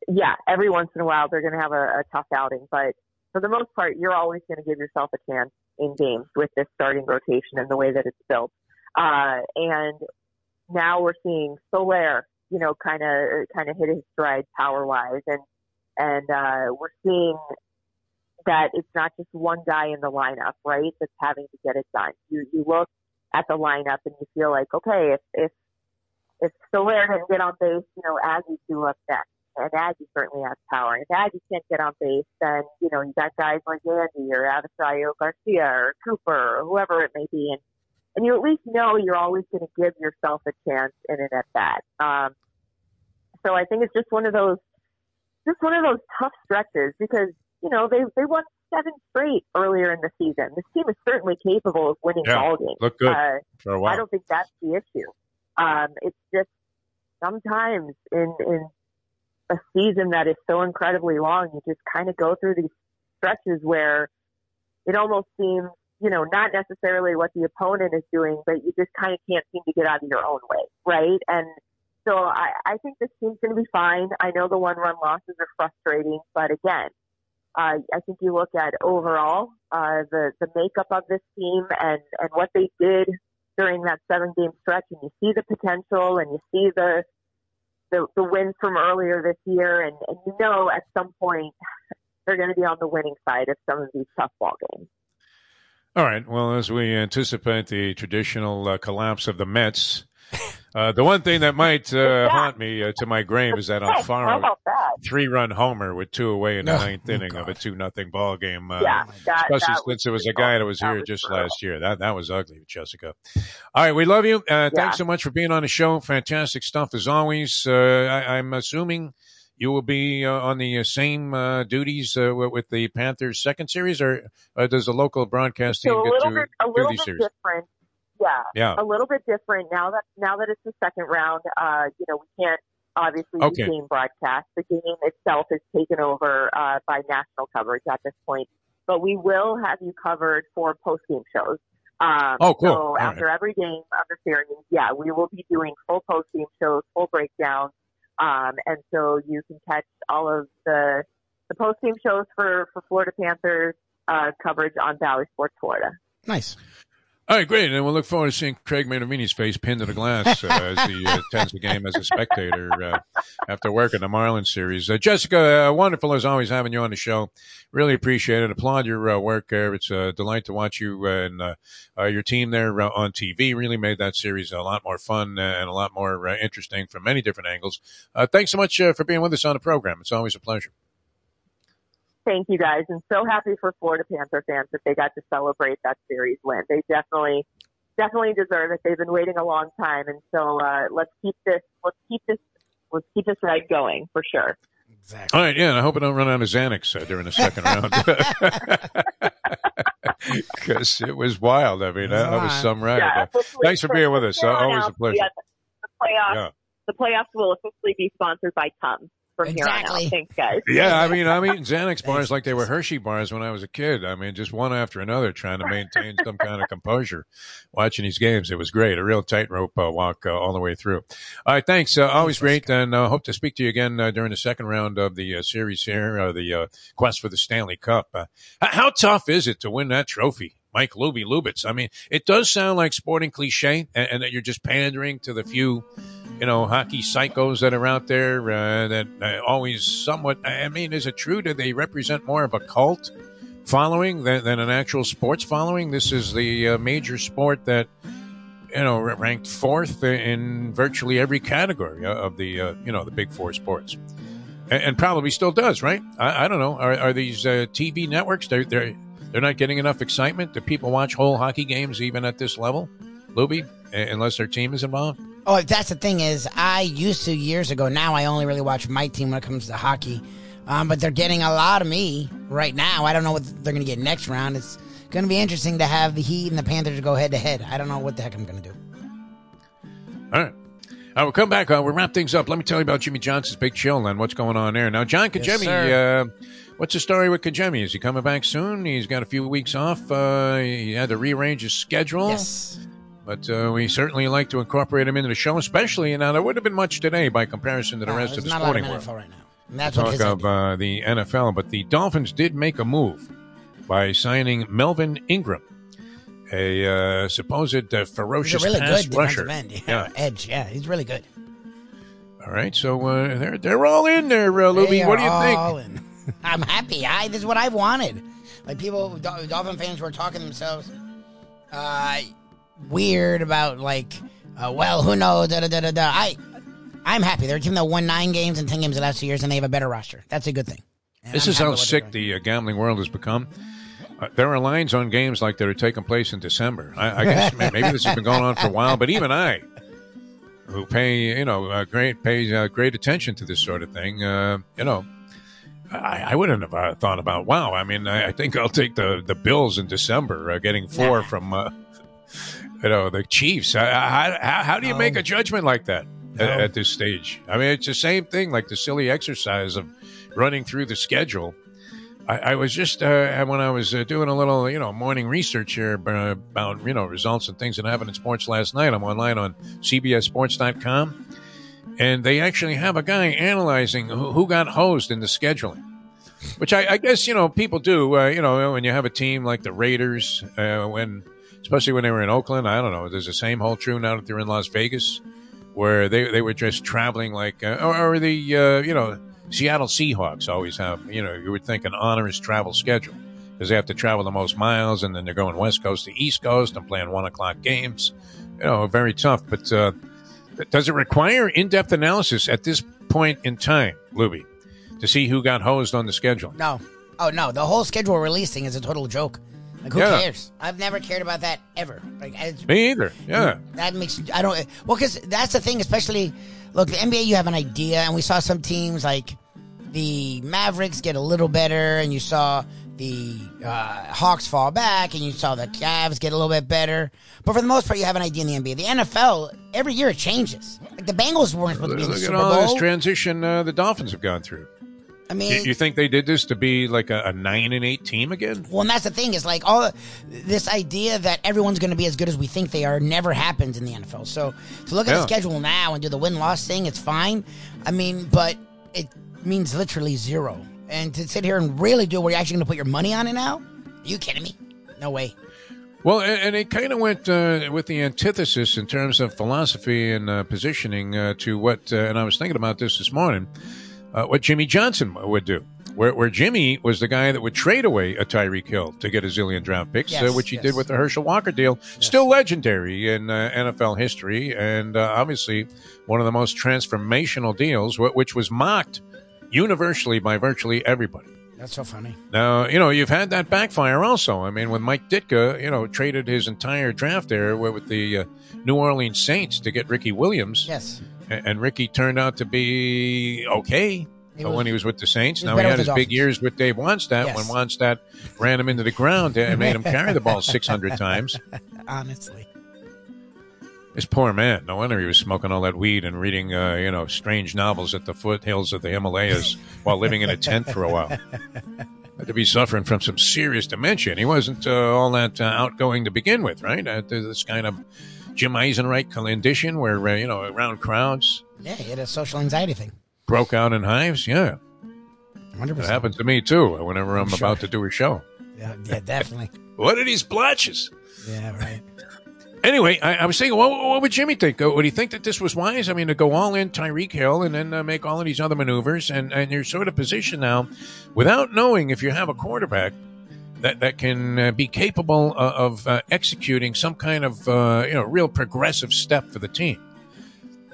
yeah, every once in a while they're going to have a, a tough outing, but for the most part, you're always going to give yourself a chance in games with this starting rotation and the way that it's built. Uh, and now we're seeing Soler, you know, kind of kind of hit his stride power wise, and and uh, we're seeing that it's not just one guy in the lineup, right? That's having to get it done. You you look at the lineup and you feel like, okay, if if if Soler didn't get on base, you know, Aggie's due up next. And Aggie certainly has power. And if Aggie can't get on base, then, you know, you got guys like Andy or Avisail Garcia or Cooper or whoever it may be. And, and you at least know you're always going to give yourself a chance in an at bat. Um, so I think it's just one of those, just one of those tough stretches because, you know, they, they won seven straight earlier in the season. This team is certainly capable of winning Yeah, ball games. looked good Uh, for a while. I don't think that's the issue. Um, it's just sometimes in in a season that is so incredibly long, you just kind of go through these stretches where it almost seems, you know, not necessarily what the opponent is doing, but you just kind of can't seem to get out of your own way, right? And so I, I think this team's going to be fine. I know the one run losses are frustrating, but again, uh, I think you look at overall uh, the the makeup of this team and and what they did during that seven game stretch, and you see the potential, and you see the the, the wins from earlier this year, and, and you know at some point they're going to be on the winning side of some of these tough ball games. All right. Well, as we anticipate the traditional uh, collapse of the Mets, uh, the one thing that might uh, haunt me uh, to my grave is that How Alfaro about three-run homer with two away in the Oh, ninth inning of a two-nothing ball game. Uh, Yeah, that, especially that since it was a guy that was here just brutal. last year. That that was ugly, Jessica. All right, we love you. Uh, Yeah. Thanks so much for being on the show. Fantastic stuff as always. Uh, I, I'm assuming you will be uh, on the uh, same uh, duties uh, with, the Panthers second series, or uh, does the local broadcast team so a get little to bit a do little bit series? different. Yeah, Yeah. a little bit different now that now that it's the second round. Uh, you know, we can't obviously Okay. do game broadcast. The game itself is taken over uh, by national coverage at this point, but we will have you covered for post game shows. Um, Oh, cool. So All after every game of the series, yeah, we will be doing full post game shows, full breakdowns, um, and so you can catch all of the the post game shows for for Florida Panthers uh, coverage on Bally Sports Florida. Nice. All right, great. And we'll look forward to seeing Craig Minervini's face pinned to the glass uh, as he uh, attends the game as a spectator uh, after working the Marlins series. Uh, Jessica, uh, wonderful as always having you on the show. Really appreciate it. Applaud your uh, work there. It's a delight to watch you and uh, uh, your team there uh, on TV. Really made that series a lot more fun and a lot more uh, interesting from many different angles. Uh, thanks so much uh, for being with us on the program. It's always a pleasure. Thank you guys and so happy for Florida Panther fans that they got to celebrate that series win. They definitely definitely deserve it. They've been waiting a long time and so uh let's keep this let's keep this let's keep this ride going for sure. Exactly. All right, yeah, and I hope I don't run out of Xanax uh, during the second round. Because it was wild. I mean, that, that was some ride. Yeah, Thanks for being with us. Uh, from here on always a pleasure. yeah, the playoffs Yeah. the playoffs will officially be sponsored by Tums from here on Exactly. out. Thanks, guys. Yeah, I mean, I'm eating Xanax bars like they were Hershey bars when I was a kid. I mean, just one after another, trying to maintain some kind of composure watching these games. It was great, a real tightrope uh, walk uh, all the way through. All right, thanks. Uh, always great, and uh, hope to speak to you again uh, during the second round of the uh, series here, uh, the uh, quest for the Stanley Cup. Uh, how tough is it to win that trophy? Mike Lubie Lubitz. I mean, it does sound like sporting cliche, and, and that you're just pandering to the few you know, hockey psychos that are out there uh, that uh, always somewhat. I mean, is it true? Do they represent more of a cult following than, than an actual sports following? This is the uh, major sport that you know ranked fourth in virtually every category of the uh, you know the big four sports, and, and probably still does, right? I, I don't know. Are, are these uh, TV networks? They're they're they're not getting enough excitement. Do people watch whole hockey games even at this level, Lubie? Unless their team is involved. Oh, that's the thing is, I used to years ago. Now I only really watch my team when it comes to hockey. Um, but they're getting a lot of me right now. I don't know what they're going to get next round. It's going to be interesting to have the Heat and the Panthers go head to head. I don't know what the heck I'm going to do. All right. Uh, we'll come back. Uh, we'll wrap things up. Let me tell you about Jimmy Johnson's Big Chill and what's going on there. Now, John Yes, Kajemi, sir. uh, what's the story with Kajemi? Is he coming back soon? He's got a few weeks off. Uh, he had to rearrange his schedule. Yes. But uh, we certainly like to incorporate him into the show, especially you now. There wouldn't have been much today by comparison to the No, rest of the not a lot of sporting world. Right now. And that's Talk what of uh, the NFL, but the Dolphins did make a move by signing Melvin Ingram, a uh, supposed uh, ferocious really pass good rusher. end. Yeah. Edge. Yeah, he's really good. All right, so uh, they're they're all in there, uh, Lubie. What do you think? in. I'm happy. I this is what I've wanted. Like people, Dol- Dolphin fans were talking themselves uh, weird about like, uh, well, who knows? Da, da, da, da, da. I, I'm happy. They're a team that won nine games and ten games the last two years, and they have a better roster. That's a good thing. And This I'm is how sick the uh, gambling world has become. Uh, there are lines on games like that are taking place in December. I, I guess may- maybe this has been going on for a while, but even I, who pay you know uh, great pay uh, great attention to this sort of thing, uh, you know, I, I wouldn't have uh, thought about. Wow, I mean, I, I think I'll take the the Bills in December, uh, getting four from uh, you know the Chiefs. How, how, how do you make a judgment like that at, No. at this stage? I mean, it's the same thing, like the silly exercise of running through the schedule. I, I was just uh, when I was uh, doing a little, you know, morning research here about you know results and things that happened in sports last night. I'm online on CBSSports.com, and they actually have a guy analyzing who, who got hosed in the scheduling. Which I, I guess you know people do. Uh, you know when you have a team like the Raiders, uh, when especially when they were in Oakland. I don't know. Does the same hold true now that they're in Las Vegas, where they they were just traveling like, uh, or, or the uh, you know Seattle Seahawks always have. You know you would think an onerous travel schedule because they have to travel the most miles, and then they're going West Coast to East Coast and playing one o'clock games. You know, very tough. But uh, does it require in depth analysis at this point in time, Lubie, to see who got hosed on the schedule? No. Oh no, the whole schedule releasing is a total joke. Like who Yeah. cares? I've never cared about that ever. Like it's, Me either. Yeah. that makes I don't well because that's the thing. Especially look, the NBA, you have an idea, and we saw some teams like the Mavericks get a little better, and you saw the uh, Hawks fall back, and you saw the Cavs get a little bit better. But for the most part, you have an idea in the NBA. The NFL every year it changes. Like the Bengals weren't supposed to be in the Look at Super all this transition uh, the Dolphins have gone through. I mean, You, think they did this to be like a, a nine and eight team again? Well, and that's the thing is like all this idea that everyone's going to be as good as we think they are never happens in the NFL. So to look at Yeah. the schedule now and do the win loss thing, it's fine. I mean, but it means literally zero. And to sit here and really do it, where you're actually going to put your money on it now? Are you kidding me? No way. Well, and, and it kind of went uh, with the antithesis in terms of philosophy and uh, positioning uh, to what, uh, and I was thinking about this this morning, uh, what Jimmy Johnson would do. Where, where Jimmy was the guy that would trade away a Tyreek Hill to get a zillion draft picks, uh, which he yes. did with the Herschel Walker deal. Still legendary in uh, NFL history, and uh, obviously one of the most transformational deals, which was mocked universally by virtually everybody. That's so funny. Now, you know, you've had that backfire also. I mean, when Mike Ditka, you know, traded his entire draft there with with the uh, New Orleans Saints to get Ricky Williams. Yes. And Ricky turned out to be okay He was- when he was with the Saints. he Now he had his big years with Dave Wannstedt Yes. when Wannstedt ran him into the ground and made him carry the ball 600 times. Honestly. This poor man. No wonder he was smoking all that weed and reading, uh, you know, strange novels at the foothills of the Himalayas while living in a tent for a while. Had to be suffering from some serious dementia. He wasn't uh, all that uh, outgoing to begin with, right? Uh, this kind of Jim Eisenreich condition where, uh, you know, around crowds. Yeah, he had a social anxiety thing. Broke out in hives. Yeah. 100%. It happens to me, too, whenever I'm, I'm sure. about to do a show. Yeah, yeah definitely. what are these blotches? Yeah, right. Anyway, I, I was thinking, what, what, would Jimmy think? Would he think that this was wise? I mean, to go all in Tyreek Hill and then uh, make all of these other maneuvers, and, and you're sort of positioned now without knowing if you have a quarterback that, that can uh, be capable of, of uh, executing some kind of uh, you know real progressive step for the team.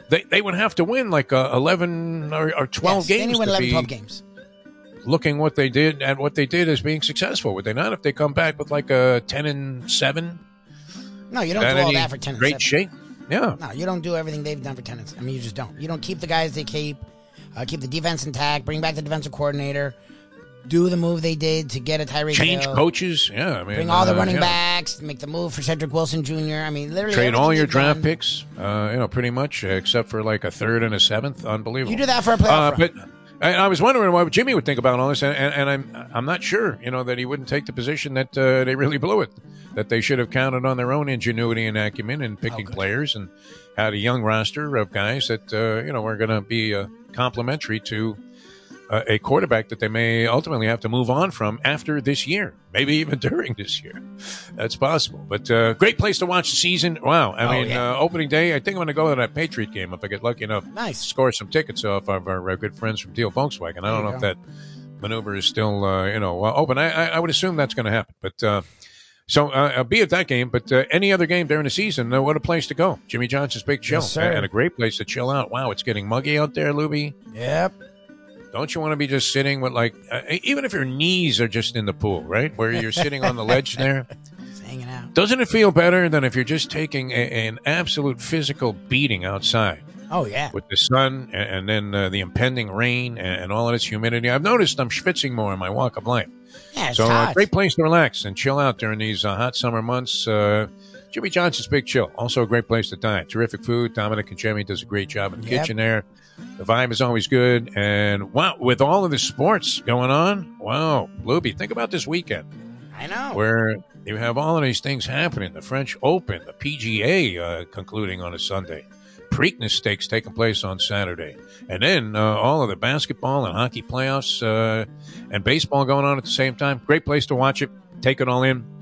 They, they would have to win like uh, 11 or, or 12 yes, games. They win to 11, 12 games. Looking what they did at what they did as being successful, would they not? If they come back with like a 10 and 7? No, you don't do all that for ten. and great seven. shape. Yeah. No, you don't do everything they've done for ten. and- I mean, you just don't. You don't keep the guys they keep. Uh, keep the defense intact. Bring back the defensive coordinator. Do the move they did to get a Tyreek Change Hill. coaches. Yeah, I mean, Bring all the uh, running yeah. backs. Make the move for Cedric Wilson Jr. I mean, literally Trade all your draft done. picks, uh, you know, pretty much, except for like a third and a seventh. Unbelievable. You do that for a playoff Uh, but I, I was wondering what Jimmy would think about all this, and, and, and I'm I'm not sure, you know, that he wouldn't take the position that uh, they really blew it, that they should have counted on their own ingenuity and acumen in picking players and had a young roster of guys that uh, you know were going to be complementary to a quarterback that they may ultimately have to move on from after this year, maybe even during this year. That's possible. But uh, great place to watch the season. Wow. I Oh, mean, yeah. uh, opening day, I think I'm going to go to that Patriot game if I get lucky enough. Nice. Score some tickets off of our good friends from Deal Volkswagen. I don't know you if that maneuver is still, uh, you know, open. I, I, would assume that's going to happen. But uh, so uh, I'll be at that game. But uh, any other game during the season, uh, what a place to go. Jimmy Johnson's Big Chill. Yes. And a great place to chill out. Wow, it's getting muggy out there, Lubie. Yep. Don't you want to be just sitting with like, uh, even if your knees are just in the pool, right? Where you're sitting on the ledge there. Just hanging out. Doesn't it feel better than if you're just taking a, an absolute physical beating outside Oh yeah. with the sun and, and then uh, the impending rain and, and all of this humidity? I've noticed I'm schwitzing more in my walk of life. Yeah, it's so, uh, great place to relax and chill out during these uh, hot summer months. Uh, Jimmy Johnson's Big Chill, also a great place to dine. Terrific food. Dominic and Jimmy does a great job in the Yep. kitchen there. The vibe is always good. And wow, with all of the sports going on, wow, Lubie, think about this weekend I know. where you have all of these things happening. The French Open, the PGA uh, concluding on a Sunday, Preakness Stakes taking place on Saturday, and then uh, all of the basketball and hockey playoffs uh, and baseball going on at the same time. Great place to watch it. Take it all in.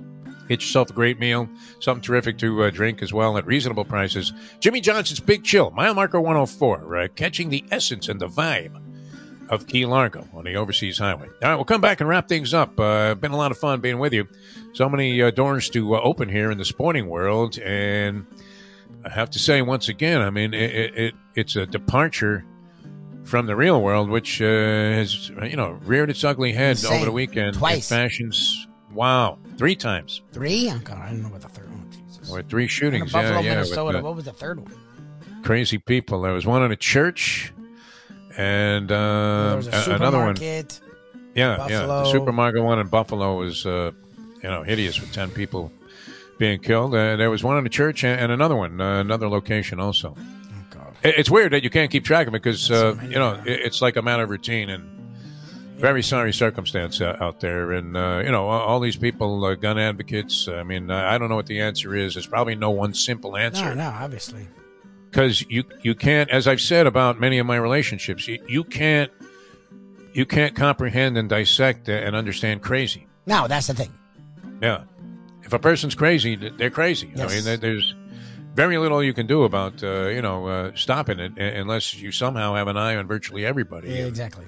Get yourself a great meal, something terrific to uh, drink as well at reasonable prices. Jimmy Johnson's Big Chill, mile marker 104, uh, catching the essence and the vibe of Key Largo on the overseas highway. All right, we'll come back and wrap things up. Uh, been a lot of fun being with you. So many uh, doors to uh, open here in the sporting world, and I have to say once again, I mean, it, it, it it's a departure from the real world, which uh, has you know reared its ugly head Insane. over the weekend Twice. in fashions. Wow, three times Three? Oh, God, I don't know what the third one. Jesus. or three shootings. Buffalo, yeah, yeah, Minnesota. uh, what was the third one? crazy people. There was one in a church, and uh, a a- another one. Yeah, yeah. The supermarket one in Buffalo was, uh, you know, hideous with ten people being killed. Uh, there was one in a church and, and another one, uh, another location also. Oh, God. It- It's weird that you can't keep track of it because so uh, you know it- it's like a matter of routine and very sorry circumstance uh, out there. And uh, you know all, these people, uh, gun advocates. I mean, I don't know what the answer is. There's probably no one simple answer no, obviously. because you you can't, as I've said about many of my relationships, you, you can't you can't comprehend and dissect and understand crazy. No, that's the thing. Yeah. If a person's crazy, they're crazy. I mean, there's very little you can do about, uh, you know, uh, stopping it unless you somehow have an eye on virtually everybody. Yeah, exactly.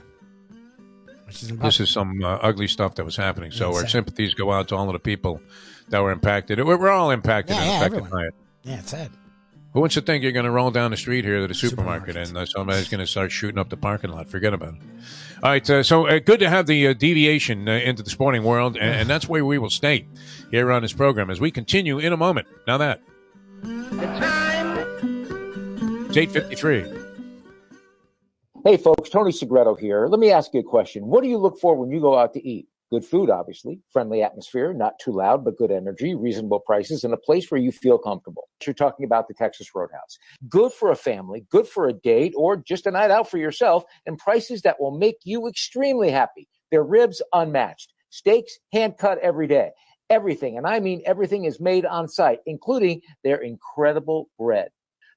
Which is This is some uh, ugly stuff that was happening. So our sympathies go out to all of the people that were impacted. We're, we're all impacted Yeah, and yeah, affected everyone. by it. Yeah, it's sad. Who wants to think you're going to roll down the street here to the supermarket Supermarkets. and uh, somebody's going to start shooting up the parking lot? Forget about it. All right, uh, so uh, good to have the uh, deviation uh, into the sporting world, and, and that's where we will stay here on this program as we continue in a moment. Now that The time it's eight fifty three. Hey, folks, Tony Segreto here. Let me ask you a question. What do you look for when you go out to eat? Good food, obviously, friendly atmosphere, not too loud, but good energy, reasonable prices, and a place where you feel comfortable. You're talking about the Texas Roadhouse. Good for a family, good for a date, or just a night out for yourself, and prices that will make you extremely happy. Their ribs unmatched, steaks hand cut every day. Everything, and I mean everything, is made on site, including their incredible bread.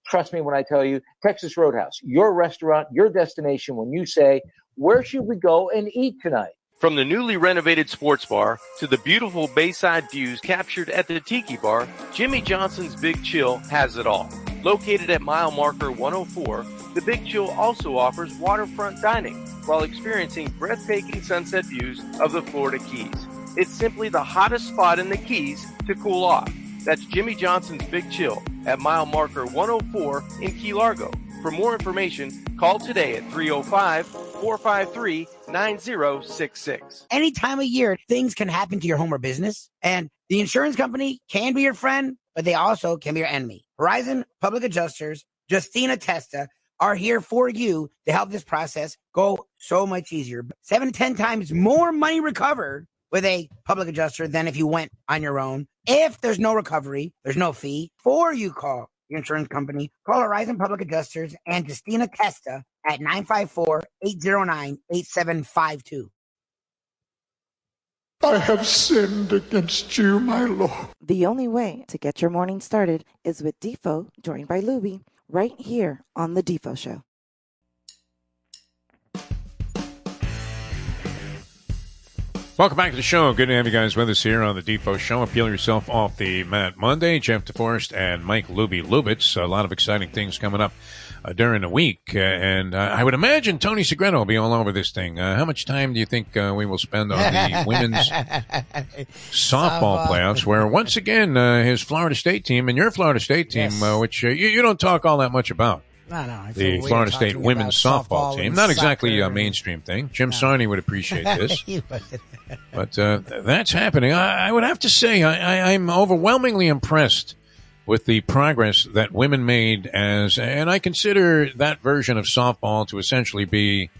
Trust me when I tell you, Texas Roadhouse, your restaurant, your destination when you say, Where should we go and eat tonight? From the newly renovated sports bar to the beautiful bayside views captured at the Tiki Bar, Jimmy Johnson's Big Chill has it all. Located at mile marker 104, the Big Chill also offers waterfront dining while experiencing breathtaking sunset views of the Florida Keys. It's simply the hottest spot in the Keys to cool off. That's Jimmy Johnson's Big Chill at mile marker 104 in Key Largo. For more information, call today at 305 453 9066. Any time of year, things can happen to your home or business, and the insurance company can be your friend, but they also can be your enemy. Horizon Public Adjusters, Justina Testa, are here for you to help this process go so much easier. Seven to 10 times more money recovered with a public adjuster than if you went on your own. If there's no recovery, there's no fee. Before you call your insurance company, call Horizon Public Adjusters and Justina Testa at 954-809-8752. I have sinned against you, my Lord. The only way to get your morning started is with Defo, joined by Lubie, right here on The Defo Show. Welcome back to the show. Good to have you guys with us here on the Defo Show. Appeal yourself off the mat Monday. Jeff DeForrest and Mike Lubie Lubitz. A lot of exciting things coming up uh, during the week. Uh, and uh, I would imagine Tony Segreto will be all over this thing. Uh, how much time do you think uh, we will spend on the women's softball playoffs, where once again uh, his Florida State team and your Florida State team, Yes. uh, which uh, you, you don't talk all that much about. No, no. The Florida State women's about softball, team. Not exactly a mainstream thing. Jim Sarney would appreciate this. Would. but uh, that's happening. I, I would have to say I, I'm overwhelmingly impressed with the progress that women made as, and I consider that version of softball to essentially be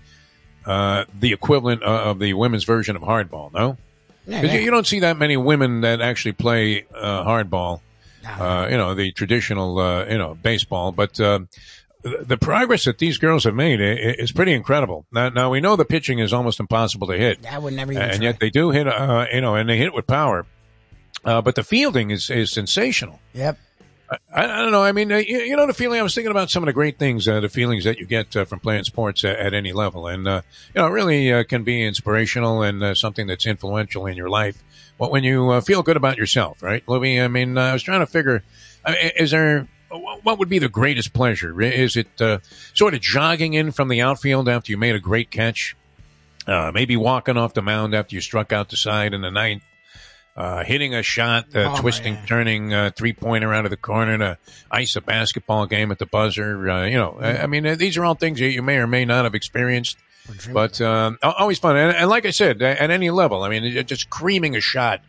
uh, the equivalent of, of the women's version of hardball. No, Yeah, 'Cause yeah. you, you don't see that many women that actually play uh, hardball. Uh, you know the traditional, uh, you know, baseball, but. Uh, the progress that these girls have made i- i- is pretty incredible. Now, now we know the pitching is almost impossible to hit I would never and try. yet they do hit, uh, you know, and they hit with power. Uh, but the fielding is, is sensational. Yep. I, I don't know. I mean, uh, you, you know, the feeling I was thinking about some of the great things, uh, the feelings that you get uh, from playing sports at, at any level, and uh, you know, it really uh, can be inspirational and uh, something that's influential in your life. But when you uh, feel good about yourself, right, Louis? I mean, uh, I was trying to figure, uh, is there what would be the greatest pleasure? Is it uh, sort of jogging in from the outfield after you made a great catch? Uh, maybe walking off the mound after you struck out the side in the ninth, uh, hitting a shot, uh, Oh, twisting, man. turning uh, three pointer out of the corner to ice a basketball game at the buzzer. Uh, you know, I, I mean, uh, these are all things that you may or may not have experienced, but um, always fun. And, and like I said, at any level, I mean, just creaming a shot.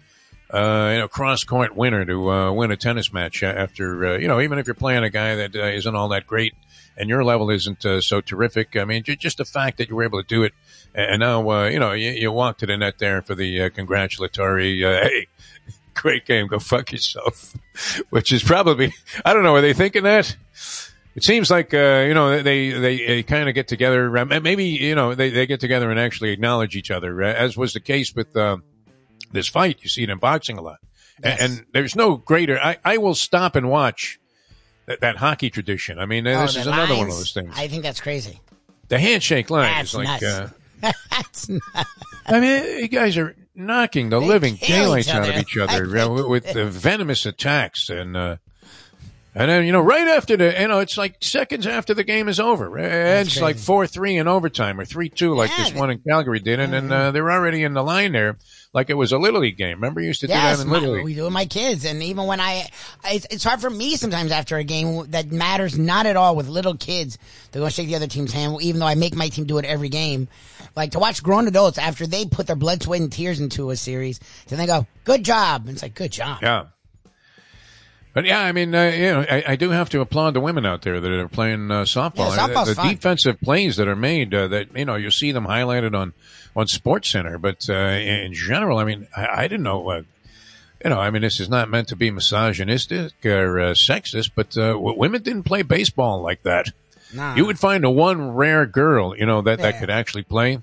Uh, you know, cross court winner to uh, win a tennis match after, uh, you know, even if you're playing a guy that uh, isn't all that great and your level isn't uh, so terrific. I mean, ju- just the fact that you were able to do it, and now uh, you know you, you walk to the net there for the congratulatory. Hey, great game, go fuck yourself. Which is probably I don't know. Are they thinking that? It seems like uh, you know they they, they kind of get together. Maybe you know they, they get together and actually acknowledge each other, as was the case with uh, this fight. You see it in boxing a lot, and, and there's no greater. I, I will stop and watch that, that hockey tradition. I mean, Oh, this is another one of those things. I think that's crazy. The handshake line That's is like. Uh, that's nuts. I mean, you guys are knocking the They living daylights out of each other uh, with, with the venomous attacks and. And then, you know, right after the, you know, it's like seconds after the game is over. It's like 4-3 in overtime or 3-2 like this one in Calgary did. And then uh, they're already in the line there like it was a Little League game. Remember you used to do that in my- Little League? we do with my kids, and even when I, it's, it's hard for me sometimes after a game that matters not at all with little kids they're gonna go shake the other team's hand, even though I make my team do it every game. Like to watch grown adults after they put their blood, sweat, and tears into a series, then they go, "Good job," and it's like, "Good job." Yeah. But yeah, I mean, uh, you know, I, I, do have to applaud the women out there that are playing uh, softball. Yeah, the, the defensive plays that are made uh, that you know you see them highlighted on on Sports Center, but uh, in general, I mean, I, I didn't know. Uh, you know, I mean, this is not meant to be misogynistic or uh, sexist, but women didn't play baseball like that. Nah. You would find a one rare girl, you know, that that could actually play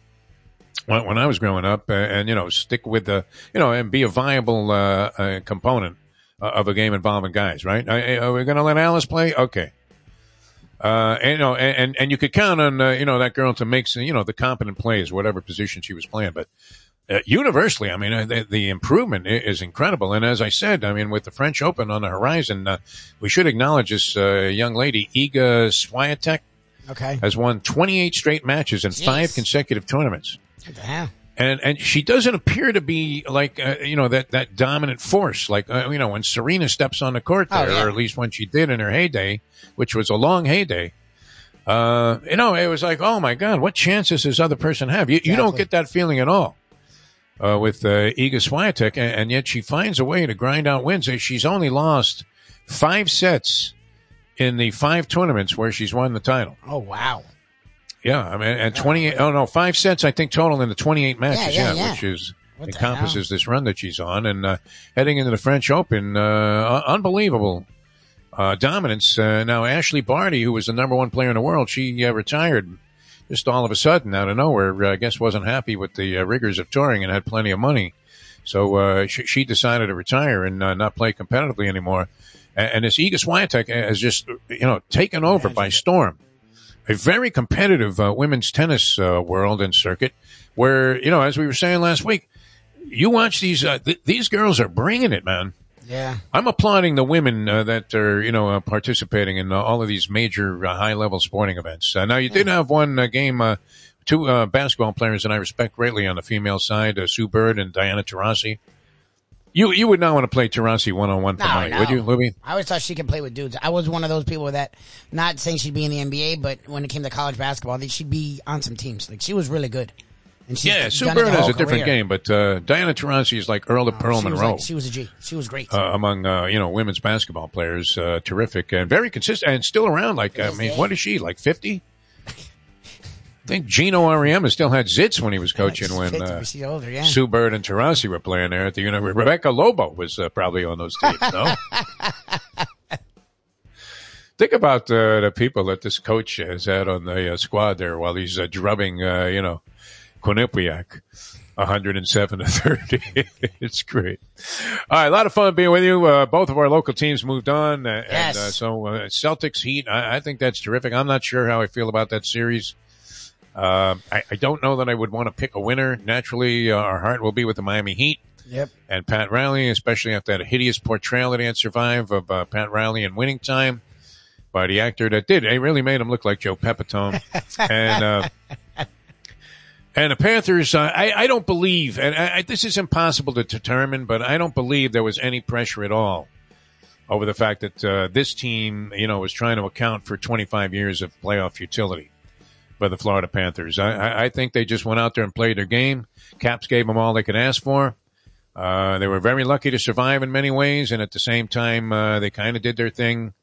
when, when I was growing up, and you know, stick with the, you know, and be a viable uh, uh, component uh, of a game involving guys. Right? Are we going to let Alice play? Okay. Uh, and, you know, and, and- you could count on, uh, you know, that girl to make, you know, the competent plays, whatever position she was playing. But uh, universally, I mean, uh, the, the improvement is incredible. And as I said, I mean, with the French Open on the horizon, uh, we should acknowledge this uh, young lady, Iga Swiatek, Okay. has won 28 straight matches in five consecutive tournaments hell? And and she doesn't appear to be like uh, you know that that dominant force like uh, you know when Serena steps on the court Oh, there, yeah. or at least when she did in her heyday, which was a long heyday. Uh, you know, it was like, oh my God, what chances does this other person have? You, you don't get that feeling at all uh, with uh, Iga Swiatek, and, and yet she finds a way to grind out wins. She's only lost five sets in the five tournaments where she's won the title. Oh wow. Yeah, I mean, and 28, oh no, five sets, I think, total in the 28 matches, Yeah, yeah, yeah, which is, What encompasses this run that she's on. And, uh, heading into the French Open, uh, un- unbelievable, uh, dominance. Uh, now, Ashleigh Barty, who was the number one player in the world, she, uh, retired just all of a sudden out of nowhere. Uh, I guess wasn't happy with the uh, rigors of touring and had plenty of money. So, uh, she, she decided to retire and, uh, not play competitively anymore. And, and this Iga Swiatek has just, you know, taken over by storm a very competitive uh, women's tennis uh, world and circuit where you know as we were saying last week you watch these uh, th- these girls are bringing it man. Yeah. i'm applauding the women uh, that are you know uh, participating in uh, all of these major uh, high level sporting events. Uh, now you did have one uh, game uh, two uh, basketball players that i respect greatly on the female side uh, sue bird and diana taurasi you you would not want to play Taurasi one on one tonight, no. would you, Lubie? I always thought she could play with dudes. I was one of those people that, not saying she'd be in the NBA, but when it came to college basketball, that she'd be on some teams. Like she was really good. And she's Yeah, Sue Bird is a different game, but uh, Diana Taurasi is like Earl of Pearl She Monroe. like, she was a G. She was great. uh, among uh, you know women's basketball players. Uh, terrific and very consistent, and still around. Like I mean, what is she like? Fifty? I think Geno Auriemma still had zits when he was coaching when 50, uh, older, yeah. Sue Bird and Taurasi were playing there at the University. Rebecca Lobo was uh, probably on those teams. No. Think about uh, the people that this coach has had on the uh, squad there while he's uh, drubbing, uh, you know, Quinnipiac. 107 to 30. it's great. All right, a lot of fun being with you. Uh, both of our local teams moved on. Uh, Yes. And uh, so uh, Celtics Heat, I, I think that's terrific. I'm not sure how I feel about that series. Um I, I don't know that I would want to pick a winner. Naturally, uh, our heart will be with the Miami Heat Yep. and Pat Riley, especially after that hideous portrayal that he had survived of uh, Pat Riley in Winning Time by the actor that did. It really made him look like Joe Pepitone. and uh, and the Panthers, uh, I, I don't believe, and I, I, this is impossible to determine, but I don't believe there was any pressure at all over the fact that uh, this team, you know, was trying to account for 25 years of playoff futility by the Florida Panthers. I, I, think they just went out there and played their game. Caps gave them all they could ask for. Uh, they were very lucky to survive in many ways, and at the same time, uh, they kind of did their thing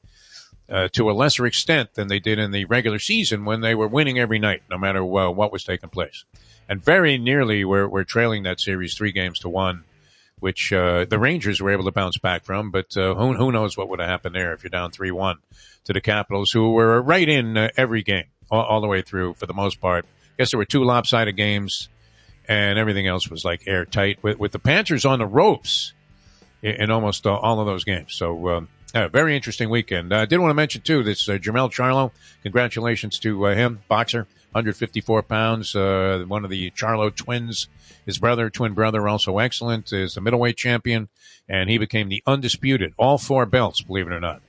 uh, to a lesser extent than they did in the regular season when they were winning every night, no matter what was taking place. And very nearly we were, were trailing that series three games to one, which uh, the Rangers were able to bounce back from. But uh, who, who knows what would have happened there if you're down 3 1 to the Capitals, who were right in uh, every game all, all the way through for the most part. I guess there were two lopsided games, and everything else was like airtight with, with the Panthers on the ropes in, in almost uh, all of those games. So, um, very interesting weekend. I did want to mention too this uh, Jermell Charlo. Congratulations to uh, him, boxer, 154 pounds. Uh, one of the Charlo twins, his brother, twin brother, also excellent, is the middleweight champion, and he became the undisputed all four belts. Believe it or not.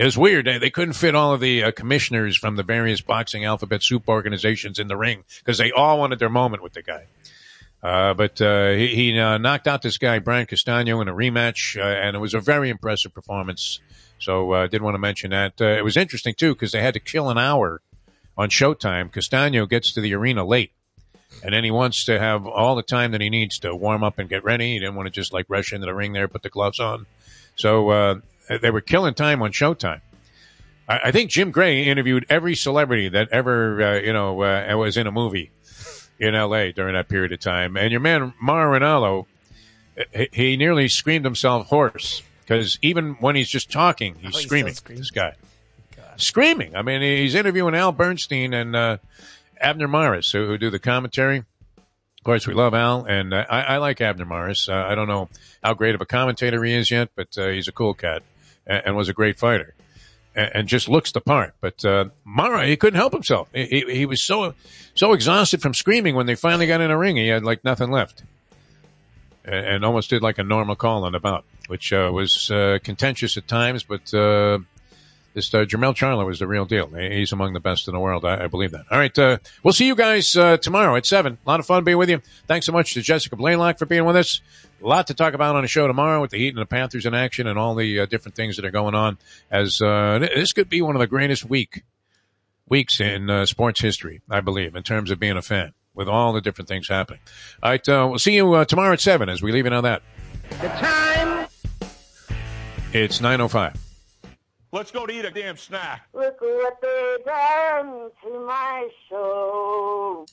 It was weird. They, couldn't fit all of the uh, commissioners from the various boxing alphabet soup organizations in the ring because they all wanted their moment with the guy. Uh, but uh, he, he uh, knocked out this guy Brian Castano in a rematch, uh, and it was a very impressive performance. So I uh, did want to mention that. It was interesting too because they had to kill an hour on Showtime. Castano gets to the arena late, and then he wants to have all the time that he needs to warm up and get ready. He didn't want to just like rush into the ring there, put the gloves on. So they were killing time on Showtime. I, I think Jim Gray interviewed every celebrity that ever uh, you know uh, was in a movie in L.A. during that period of time. And your man Mauro Ranallo, he, he nearly screamed himself hoarse because even when he's just talking, he's Oh, he's screaming. screaming. This guy, screaming. I mean, he's interviewing Al Bernstein and uh, Abner Mares, who, who do the commentary. Of course, we love Al, and uh, I, I like Abner Mares. Uh, I don't know how great of a commentator he is yet, but uh, he's a cool cat and, and was a great fighter, and, just looks the part. But uh, Mauro, he couldn't help himself. He, he, he was so so exhausted from screaming when they finally got in a ring. He had like nothing left, and, and almost did like a normal call on the bout, which uh, was uh, contentious at times, but. This uh, Jermell Charlo is the real deal. He's among the best in the world. I, I believe that. All right. Uh, we'll see you guys uh, tomorrow at 7. A lot of fun being with you. Thanks so much to Jessica Blaylock for being with us. A lot to talk about on the show tomorrow with the Heat and the Panthers in action and all the uh, different things that are going on. As uh, This could be one of the greatest week weeks in uh, sports history, I believe, in terms of being a fan with all the different things happening. All right. Uh, we'll see you uh, tomorrow at 7 as we leave it on that. The time. It's 9.05. Let's go to eat a damn snack. Look what they done to my soul.